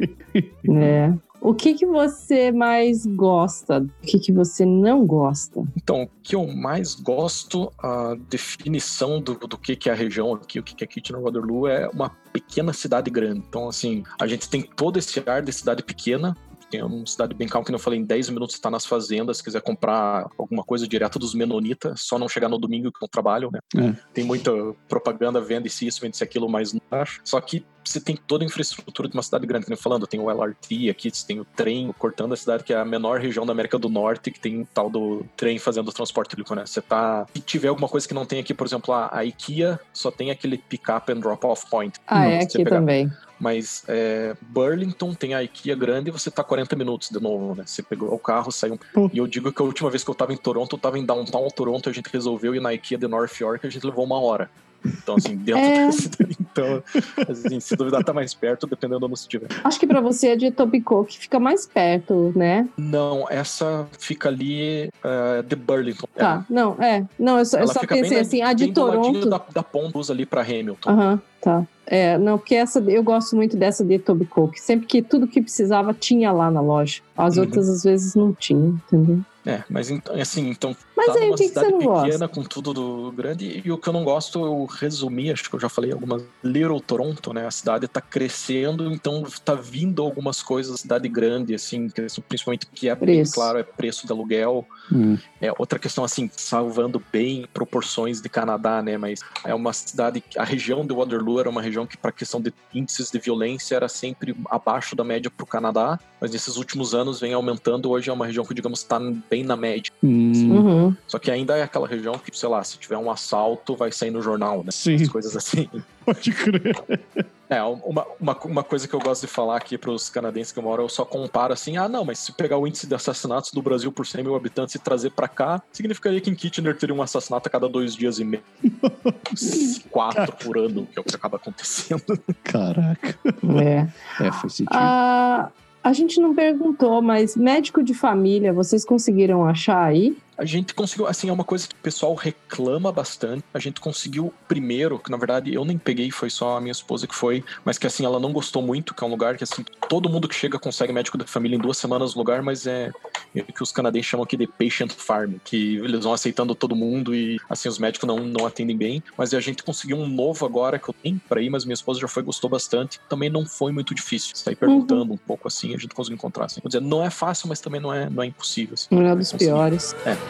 né? O que, que você mais gosta? O que, que você não gosta? Então, o que eu mais gosto, a definição do, do que, que é a região aqui, o que, que é Kitchener-Waterloo, é uma pequena cidade grande. Então, assim, a gente tem todo esse ar de cidade pequena, tem uma cidade bem calma, que eu falei, em 10 minutos você tá nas fazendas, se quiser comprar alguma coisa direto dos menonitas, só não chegar no domingo que não trabalham, né? É. Tem muita propaganda, vende-se isso, vende-se aquilo, mas não acho. Só que você tem toda a infraestrutura de uma cidade grande, como eu falando, tem o LRT aqui, você tem o trem cortando a cidade, que é a menor região da América do Norte, que tem um tal do trem fazendo o transporte público, né? Você tá... Se tiver alguma coisa que não tem aqui, por exemplo, a, IKEA só tem aquele pick-up and drop-off point. Ah, é Você aqui pegar- também. Mas é, Burlington tem a IKEA grande e você tá 40 minutos de novo, né? Você pegou o carro, saiu. E eu digo que a última vez que eu tava em Toronto, eu tava em downtown Toronto, a gente resolveu ir na IKEA de North York, a gente levou uma hora. Então, assim, dentro É. cidade. Então, assim, se duvidar, tá mais perto, dependendo de onde você estiver. Acho que pra você é de Etobicoke, que fica mais perto, né? Não, essa fica ali é, de Burlington. Tá, não, é. Não, eu só, eu só pensei bem, assim, a de do Toronto. Da, da pontos ali pra Hamilton. Aham, tá. É, não, porque essa eu gosto muito dessa de Etobicoke. Sempre que tudo que precisava tinha lá na loja. As Uhum. outras às vezes não tinham, entendeu? É, mas então, assim, então Mas tá aí, o que que você cidade não pequena gosta? com tudo do grande e o que eu não gosto eu resumi acho que eu já falei algumas Little Toronto né a cidade tá crescendo então tá vindo algumas coisas cidade grande assim principalmente que é bem Preço. claro é preço de aluguel Hum. é outra questão assim salvando bem proporções de Canadá né mas é uma cidade a região de Waterloo era uma região que para questão de índices de violência era sempre abaixo da média para o Canadá mas nesses últimos anos vem aumentando hoje é uma região que digamos está bem na média Hum. Uhum. Só que ainda é aquela região que, sei lá, se tiver um assalto, vai sair no jornal, né? Sim. As coisas assim. Pode crer. É, uma, uma, uma coisa que eu gosto de falar aqui pros canadenses que moram, eu só comparo assim, ah, não, mas se pegar o índice de assassinatos do Brasil por 100 mil habitantes e trazer pra cá, significaria que em Kitchener teria um assassinato a cada dois dias e meio. Quatro por ano, que é o que acaba acontecendo. Caraca. É. É, faz sentido. Ah, a gente não perguntou, mas médico de família, vocês conseguiram achar aí? A gente conseguiu, assim, é uma coisa que o pessoal reclama bastante. A gente conseguiu primeiro, que na verdade eu nem peguei, foi só a minha esposa que foi, mas que assim, ela não gostou muito, que é um lugar que assim, todo mundo que chega consegue médico da família em duas semanas no lugar, mas é, é o que os canadenses chamam aqui de patient farm, que eles vão aceitando todo mundo e assim, os médicos não, não atendem bem. Mas a gente conseguiu um novo agora que eu tenho pra ir, mas minha esposa já foi, gostou bastante. Também não foi muito difícil. Sair perguntando um pouco assim, a gente conseguiu encontrar. Assim. Vou dizer, não é fácil, mas também não é, não é impossível. Assim. Melhor dos piores. É.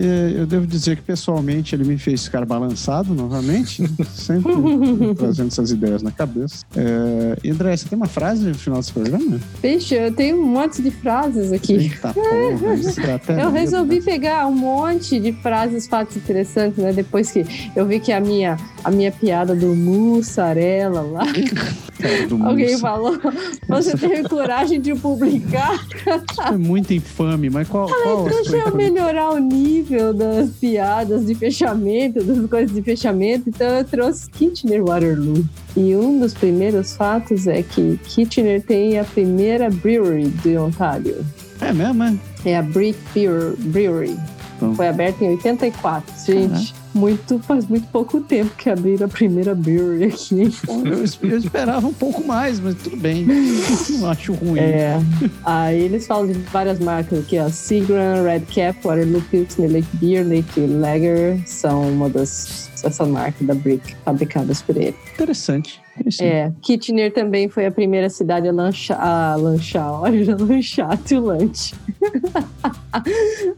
Eu devo dizer que pessoalmente ele me fez ficar balançado novamente, sempre trazendo essas ideias na cabeça. É, e André, você tem uma frase no final desse programa? Vixe, eu tenho um monte de frases aqui. Eita porra, isso tá até Eu medo, resolvi né? pegar um monte de frases, fatos interessantes, né? Depois que eu vi que a minha, a minha piada do mussarela lá, do alguém Mussa. falou, você teve coragem de publicar? É muito infame, mas qual, qual a Deixa eu infame? melhorar o nível das piadas de fechamento, das coisas de fechamento, então eu trouxe Kitchener Waterloo. E um dos primeiros fatos é que Kitchener tem a primeira brewery de Ontário. É mesmo, é? É a Brick Brewer- Brewery. Bom. Foi aberta em 84. Gente, muito, faz muito pouco tempo que abriram a primeira brewery aqui. Eu, eu esperava um pouco mais, mas tudo bem. Não acho ruim. É. Aí eles falam de várias marcas aqui, ó. Seagram, Red Cap, Waterloo Pilsner, Lake Beer, Lake Lager são uma das essa marca da Brick fabricadas por ele. Interessante. É, Kitchener também foi a primeira cidade a lanchar, a lanchar, olha, lanchar, tulante.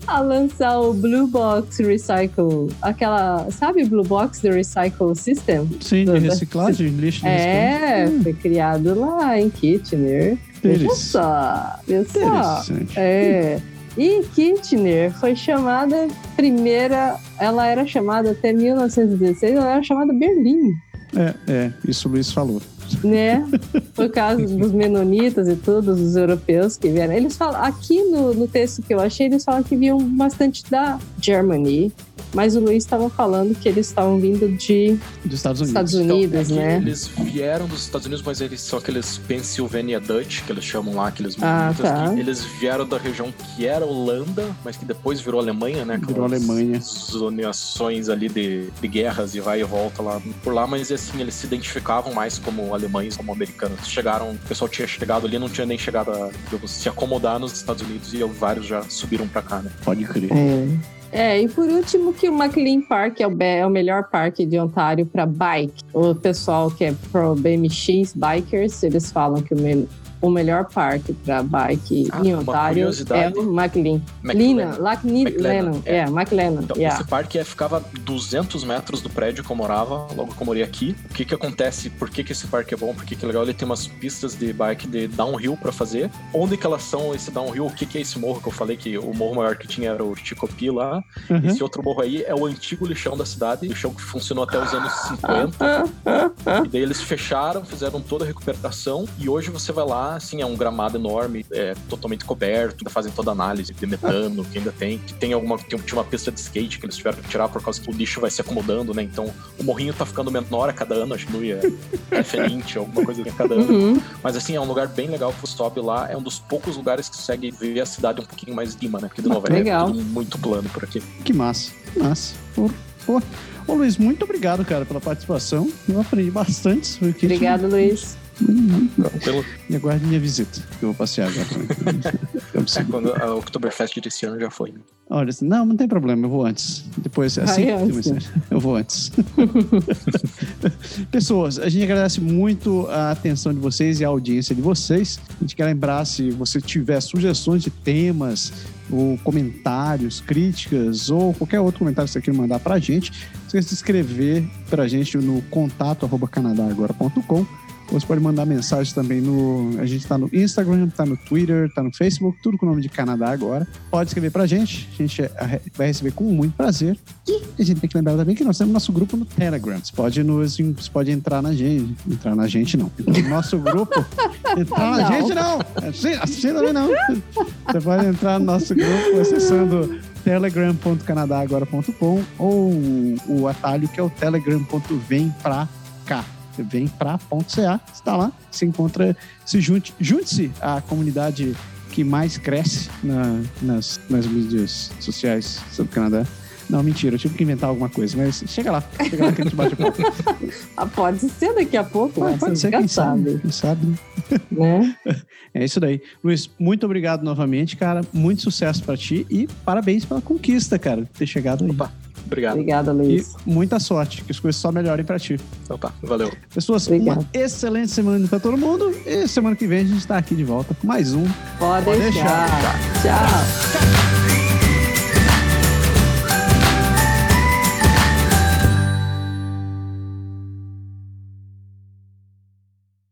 a lançar o Blue Box Recycle, aquela, sabe Blue Box do Recycle System? Sim, de da- reciclagem, lixo de É, reciclagem. foi criado lá em Kitchener. Veja só, veja só. É. E Kitchener foi chamada primeira, ela era chamada até 1916, ela era chamada Berlim, É, é, isso o Luiz falou. Né? Por causa dos menonitas e todos os europeus que vieram. Eles falam, aqui no, no texto que eu achei, eles falam que vinham bastante da Germany, mas o Luiz estava falando que eles estavam vindo de Dos Estados Unidos. Estados Unidos, Então, é né? Eles vieram dos Estados Unidos, mas eles são aqueles Pennsylvania Dutch, que eles chamam lá, aqueles Ah, menonitas, tá. que eles vieram da região que era Holanda, mas que depois virou Alemanha, né? Virou Alemanha. Zoneações ali de, de guerras e vai e volta lá por lá, mas assim, eles se identificavam mais como alemães, como americanos. Chegaram, o pessoal tinha chegado ali, não tinha nem chegado a digamos, se acomodar nos Estados Unidos e vários já subiram pra cá, né? Pode crer. É. É, e por último, que o McLean Park é o, é o melhor parque de Ontário para bike. O pessoal que é pro BMX Bikers, eles falam que o, o melhor parque para bike Ah, em Ontário é o McLean. Lacni- McLennan, é. É, McLennan. Então, yeah. esse parque é, ficava 200 metros do prédio que eu morava, logo que eu morei aqui. O que que acontece? Por que que esse parque é bom? Por que que é legal? Ele tem umas pistas de bike de downhill pra fazer. Onde que elas são, esse downhill? O que que é esse morro que eu falei que o morro maior que tinha era o Chicopi lá? Uhum. Esse outro morro aí é o antigo lixão da cidade, lixão que funcionou até os anos 50. E daí eles fecharam, fizeram toda a recuperação e hoje você vai lá, assim, é um gramado enorme, é totalmente coberto, ainda fazem toda a análise de metano que ainda tem, que tem alguma, tem, tinha uma pista de skate que eles tiveram que tirar por causa que o lixo vai se acomodando, né? Então o morrinho tá ficando menor a cada ano, acho que não ia é F20, alguma coisa assim a cada ano. Uhum. Mas assim, é um lugar bem legal que você sobe lá, é um dos poucos lugares que consegue ver a cidade um pouquinho mais de cima, né? Porque de novo, é Legal. tudo muito plano por aqui. Que massa, que massa. Pô, pô. Ô Luiz, muito obrigado, cara, pela participação. Eu aprendi bastante sobre o que Luiz. Pelo, E aguarde minha visita, que eu vou passear agora também. Eu é, preciso- quando a Oktoberfest desse ano já foi. né? Olha, assim, não, não tem problema, eu vou antes. Depois, assim, Vai antes, depois- eu vou antes. Pessoas, a gente agradece muito a atenção de vocês e a audiência de vocês. A gente quer lembrar, se você tiver sugestões de temas, ou comentários, críticas, ou qualquer outro comentário que você queira mandar pra gente, você se escrever pra gente no contato arroba canadagora.com você pode mandar mensagem também no. A gente tá no Instagram, tá no Twitter, tá no Facebook, tudo com o nome de Canadá agora. Pode escrever pra gente, a gente é- vai receber com muito prazer. E a gente tem que lembrar também que nós temos nosso grupo no Telegram. Você pode, nos, você pode entrar na gente. Entrar na gente, não. No nosso grupo. Entrar na gente, não. Assim também não. Você pode entrar no nosso grupo acessando telegram.canadagora.com ou o atalho que é o telegram.vem pra cá. Vem pra .ca, está lá, se encontra, se junte, junte-se à comunidade que mais cresce na- nas, nas mídias sociais sobre o Canadá. Não, mentira, eu tive que inventar alguma coisa, mas chega lá, chega lá que a gente bate o papo. Ah, pode ser daqui a pouco, Pode, né? pode ser, quem sabe, quem sabe, né? né? É isso daí. Luiz, muito obrigado novamente, cara. Muito sucesso pra ti e parabéns pela conquista, cara, de ter chegado aí. Opa, obrigado. Obrigada, E Luiz. muita sorte, que as coisas só melhorem pra ti. Então tá, valeu. Pessoas, Obrigado. uma excelente semana pra todo mundo. E semana que vem a gente tá aqui de volta com mais um Pode, Pode deixar. Tchau.